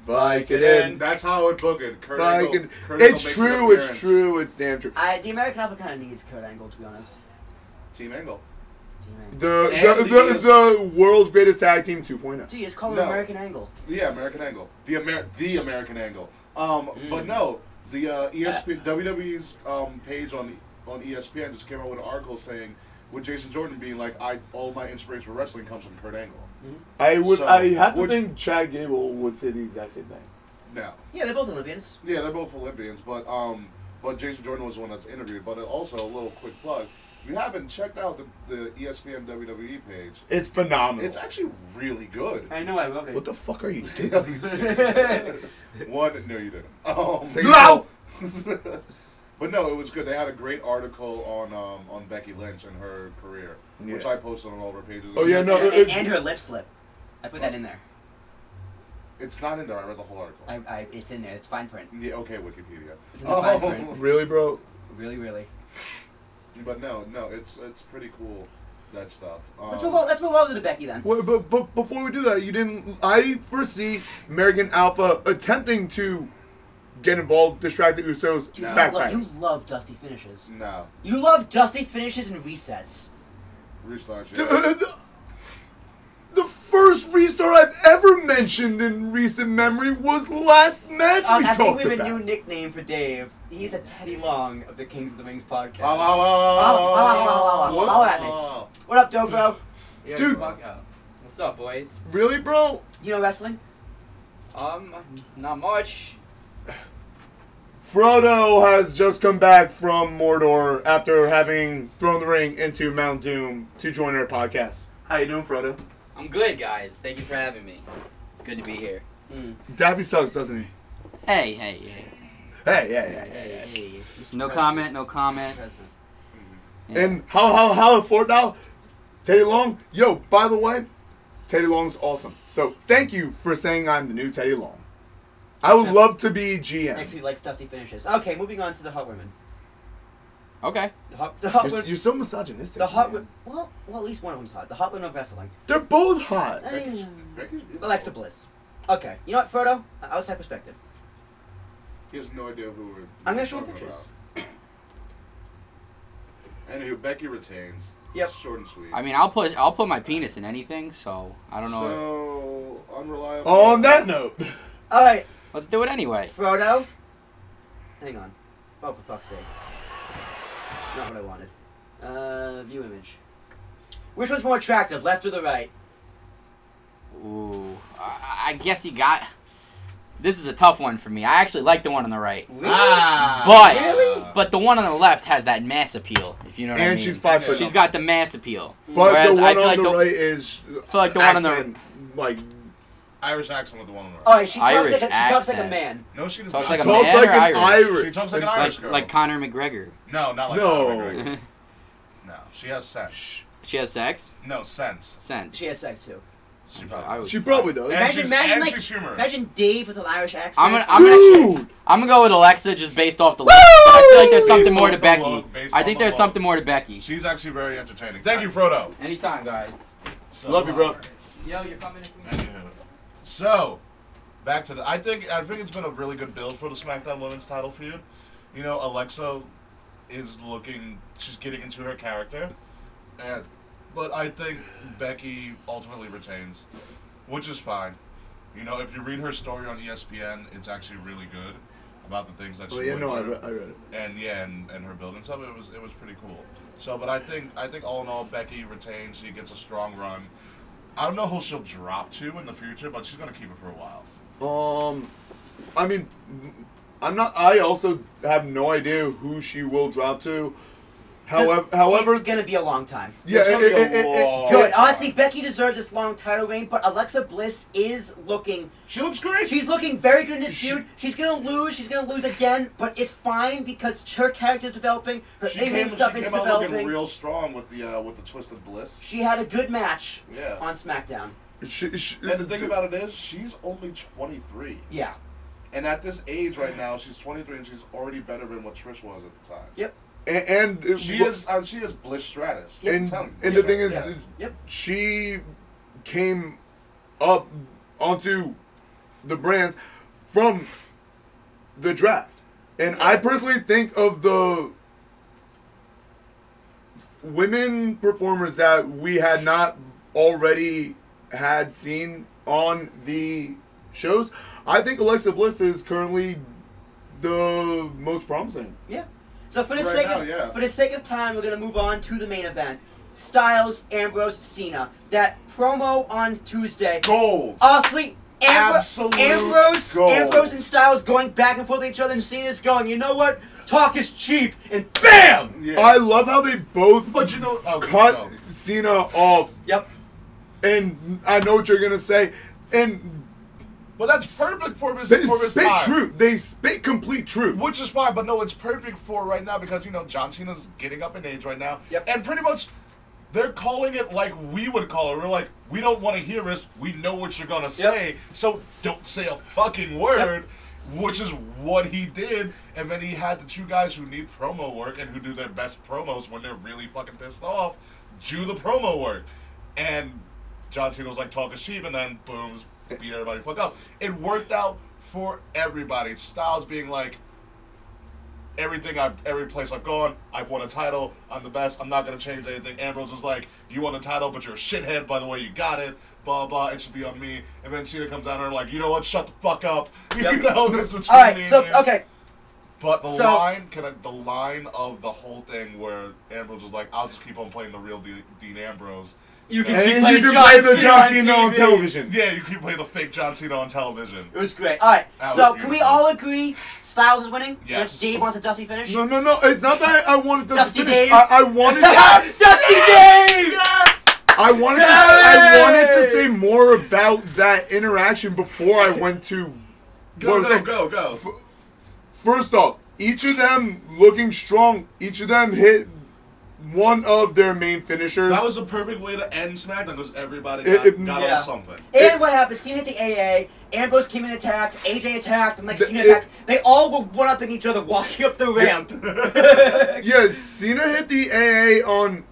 [SPEAKER 5] Vicodin.
[SPEAKER 4] That's how it booked. Kurt Angle.
[SPEAKER 5] Vicodin.
[SPEAKER 4] Kurt Angle
[SPEAKER 5] It's
[SPEAKER 4] makes an
[SPEAKER 5] true. It's
[SPEAKER 4] appearance.
[SPEAKER 5] true. It's damn true.
[SPEAKER 3] I, the American Alpha kind of needs Kurt Angle, to be honest.
[SPEAKER 4] Team Angle.
[SPEAKER 3] Team Angle.
[SPEAKER 5] The the,
[SPEAKER 4] the
[SPEAKER 5] the, the world's greatest tag team oh. 2.0.
[SPEAKER 3] Dude, just call him
[SPEAKER 4] No.
[SPEAKER 3] American Angle.
[SPEAKER 4] Yeah, American Angle. The Amer- the American Angle. Um, but no, the uh, ESPN WWE's um, page on on ESPN just came out with an article saying with Jason Jordan being like, I all my inspiration for wrestling comes from Kurt Angle.
[SPEAKER 5] I would.
[SPEAKER 4] So,
[SPEAKER 5] I have to
[SPEAKER 4] which-
[SPEAKER 5] think Chad Gable would say the exact same thing.
[SPEAKER 4] Now,
[SPEAKER 3] Yeah, they're both Olympians.
[SPEAKER 4] yeah, they're both Olympians, but um, but Jason Jordan was the one that's interviewed. But also a little quick plug: if you haven't checked out the, the ESPN WWE page,
[SPEAKER 5] It's phenomenal.
[SPEAKER 4] it's actually really good.
[SPEAKER 3] I know, I wrote it.
[SPEAKER 5] what the fuck are you doing?
[SPEAKER 4] Yeah, you did. One, no, you didn't. Um,
[SPEAKER 5] Say
[SPEAKER 3] No!
[SPEAKER 4] but no, it was good. They had a great article on um, on Becky Lynch and her career, which
[SPEAKER 5] Yeah.
[SPEAKER 4] I posted on all of our pages.
[SPEAKER 5] Oh, yeah, no,
[SPEAKER 3] and,
[SPEAKER 5] it-
[SPEAKER 3] and her lip slip. I put that in there.
[SPEAKER 4] it's not in there. I read the whole article.
[SPEAKER 3] I, I, it's in there. It's fine print.
[SPEAKER 4] yeah, okay, Wikipedia.
[SPEAKER 3] It's in the fine print.
[SPEAKER 5] Really, bro?
[SPEAKER 3] Really, really.
[SPEAKER 4] But no, no, it's it's pretty cool that stuff. Um,
[SPEAKER 3] Let's move on. Let's move over to Becky then.
[SPEAKER 5] Well, but, but before we do that, you didn't. I foresee American Alpha attempting to get involved, distract the Usos,
[SPEAKER 3] Dude,
[SPEAKER 4] No.
[SPEAKER 3] you,
[SPEAKER 5] backfire.
[SPEAKER 3] love, you love dusty finishes.
[SPEAKER 4] No,
[SPEAKER 3] You love dusty finishes and resets.
[SPEAKER 4] restart. Yeah.
[SPEAKER 5] The- the first restart I've ever mentioned in recent memory was last match
[SPEAKER 3] Um,
[SPEAKER 5] we
[SPEAKER 3] I think
[SPEAKER 5] talked
[SPEAKER 3] we have a new nickname for Dave. He's a Teddy Long of the Kings of the Rings podcast.
[SPEAKER 4] Oh, oh, oh, oh,
[SPEAKER 3] Oh, oh, oh, oh, oh, at me.
[SPEAKER 4] oh.
[SPEAKER 3] What up, Dobro?
[SPEAKER 1] Yo,
[SPEAKER 5] Dude.
[SPEAKER 1] up. What's up, boys?
[SPEAKER 5] Really, bro?
[SPEAKER 3] You know wrestling?
[SPEAKER 1] Um, not much.
[SPEAKER 5] Frodo has just come back from Mordor after having thrown the ring into Mount Doom to join our podcast. How you doing, Frodo?
[SPEAKER 1] I'm good, guys. Thank you for having me. It's good to be here. Hmm.
[SPEAKER 5] Daffy sucks, doesn't he?
[SPEAKER 1] Hey, hey, hey.
[SPEAKER 5] Hey, yeah, yeah, yeah.
[SPEAKER 3] Hey, hey.
[SPEAKER 1] No comment, no comment. Yeah.
[SPEAKER 5] And how how how Fort now? Teddy Long. Yo, by the way, Teddy Long's awesome. So thank you for saying I'm the new Teddy Long. I would love to be
[SPEAKER 3] Next
[SPEAKER 5] GM.
[SPEAKER 3] week likes dusty finishes. Okay, moving on to the hot women.
[SPEAKER 1] Okay.
[SPEAKER 3] The hot, the hot
[SPEAKER 5] You're,
[SPEAKER 3] women.
[SPEAKER 5] you're so misogynistic.
[SPEAKER 3] The hot
[SPEAKER 5] man.
[SPEAKER 3] women. Well, well, at least one of them's hot. The hot women of wrestling.
[SPEAKER 5] They're both hot.
[SPEAKER 4] Becky's- Becky's.
[SPEAKER 3] Alexa Bliss. Okay, you know what, Frodo? Uh, outside perspective.
[SPEAKER 4] He has no idea who we're.
[SPEAKER 3] I'm gonna show
[SPEAKER 4] talking
[SPEAKER 3] him pictures.
[SPEAKER 4] about. Anywho, Becky retains.
[SPEAKER 3] Yep.
[SPEAKER 4] Short and sweet.
[SPEAKER 1] I mean, I'll put I'll put my penis in anything, so I don't know. if-
[SPEAKER 4] So unreliable.
[SPEAKER 5] Oh, on that note,
[SPEAKER 3] All right,
[SPEAKER 1] Let's do it anyway.
[SPEAKER 3] Frodo. Hang on. Oh, for fuck's sake. It's not what I wanted. Uh, view image. Which one's more attractive, left or the right?
[SPEAKER 1] Ooh, I, I guess he got. This is a tough one for me. I actually like the one on the right,
[SPEAKER 3] Really?
[SPEAKER 1] but
[SPEAKER 3] Really?
[SPEAKER 1] but but the one on the left has that mass appeal. If you know what I mean.
[SPEAKER 5] and she's five foot.
[SPEAKER 1] She's
[SPEAKER 5] up.
[SPEAKER 1] got the mass appeal.
[SPEAKER 5] But
[SPEAKER 1] Whereas
[SPEAKER 5] the
[SPEAKER 1] I
[SPEAKER 5] one
[SPEAKER 1] feel
[SPEAKER 5] on
[SPEAKER 1] like
[SPEAKER 5] the
[SPEAKER 1] the-
[SPEAKER 5] right is. I
[SPEAKER 1] feel like the one on the-
[SPEAKER 5] like
[SPEAKER 4] Irish accent with the one on the right.
[SPEAKER 3] Oh, she talks
[SPEAKER 1] Irish
[SPEAKER 3] like a, she talks like a
[SPEAKER 1] accent.
[SPEAKER 3] man.
[SPEAKER 4] No, she does
[SPEAKER 1] Talks
[SPEAKER 4] not.
[SPEAKER 1] like a
[SPEAKER 5] talks
[SPEAKER 1] man
[SPEAKER 5] like
[SPEAKER 1] or
[SPEAKER 5] an
[SPEAKER 1] Irish?
[SPEAKER 5] Irish.
[SPEAKER 4] She talks like an Irish
[SPEAKER 1] Like
[SPEAKER 4] girl.
[SPEAKER 1] like Conor McGregor.
[SPEAKER 4] No, not like that.
[SPEAKER 5] No.
[SPEAKER 4] Conor McGregor. No, she has sense.
[SPEAKER 1] She has sex.
[SPEAKER 4] No sense.
[SPEAKER 1] Sense.
[SPEAKER 3] She has sex too.
[SPEAKER 4] She
[SPEAKER 1] I
[SPEAKER 4] probably.
[SPEAKER 1] would-
[SPEAKER 5] She probably does.
[SPEAKER 4] And
[SPEAKER 3] Imagine,
[SPEAKER 4] she's-
[SPEAKER 3] imagine
[SPEAKER 4] and
[SPEAKER 3] like,
[SPEAKER 4] she's humorous.
[SPEAKER 3] imagine Dave with an Irish accent.
[SPEAKER 1] I'm gonna, I'm gonna,
[SPEAKER 5] Dude,
[SPEAKER 1] I'm gonna go with Alexa just based off the look. But I feel like there's something
[SPEAKER 4] Based
[SPEAKER 1] more
[SPEAKER 4] off
[SPEAKER 1] to
[SPEAKER 4] the
[SPEAKER 1] Becky.
[SPEAKER 4] look, based
[SPEAKER 1] I
[SPEAKER 4] off
[SPEAKER 1] think
[SPEAKER 4] the
[SPEAKER 1] there's
[SPEAKER 4] look.
[SPEAKER 1] something more to Becky.
[SPEAKER 4] She's actually very entertaining. Thank you, Frodo.
[SPEAKER 1] Anytime, guys.
[SPEAKER 4] So,
[SPEAKER 5] love you, bro.
[SPEAKER 1] Yo, you're coming in.
[SPEAKER 4] So, back to the. I think I think it's been a really good build for the SmackDown Women's Title feud. You know, Alexa is looking. She's getting into her character, and but I think Becky ultimately retains, which is fine. You know, if you read her story on ESPN, it's actually really good about the things that she.
[SPEAKER 5] Oh yeah,
[SPEAKER 4] went
[SPEAKER 5] no, I read, I read it.
[SPEAKER 4] and yeah, and, and her building stuff. It was it was pretty cool. So, but I think I think all in all, Becky retains. She gets a strong run. I don't know who she'll drop to in the future, but she's gonna keep it for a while.
[SPEAKER 5] Um, I mean, I'm not. I also have no idea who she will drop to. However, however,
[SPEAKER 3] it's gonna be a long time.
[SPEAKER 5] yeah,
[SPEAKER 4] It's gonna
[SPEAKER 5] it-
[SPEAKER 4] be a
[SPEAKER 5] it- it- it-
[SPEAKER 4] long-
[SPEAKER 3] Good.
[SPEAKER 4] time.
[SPEAKER 3] Honestly, Becky deserves this long title reign, but Alexa Bliss is looking.
[SPEAKER 4] She looks great.
[SPEAKER 3] She's looking very good in this
[SPEAKER 4] She-
[SPEAKER 3] feud. She's gonna lose. She's gonna lose again, but it's fine because her character's developing. Her
[SPEAKER 4] she
[SPEAKER 3] in-ring
[SPEAKER 4] came, she
[SPEAKER 3] is
[SPEAKER 4] came out looking real strong with the uh, with the twisted bliss.
[SPEAKER 3] She had a good match
[SPEAKER 4] Yeah.
[SPEAKER 3] on SmackDown.
[SPEAKER 5] she, she,
[SPEAKER 4] And the thing about it is, she's only 23,
[SPEAKER 3] Yeah.
[SPEAKER 4] And at this age right now, she's 23, and she's already better than what Trish was at the time.
[SPEAKER 3] Yep.
[SPEAKER 5] and, and it-
[SPEAKER 4] She is uh, she is Bliss Stratus. I'm
[SPEAKER 5] and,
[SPEAKER 4] telling you,
[SPEAKER 5] and
[SPEAKER 4] Bliss
[SPEAKER 5] the thing is,
[SPEAKER 4] Stratus.
[SPEAKER 3] Yep.
[SPEAKER 5] she came up onto the brands from the draft. And I personally think of the women performers that we had not already had seen on the shows. I think Alexa Bliss is currently the most promising.
[SPEAKER 3] Yeah. So for the
[SPEAKER 4] Right
[SPEAKER 3] sake
[SPEAKER 4] now,
[SPEAKER 3] of
[SPEAKER 4] yeah.
[SPEAKER 3] for the sake of time, we're gonna move on to the main event. Styles, Ambrose, Cena. That promo on Tuesday.
[SPEAKER 4] gold.
[SPEAKER 3] Awfully Ambro-
[SPEAKER 4] Absolute
[SPEAKER 3] Ambrose,
[SPEAKER 4] gold.
[SPEAKER 3] Ambrose and Styles going back and forth with each other, and Cena's going. You know what? Talk is cheap, and bam.
[SPEAKER 4] yeah.
[SPEAKER 5] I love how they both
[SPEAKER 4] but you know, oh,
[SPEAKER 5] cut
[SPEAKER 4] no.
[SPEAKER 5] Cena off
[SPEAKER 3] Yep.
[SPEAKER 5] and I know what you're gonna say, and
[SPEAKER 4] But that's perfect for his
[SPEAKER 5] they
[SPEAKER 4] for his
[SPEAKER 5] spit
[SPEAKER 4] time.
[SPEAKER 5] truth. They spit complete truth.
[SPEAKER 4] Which is fine, but no, it's perfect for right now because you know John Cena's getting up in age right now,
[SPEAKER 3] Yep.
[SPEAKER 4] and pretty much they're calling it like we would call it. We're like, we don't want to hear this. We know what you're gonna say, so don't say a fucking word. Which is what he did, and then he had the two guys who need promo work and who do their best promos when they're really fucking pissed off, do the promo work, and John Cena was like, talk is cheap, and then boom, beat everybody fuck up. It worked out for everybody. Styles being like, everything I've, every place I've gone, I've won a title. I'm the best. I'm not gonna change anything. Ambrose is like, you won a title, but you're a shithead by the way you got it. Blah blah. It should be on me. And then Cena comes down there like, you know what? Shut the fuck up. you know this is
[SPEAKER 3] All right. So
[SPEAKER 4] and
[SPEAKER 3] okay.
[SPEAKER 4] But the
[SPEAKER 3] So-
[SPEAKER 4] line, can I, the line of the whole thing where Ambrose was like, "I'll just keep on playing the real Dean Ambrose."
[SPEAKER 3] You can
[SPEAKER 5] And
[SPEAKER 3] keep
[SPEAKER 5] you
[SPEAKER 3] playing
[SPEAKER 5] can
[SPEAKER 3] John
[SPEAKER 5] play the
[SPEAKER 3] Cena
[SPEAKER 5] John Cena on
[SPEAKER 3] TV.
[SPEAKER 5] television.
[SPEAKER 4] Yeah, you keep playing the fake John Cena on television.
[SPEAKER 3] It was great. All right.
[SPEAKER 4] That
[SPEAKER 3] So can we all agree Styles is winning?
[SPEAKER 4] Yes.
[SPEAKER 3] Unless Dave wants a dusty finish.
[SPEAKER 5] No, no, no. It's not that I wanted to
[SPEAKER 3] Dusty
[SPEAKER 5] finish.
[SPEAKER 3] Dave.
[SPEAKER 5] I, I wanted.
[SPEAKER 3] Yes, Dusty Dave.
[SPEAKER 4] Yes.
[SPEAKER 5] I wanted. To, I wanted to say more about that interaction before I went to. what I
[SPEAKER 4] Go go go go.
[SPEAKER 5] First off, each of them looking strong. Each of them hit one of their main finishers.
[SPEAKER 4] That was the perfect way to end SmackDown because everybody got,
[SPEAKER 5] it-
[SPEAKER 4] got
[SPEAKER 3] Yeah.
[SPEAKER 4] on something.
[SPEAKER 3] And what happened? Cena hit the AA. Ambrose came in and attacked. AJ attacked, and like
[SPEAKER 5] The-
[SPEAKER 3] Cena
[SPEAKER 5] it-
[SPEAKER 3] attacked. They all were one upping each other walking up the ramp.
[SPEAKER 5] yeah, Cena hit the AA on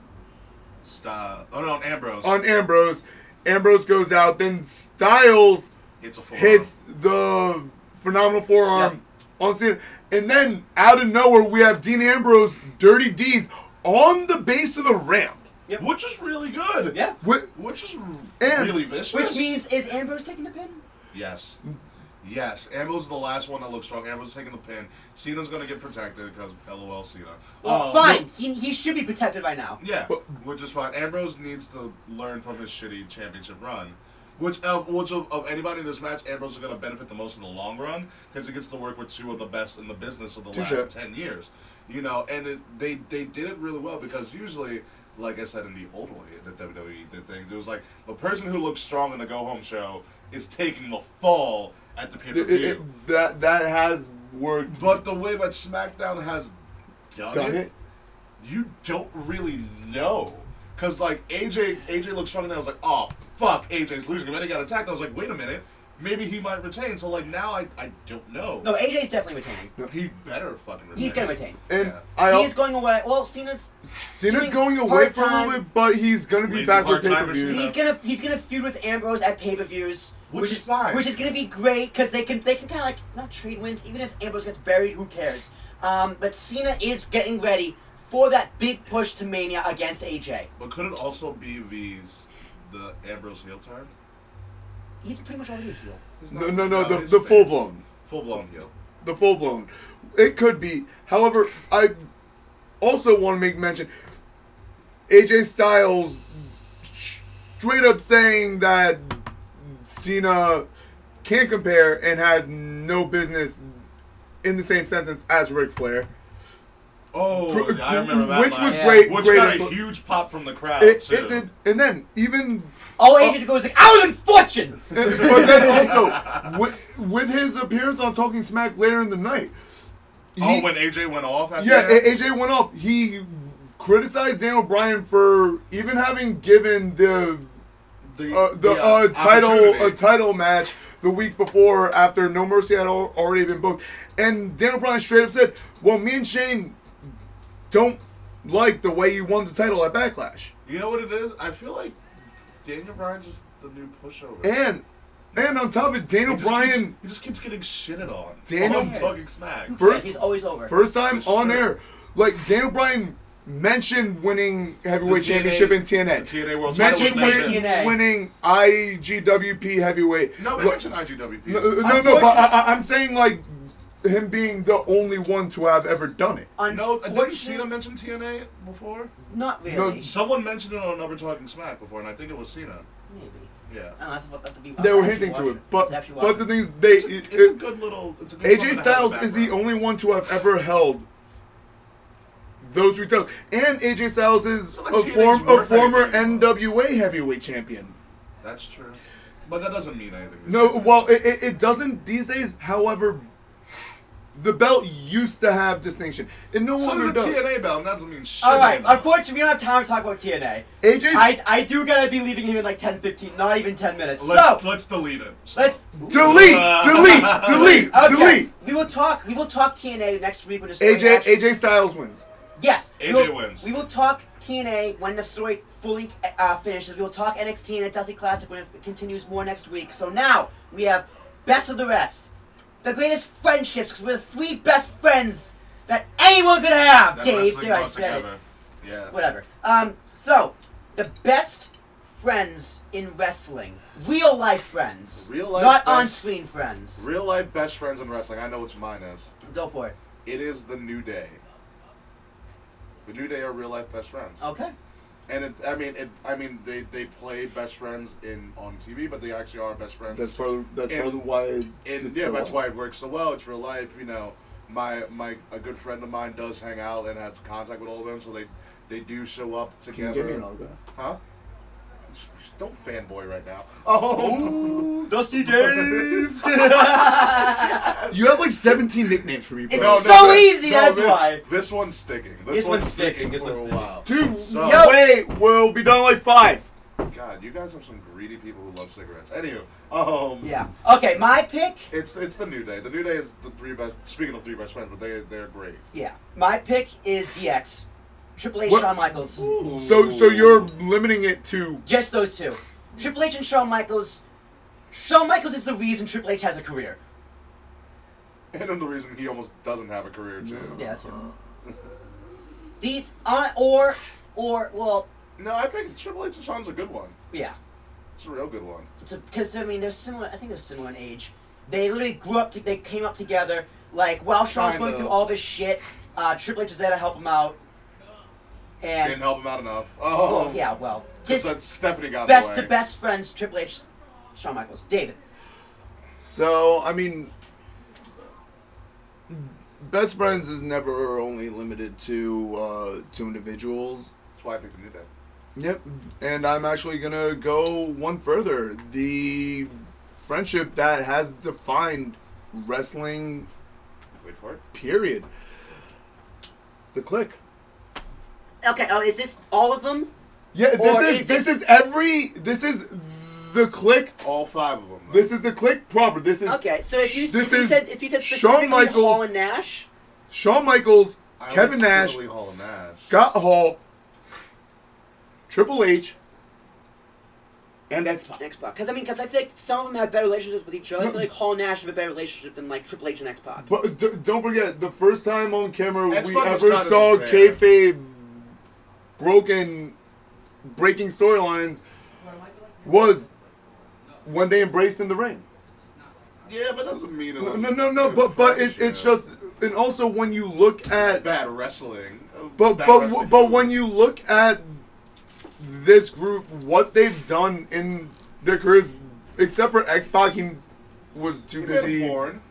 [SPEAKER 4] Stop. Oh no, Ambrose.
[SPEAKER 5] on Ambrose. Ambrose goes out. Then Styles
[SPEAKER 4] hits a
[SPEAKER 5] hits the phenomenal forearm on Cena, and then out of nowhere we have Dean Ambrose dirty deeds on the base of the ramp.
[SPEAKER 4] which is really good.
[SPEAKER 3] yeah.
[SPEAKER 5] Wh-
[SPEAKER 4] Which is
[SPEAKER 5] And-
[SPEAKER 4] really vicious.
[SPEAKER 3] Which means is Ambrose taking the pin?
[SPEAKER 4] yes. Yes, Ambrose is the last one that looks strong. Ambrose is taking the pin. Cena's gonna get protected because LOL Cena.
[SPEAKER 3] Well,
[SPEAKER 4] Um,
[SPEAKER 3] fine. He, he should be protected by now.
[SPEAKER 4] Yeah,
[SPEAKER 5] But-
[SPEAKER 4] which is fine. Ambrose needs to learn from his shitty championship run. Which of which of, of anybody in this match, Ambrose is going to benefit the most in the long run because he gets to work with two of the best in the business of the
[SPEAKER 5] Touche.
[SPEAKER 4] last ten years. You know, and it, they they did it really well because usually, like I said in the old way, the WWE did things. It was like the person who looks strong in the go home show is taking the fall at the pay per view.
[SPEAKER 5] that that has worked.
[SPEAKER 4] But the way that SmackDown has done,
[SPEAKER 5] Done
[SPEAKER 4] it,
[SPEAKER 5] it?
[SPEAKER 4] you don't really know. Cause like AJ, AJ looks strong, and I was like, oh fuck, AJ's losing. And then he got attacked. I was like, wait a minute, maybe he might retain. So like now I, I don't know.
[SPEAKER 3] No, AJ's definitely retaining.
[SPEAKER 4] he better fucking retain.
[SPEAKER 3] He's gonna retain.
[SPEAKER 5] And
[SPEAKER 4] Yeah.
[SPEAKER 5] I
[SPEAKER 3] Cena's going away. Well, Cena's
[SPEAKER 5] Cena's
[SPEAKER 3] doing
[SPEAKER 5] going away for a
[SPEAKER 3] part-time-
[SPEAKER 5] little bit, but he's gonna be
[SPEAKER 4] Lazy
[SPEAKER 5] back for pay
[SPEAKER 4] part-timer
[SPEAKER 5] per view.
[SPEAKER 3] He's gonna he's gonna feud with Ambrose at pay per views,
[SPEAKER 4] Which is fine.
[SPEAKER 3] Which is gonna be great because they can they can kind of like not trade wins. Even if Ambrose gets buried, who cares? Um, but Cena is getting ready for that big push to Mania against AJ.
[SPEAKER 4] But could it also be these the Ambrose heel turn?
[SPEAKER 3] He's pretty much already a heel.
[SPEAKER 4] He's
[SPEAKER 5] No, no, no, the the full blown,
[SPEAKER 4] full blown heel.
[SPEAKER 5] the full blown. It could be. However, I also want to make mention. AJ Styles straight up saying that Cena can't compare and has no business in the same sentence as Ric Flair.
[SPEAKER 4] Oh, I remember that.
[SPEAKER 5] which
[SPEAKER 4] line.
[SPEAKER 5] was
[SPEAKER 3] Yeah.
[SPEAKER 5] great.
[SPEAKER 4] Which
[SPEAKER 5] great
[SPEAKER 4] got a
[SPEAKER 5] info-
[SPEAKER 4] huge pop from the crowd
[SPEAKER 5] It,
[SPEAKER 4] too.
[SPEAKER 5] it did, and then even
[SPEAKER 3] All AJ goes like, I was in fortune.
[SPEAKER 5] but then also with, with his appearance on Talking Smack later in the night.
[SPEAKER 4] oh, when AJ went off. At
[SPEAKER 5] yeah,
[SPEAKER 4] the?
[SPEAKER 5] A- AJ went off. He criticized Daniel Bryan for even having given the
[SPEAKER 4] the
[SPEAKER 5] uh, the
[SPEAKER 4] the,
[SPEAKER 5] uh, title a title match the week before after No Mercy had al- already been booked, and Daniel Bryan straight up said, "Well, me and Shane don't like the way you won the title at Backlash."
[SPEAKER 4] You know what it is? I feel like Daniel Bryan's just the new pushover.
[SPEAKER 5] And and on top of it, Daniel
[SPEAKER 4] he
[SPEAKER 5] Bryan.
[SPEAKER 4] keeps, he just keeps getting shitted on.
[SPEAKER 5] Daniel-
[SPEAKER 4] on talking smack.
[SPEAKER 5] First-
[SPEAKER 3] he's always over.
[SPEAKER 5] First time
[SPEAKER 4] For
[SPEAKER 5] on
[SPEAKER 4] sure.
[SPEAKER 5] air. Like Daniel Bryan mentioned winning heavyweight
[SPEAKER 4] The TNA
[SPEAKER 5] championship in TNA.
[SPEAKER 4] the TNA World title
[SPEAKER 5] mentioned
[SPEAKER 3] was
[SPEAKER 5] win-
[SPEAKER 3] TNA.
[SPEAKER 5] winning IWGP heavyweight.
[SPEAKER 4] No, they
[SPEAKER 5] Look,
[SPEAKER 4] mentioned IWGP.
[SPEAKER 5] no, uh, no, no, but I, I- I'm saying like him being the only one to have ever done it.
[SPEAKER 4] no, didn't
[SPEAKER 3] Unfortunately,
[SPEAKER 4] Cena mention TNA before?
[SPEAKER 3] not really.
[SPEAKER 5] No,
[SPEAKER 4] Someone mentioned it on another Talking Smack before, and I think it was Cena.
[SPEAKER 3] Maybe.
[SPEAKER 4] Yeah.
[SPEAKER 3] I don't know, I have to- I have to be-
[SPEAKER 5] They were hinting to it, but
[SPEAKER 3] to
[SPEAKER 5] but the thing is, they
[SPEAKER 4] It's a, it's a
[SPEAKER 5] it-
[SPEAKER 4] good little. It's a good something
[SPEAKER 5] AJ
[SPEAKER 4] to have in
[SPEAKER 5] Styles is the
[SPEAKER 4] background.
[SPEAKER 5] only one to have ever held those three titles, and AJ Styles is
[SPEAKER 4] So, like,
[SPEAKER 5] a,
[SPEAKER 4] TNA's
[SPEAKER 5] form, a
[SPEAKER 4] worth
[SPEAKER 5] former
[SPEAKER 4] anything.
[SPEAKER 5] NWA heavyweight champion.
[SPEAKER 4] That's true, but that doesn't mean anything.
[SPEAKER 5] No, well, it, it, it doesn't these days. However, the belt used to have distinction. It no
[SPEAKER 4] so
[SPEAKER 5] longer
[SPEAKER 4] did the
[SPEAKER 5] does.
[SPEAKER 4] TNA belt. and That doesn't mean shit.
[SPEAKER 3] All right.
[SPEAKER 4] anymore.
[SPEAKER 3] Unfortunately, we don't have time to talk about TNA.
[SPEAKER 5] AJ's
[SPEAKER 3] I, I do gotta be leaving him in like 10, 15, not even 10 minutes.
[SPEAKER 4] Let's
[SPEAKER 3] so,
[SPEAKER 4] let's delete it.
[SPEAKER 3] let's.
[SPEAKER 5] delete, delete, delete,
[SPEAKER 3] Okay.
[SPEAKER 5] delete.
[SPEAKER 3] We will talk. We will talk TNA next week when the story
[SPEAKER 5] AJ
[SPEAKER 3] actually-
[SPEAKER 5] AJ Styles wins.
[SPEAKER 3] Yes. we
[SPEAKER 4] AJ
[SPEAKER 3] will-
[SPEAKER 4] wins.
[SPEAKER 3] We will talk TNA when the story fully uh, finishes. We will talk NXT and the Dusty Classic when it continues more next week. So now we have best of the rest, the greatest friendships because we're the three best friends that anyone could have.
[SPEAKER 4] That
[SPEAKER 3] Dave, there I said it.
[SPEAKER 4] Yeah.
[SPEAKER 3] Whatever. Um. So the best friends in wrestling, real life friends,
[SPEAKER 4] Real life
[SPEAKER 3] not on screen friends.
[SPEAKER 4] Real life best friends in wrestling. I know which mine is.
[SPEAKER 3] Go for it.
[SPEAKER 4] It is the New Day. The New Day are real life best friends.
[SPEAKER 3] Okay.
[SPEAKER 4] And it, I mean, it, I mean, they, they play best friends in on TV, but they actually are best friends.
[SPEAKER 5] That's part that's
[SPEAKER 4] And-
[SPEAKER 5] of why.
[SPEAKER 4] and
[SPEAKER 5] it's
[SPEAKER 4] yeah,
[SPEAKER 5] so
[SPEAKER 4] that's
[SPEAKER 5] well.
[SPEAKER 4] why it works so well. It's real life, you know. My my a good friend of mine does hang out and has contact with all of them, so they they do show up together.
[SPEAKER 5] Can you give me an autograph?
[SPEAKER 4] Huh? Don't fanboy right now. Oh,
[SPEAKER 3] Dusty Dave.
[SPEAKER 5] You have like 17 nicknames for me, bro.
[SPEAKER 3] It's
[SPEAKER 4] No, no,
[SPEAKER 3] so
[SPEAKER 4] no,
[SPEAKER 3] easy,
[SPEAKER 4] no,
[SPEAKER 3] that's
[SPEAKER 4] this,
[SPEAKER 3] why.
[SPEAKER 4] This one's sticking. This,
[SPEAKER 3] This
[SPEAKER 4] one's,
[SPEAKER 3] one's
[SPEAKER 4] sticking,
[SPEAKER 3] sticking, this
[SPEAKER 4] for
[SPEAKER 3] one's
[SPEAKER 4] a while.
[SPEAKER 5] Dude,
[SPEAKER 4] So-
[SPEAKER 3] Yo.
[SPEAKER 5] wait, we'll be done like five.
[SPEAKER 4] God, you guys have some greedy people who love cigarettes. Anywho, um,
[SPEAKER 3] Yeah. Okay, my pick.
[SPEAKER 4] It's it's the New Day. The New Day is the three best. Speaking of three best friends, but they they're great.
[SPEAKER 3] Yeah, my pick is DX. Triple H,
[SPEAKER 5] What?
[SPEAKER 3] Shawn Michaels.
[SPEAKER 5] So so you're limiting it to
[SPEAKER 3] Just those two. Triple H and Shawn Michaels. Shawn Michaels is the reason Triple H has a career.
[SPEAKER 4] And then the reason he almost doesn't have a career too.
[SPEAKER 3] Yeah, that's him. These, uh, or, or, well,
[SPEAKER 4] No, I think Triple H and Shawn's a good one.
[SPEAKER 3] yeah.
[SPEAKER 4] It's a real good one.
[SPEAKER 3] It's Because, I mean, they're similar, I think they're similar in age. They literally grew up, to, they came up together. Like, while Shawn's going through all this shit, uh, Triple H is there to help him out. And,
[SPEAKER 4] Didn't help him out enough. Oh,
[SPEAKER 3] well, yeah, well.
[SPEAKER 4] Just
[SPEAKER 3] Just
[SPEAKER 4] Stephanie got in
[SPEAKER 3] best
[SPEAKER 4] the
[SPEAKER 3] to best friends, Triple H Shawn Michaels. David.
[SPEAKER 5] So, I mean, best friends is never only limited to uh, two individuals.
[SPEAKER 4] That's why I picked a new day.
[SPEAKER 5] Yep, and I'm actually gonna go one further. The friendship that has defined wrestling.
[SPEAKER 4] Wait for it.
[SPEAKER 5] Period. The Kliq.
[SPEAKER 3] Okay, oh, is this all of them?
[SPEAKER 5] Yeah, this
[SPEAKER 3] Or
[SPEAKER 5] is,
[SPEAKER 3] is
[SPEAKER 5] this
[SPEAKER 3] this-
[SPEAKER 5] is every this is the Kliq.
[SPEAKER 4] All five of them.
[SPEAKER 5] This is the Kliq proper. This is
[SPEAKER 3] Okay, so if you,
[SPEAKER 5] This
[SPEAKER 3] if you
[SPEAKER 5] is
[SPEAKER 3] said if you said
[SPEAKER 5] Shawn
[SPEAKER 3] specifically
[SPEAKER 5] Michaels-
[SPEAKER 3] Hall and Nash,
[SPEAKER 5] Shawn Michaels,
[SPEAKER 4] I
[SPEAKER 5] Kevin
[SPEAKER 4] like
[SPEAKER 5] Nash,
[SPEAKER 4] Silly Hall and Nash.
[SPEAKER 5] Scott Hall, Triple H, and X Pac.
[SPEAKER 3] X Pac. Because I mean, because I feel like some of them have better relationships with each other. I feel like Hall and Nash have a better relationship than like Triple H and X Pac.
[SPEAKER 5] But d- don't forget, the first time on camera we
[SPEAKER 4] X-Pac was
[SPEAKER 5] ever
[SPEAKER 4] kinda
[SPEAKER 5] saw
[SPEAKER 4] just there.
[SPEAKER 5] kayfabe broken, breaking storylines was when they embraced in the ring.
[SPEAKER 4] Yeah, but that doesn't mean it
[SPEAKER 5] No,
[SPEAKER 4] was
[SPEAKER 5] no, no, no but but it, it's just, and also when you look at,
[SPEAKER 4] bad wrestling.
[SPEAKER 5] but
[SPEAKER 4] Bad
[SPEAKER 5] but
[SPEAKER 4] wrestling.
[SPEAKER 5] but when you look at this group, what they've done in their careers, except for X Pac, he was too
[SPEAKER 4] He made a
[SPEAKER 5] busy.
[SPEAKER 4] porn.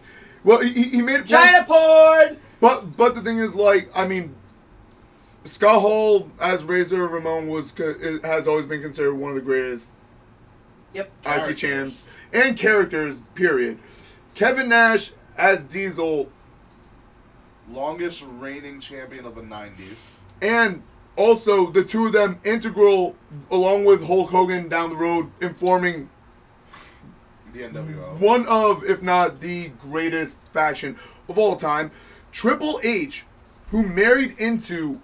[SPEAKER 5] Well, he, he made it.
[SPEAKER 3] Chyna porn.
[SPEAKER 5] But but the thing is, like, I mean, Scott Hall as Razor Ramon was has always been considered one of the greatest
[SPEAKER 3] Yep.
[SPEAKER 5] IC champs and characters. Period. Kevin Nash as Diesel
[SPEAKER 4] Longest reigning champion of the '90s.
[SPEAKER 5] and also the two of them integral along with Hulk Hogan down the road in forming
[SPEAKER 4] The NWO.
[SPEAKER 5] one of, if not the greatest faction of all time. Triple H, who married into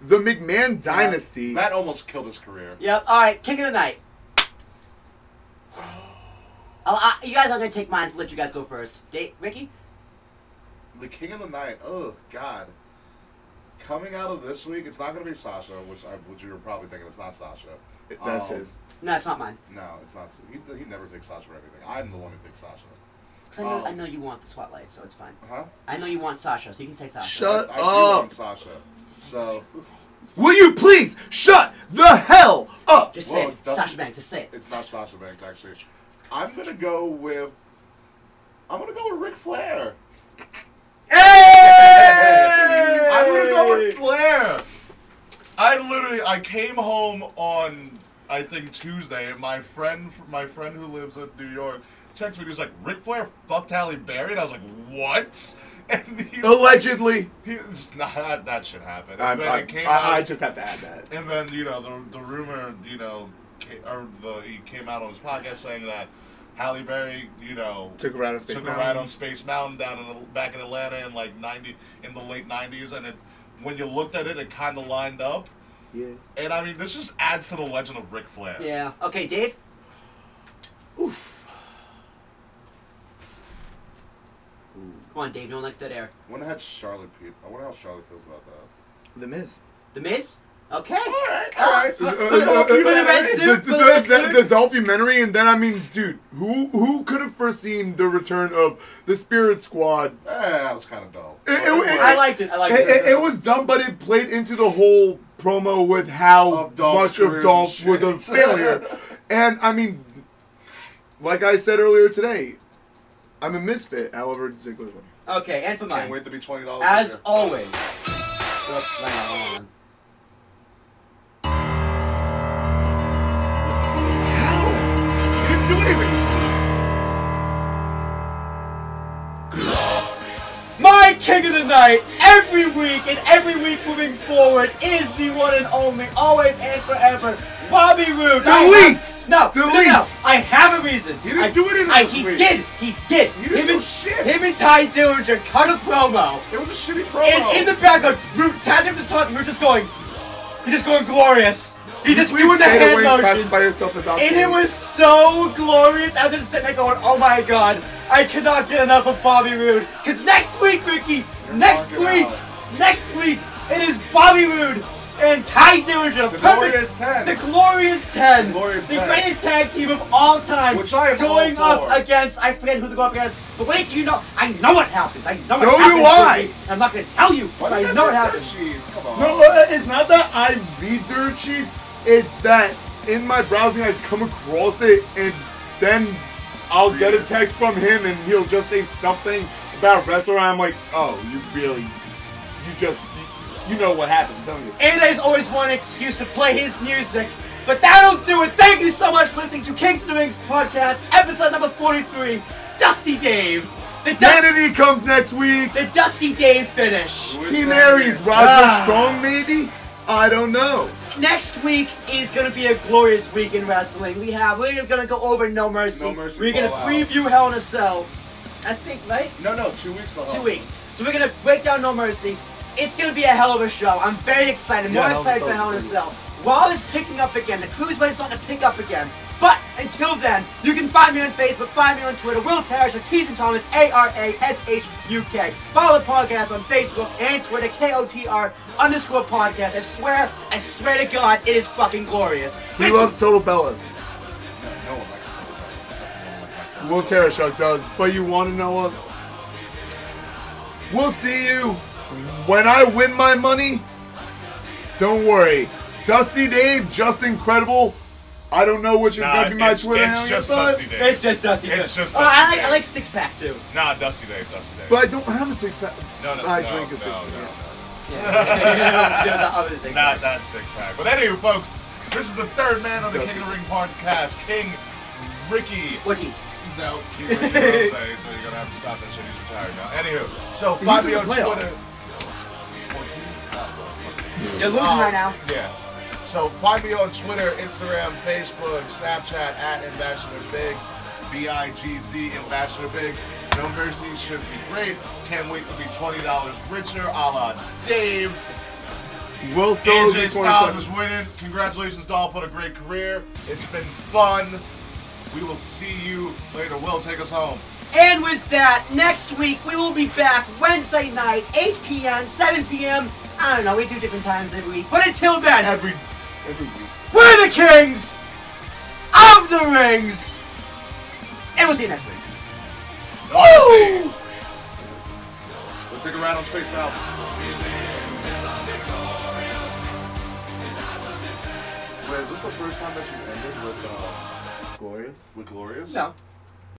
[SPEAKER 5] the McMahon dynasty.
[SPEAKER 4] That almost killed his career.
[SPEAKER 3] Yep. All right, King of the Night. Oh, I, you guys are gonna take mine, so let you guys go first. Date, Ricky.
[SPEAKER 4] The King of the Night. Oh God. Coming out of this week, it's not going to be Sasha, which I, which you were probably thinking it's not Sasha.
[SPEAKER 5] That's
[SPEAKER 4] Um,
[SPEAKER 5] his.
[SPEAKER 3] No, it's not mine.
[SPEAKER 4] No, it's not. He, he never picks Sasha for anything. I'm the one who picks Sasha.
[SPEAKER 3] 'Cause I know,
[SPEAKER 4] Um,
[SPEAKER 3] I know you want the spotlight, so it's fine.
[SPEAKER 4] Huh?
[SPEAKER 3] I know you want Sasha, so you can say Sasha.
[SPEAKER 5] Shut
[SPEAKER 4] I do
[SPEAKER 5] up.
[SPEAKER 4] want Sasha. So
[SPEAKER 5] Will you please shut the hell up?
[SPEAKER 3] Just say
[SPEAKER 4] Whoa,
[SPEAKER 3] it.
[SPEAKER 4] Dustin-
[SPEAKER 3] Sasha Banks. Just say it.
[SPEAKER 4] it's not Sasha Banks actually. I'm gonna go with. I'm gonna go with Ric Flair.
[SPEAKER 3] Hey!
[SPEAKER 4] I'm gonna go with Flair. I literally I came home on I think Tuesday and my friend my friend who lives in New York texted me he's like Ric Flair fucked Halle Berry and I was like what and he,
[SPEAKER 5] Allegedly.
[SPEAKER 4] he it's not that, that should happen and
[SPEAKER 5] I,
[SPEAKER 4] then
[SPEAKER 5] I,
[SPEAKER 4] it came
[SPEAKER 5] I, I just have to add that.
[SPEAKER 4] and then you know the the rumor you know ca- or the he came out on his podcast saying that Halle Berry you know
[SPEAKER 5] Took a ride on Space
[SPEAKER 4] took a
[SPEAKER 5] Mountain.
[SPEAKER 4] ride on Space Mountain down in back in Atlanta in like ninety in the late nineties, and it, when you looked at it, it kind of lined up.
[SPEAKER 5] Yeah.
[SPEAKER 4] And I mean, this just adds to the legend of Ric Flair.
[SPEAKER 3] Yeah. Okay, Dave.
[SPEAKER 5] Oof.
[SPEAKER 3] Come on, Dave. No next dead air.
[SPEAKER 4] I wonder how Charlotte. Pe- I wonder how Charlotte feels about that.
[SPEAKER 5] The Miz.
[SPEAKER 3] The Miz. Okay.
[SPEAKER 4] All right, all right.
[SPEAKER 3] For, for the, for the red
[SPEAKER 5] the,
[SPEAKER 3] suit.
[SPEAKER 5] the,
[SPEAKER 3] the
[SPEAKER 5] the, the documentary, and then I mean, dude, who who could have foreseen the return of the Spirit Squad?
[SPEAKER 4] Eh, that was kind of dull.
[SPEAKER 5] It- it-
[SPEAKER 4] But
[SPEAKER 5] it-
[SPEAKER 3] I liked it. I liked
[SPEAKER 5] It,
[SPEAKER 3] it.
[SPEAKER 5] it, it was dumb, but it played into the whole promo with how
[SPEAKER 4] Of
[SPEAKER 5] much of
[SPEAKER 4] careers
[SPEAKER 5] Dolph was a failure. and I mean, like I said earlier today, I'm a Mizfit. However, Ziggler's winning.
[SPEAKER 3] Okay, and for
[SPEAKER 4] Can't
[SPEAKER 3] mine.
[SPEAKER 4] wait to be twenty dollars.
[SPEAKER 3] As always. Whoops, hang on.
[SPEAKER 4] How? You didn't do anything this week.
[SPEAKER 3] My king of the night, every week and every week moving forward, is the one and only, always and forever, Bobby Roode.
[SPEAKER 5] Delete!
[SPEAKER 3] no, no, no,
[SPEAKER 5] Delete!
[SPEAKER 3] no. I have a reason.
[SPEAKER 4] He didn't
[SPEAKER 3] I,
[SPEAKER 4] do anything
[SPEAKER 3] I,
[SPEAKER 4] this
[SPEAKER 3] he
[SPEAKER 4] week.
[SPEAKER 3] did. He did.
[SPEAKER 4] He didn't
[SPEAKER 3] him
[SPEAKER 4] do
[SPEAKER 3] and,
[SPEAKER 4] shit.
[SPEAKER 3] Him and Tye Dillinger cut a promo.
[SPEAKER 4] It was a shitty promo.
[SPEAKER 3] And in the background, Roode tapped him to talk. We're just going. He's just going glorious. He's just
[SPEAKER 5] Please
[SPEAKER 3] doing the hand
[SPEAKER 5] and
[SPEAKER 3] motions.
[SPEAKER 5] classify yourself as
[SPEAKER 3] And it was so glorious. I was just sitting there going, oh my god, I cannot get enough of Bobby Roode. Because next week, Ricky, next week,
[SPEAKER 4] out.
[SPEAKER 3] next week, it is Bobby Roode and Tye Dillinger.
[SPEAKER 4] The
[SPEAKER 3] Perfect-
[SPEAKER 4] Glorious 10.
[SPEAKER 3] The Glorious 10.
[SPEAKER 4] The Glorious
[SPEAKER 3] the
[SPEAKER 4] 10.
[SPEAKER 3] greatest tag team of all time.
[SPEAKER 4] Which I am
[SPEAKER 3] Going
[SPEAKER 4] all for.
[SPEAKER 3] up against, I forget who they're going up against. But wait till you know, I know what happens. I know
[SPEAKER 5] So
[SPEAKER 3] what
[SPEAKER 5] do
[SPEAKER 3] happens.
[SPEAKER 5] I.
[SPEAKER 3] Ricky. I. I'm not going to tell you,
[SPEAKER 4] Why
[SPEAKER 3] but
[SPEAKER 4] do you
[SPEAKER 3] I
[SPEAKER 4] guys
[SPEAKER 3] know what happens.
[SPEAKER 4] sheets? Come on.
[SPEAKER 5] No, uh, it's not that I read dirt sheets. It's that in my browsing I come across it and then I'll get a text from him and he'll just say something about wrestler. And I'm like, oh, you really, you just, you, you know what happens, don't you?
[SPEAKER 3] Andy's always want an excuse to play his music, but that'll do it. Thank you so much for listening to Kings of the Rings podcast, episode number 43, Dusty Dave. The, Dust-
[SPEAKER 5] Sanity comes next week.
[SPEAKER 3] the Dusty Dave finish.
[SPEAKER 4] Who is
[SPEAKER 5] Team Aries, Roger
[SPEAKER 3] Ah.
[SPEAKER 5] Strong, maybe? I don't know.
[SPEAKER 3] Next week is gonna be a glorious week in wrestling. We have we're gonna go over No Mercy.
[SPEAKER 4] No Mercy
[SPEAKER 3] we're gonna
[SPEAKER 4] Fallout.
[SPEAKER 3] preview Hell in a Cell. I think right.
[SPEAKER 4] No, no, two weeks. till
[SPEAKER 3] two weeks. So we're gonna break down No Mercy. It's gonna be a hell of a show. I'm very excited. More
[SPEAKER 5] Yeah, Hell
[SPEAKER 3] excited for
[SPEAKER 5] Cell
[SPEAKER 3] Hell in a
[SPEAKER 5] is
[SPEAKER 3] Cell. Raw is picking up again. The cruiserweight is starting to pick up again. But until then, you can find me on Facebook, find me on Twitter, Will Tarish or Teason Thomas, A R A S H U K. Follow the podcast on Facebook and Twitter, K O T R underscore podcast. I swear, I swear to God, it is fucking glorious.
[SPEAKER 5] He loves Total Bellas.
[SPEAKER 4] No one likes Total Bellas, except for no one likes Total
[SPEAKER 5] Will Tereshuk does. But you want to know what? We'll see you when I win my money. Don't worry. Dusty Dave, just incredible. I don't know which is
[SPEAKER 4] Nah,
[SPEAKER 5] going to be my
[SPEAKER 4] it's,
[SPEAKER 5] Twitter
[SPEAKER 4] it's
[SPEAKER 5] handle,
[SPEAKER 4] just
[SPEAKER 5] but,
[SPEAKER 4] Dusty Dave.
[SPEAKER 3] It's just Dusty.
[SPEAKER 4] It's
[SPEAKER 3] Dave.
[SPEAKER 4] just
[SPEAKER 3] Oh,
[SPEAKER 4] Dusty
[SPEAKER 3] I like,
[SPEAKER 4] Dave.
[SPEAKER 3] I like six pack too.
[SPEAKER 4] Nah, Dusty Dave, Dusty Dave.
[SPEAKER 5] but I don't have a six pack.
[SPEAKER 4] no, no,
[SPEAKER 5] I
[SPEAKER 4] no,
[SPEAKER 5] drink a
[SPEAKER 4] no,
[SPEAKER 5] six
[SPEAKER 4] no,
[SPEAKER 5] pack.
[SPEAKER 4] no.
[SPEAKER 3] Yeah, the other six
[SPEAKER 4] Not
[SPEAKER 3] pack.
[SPEAKER 4] that six pack. But anyway, folks, this is the third man on the
[SPEAKER 5] Dusty
[SPEAKER 4] King of the Ring podcast, King Ricky.
[SPEAKER 3] Ortiz.
[SPEAKER 4] No, King Ricky Rose. You're gonna have to stop that shit. He's retired now. Anywho, so
[SPEAKER 5] He's
[SPEAKER 4] find
[SPEAKER 5] in
[SPEAKER 4] me
[SPEAKER 5] the
[SPEAKER 4] on
[SPEAKER 5] playoffs.
[SPEAKER 4] Twitter. Ortiz?
[SPEAKER 3] You're losing
[SPEAKER 4] Um,
[SPEAKER 3] right now.
[SPEAKER 4] Yeah. So find me on Twitter, Instagram, Facebook, Snapchat at Ambassador Biggz, B I G Z Ambassador Biggz. No Mercy should be great. Can't wait to be twenty dollars richer, a la Dave.
[SPEAKER 5] Will Solo
[SPEAKER 4] AJ Styles is winning. Congratulations, Dolph, on a great career. It's been fun. We will see you later. Will, take us home.
[SPEAKER 3] And with that, next week we will be back Wednesday night, 8 p.m., 7 p.m. I don't know, we do different times every week. But until then,
[SPEAKER 5] Every, every week.
[SPEAKER 3] we're the kings of the rings. And we'll see you next week.
[SPEAKER 4] Woo! We'll take a ride on Space Mountain.
[SPEAKER 5] Wait, is this the first time that you ended with uh, Glorious?
[SPEAKER 4] With Glorious?
[SPEAKER 3] No.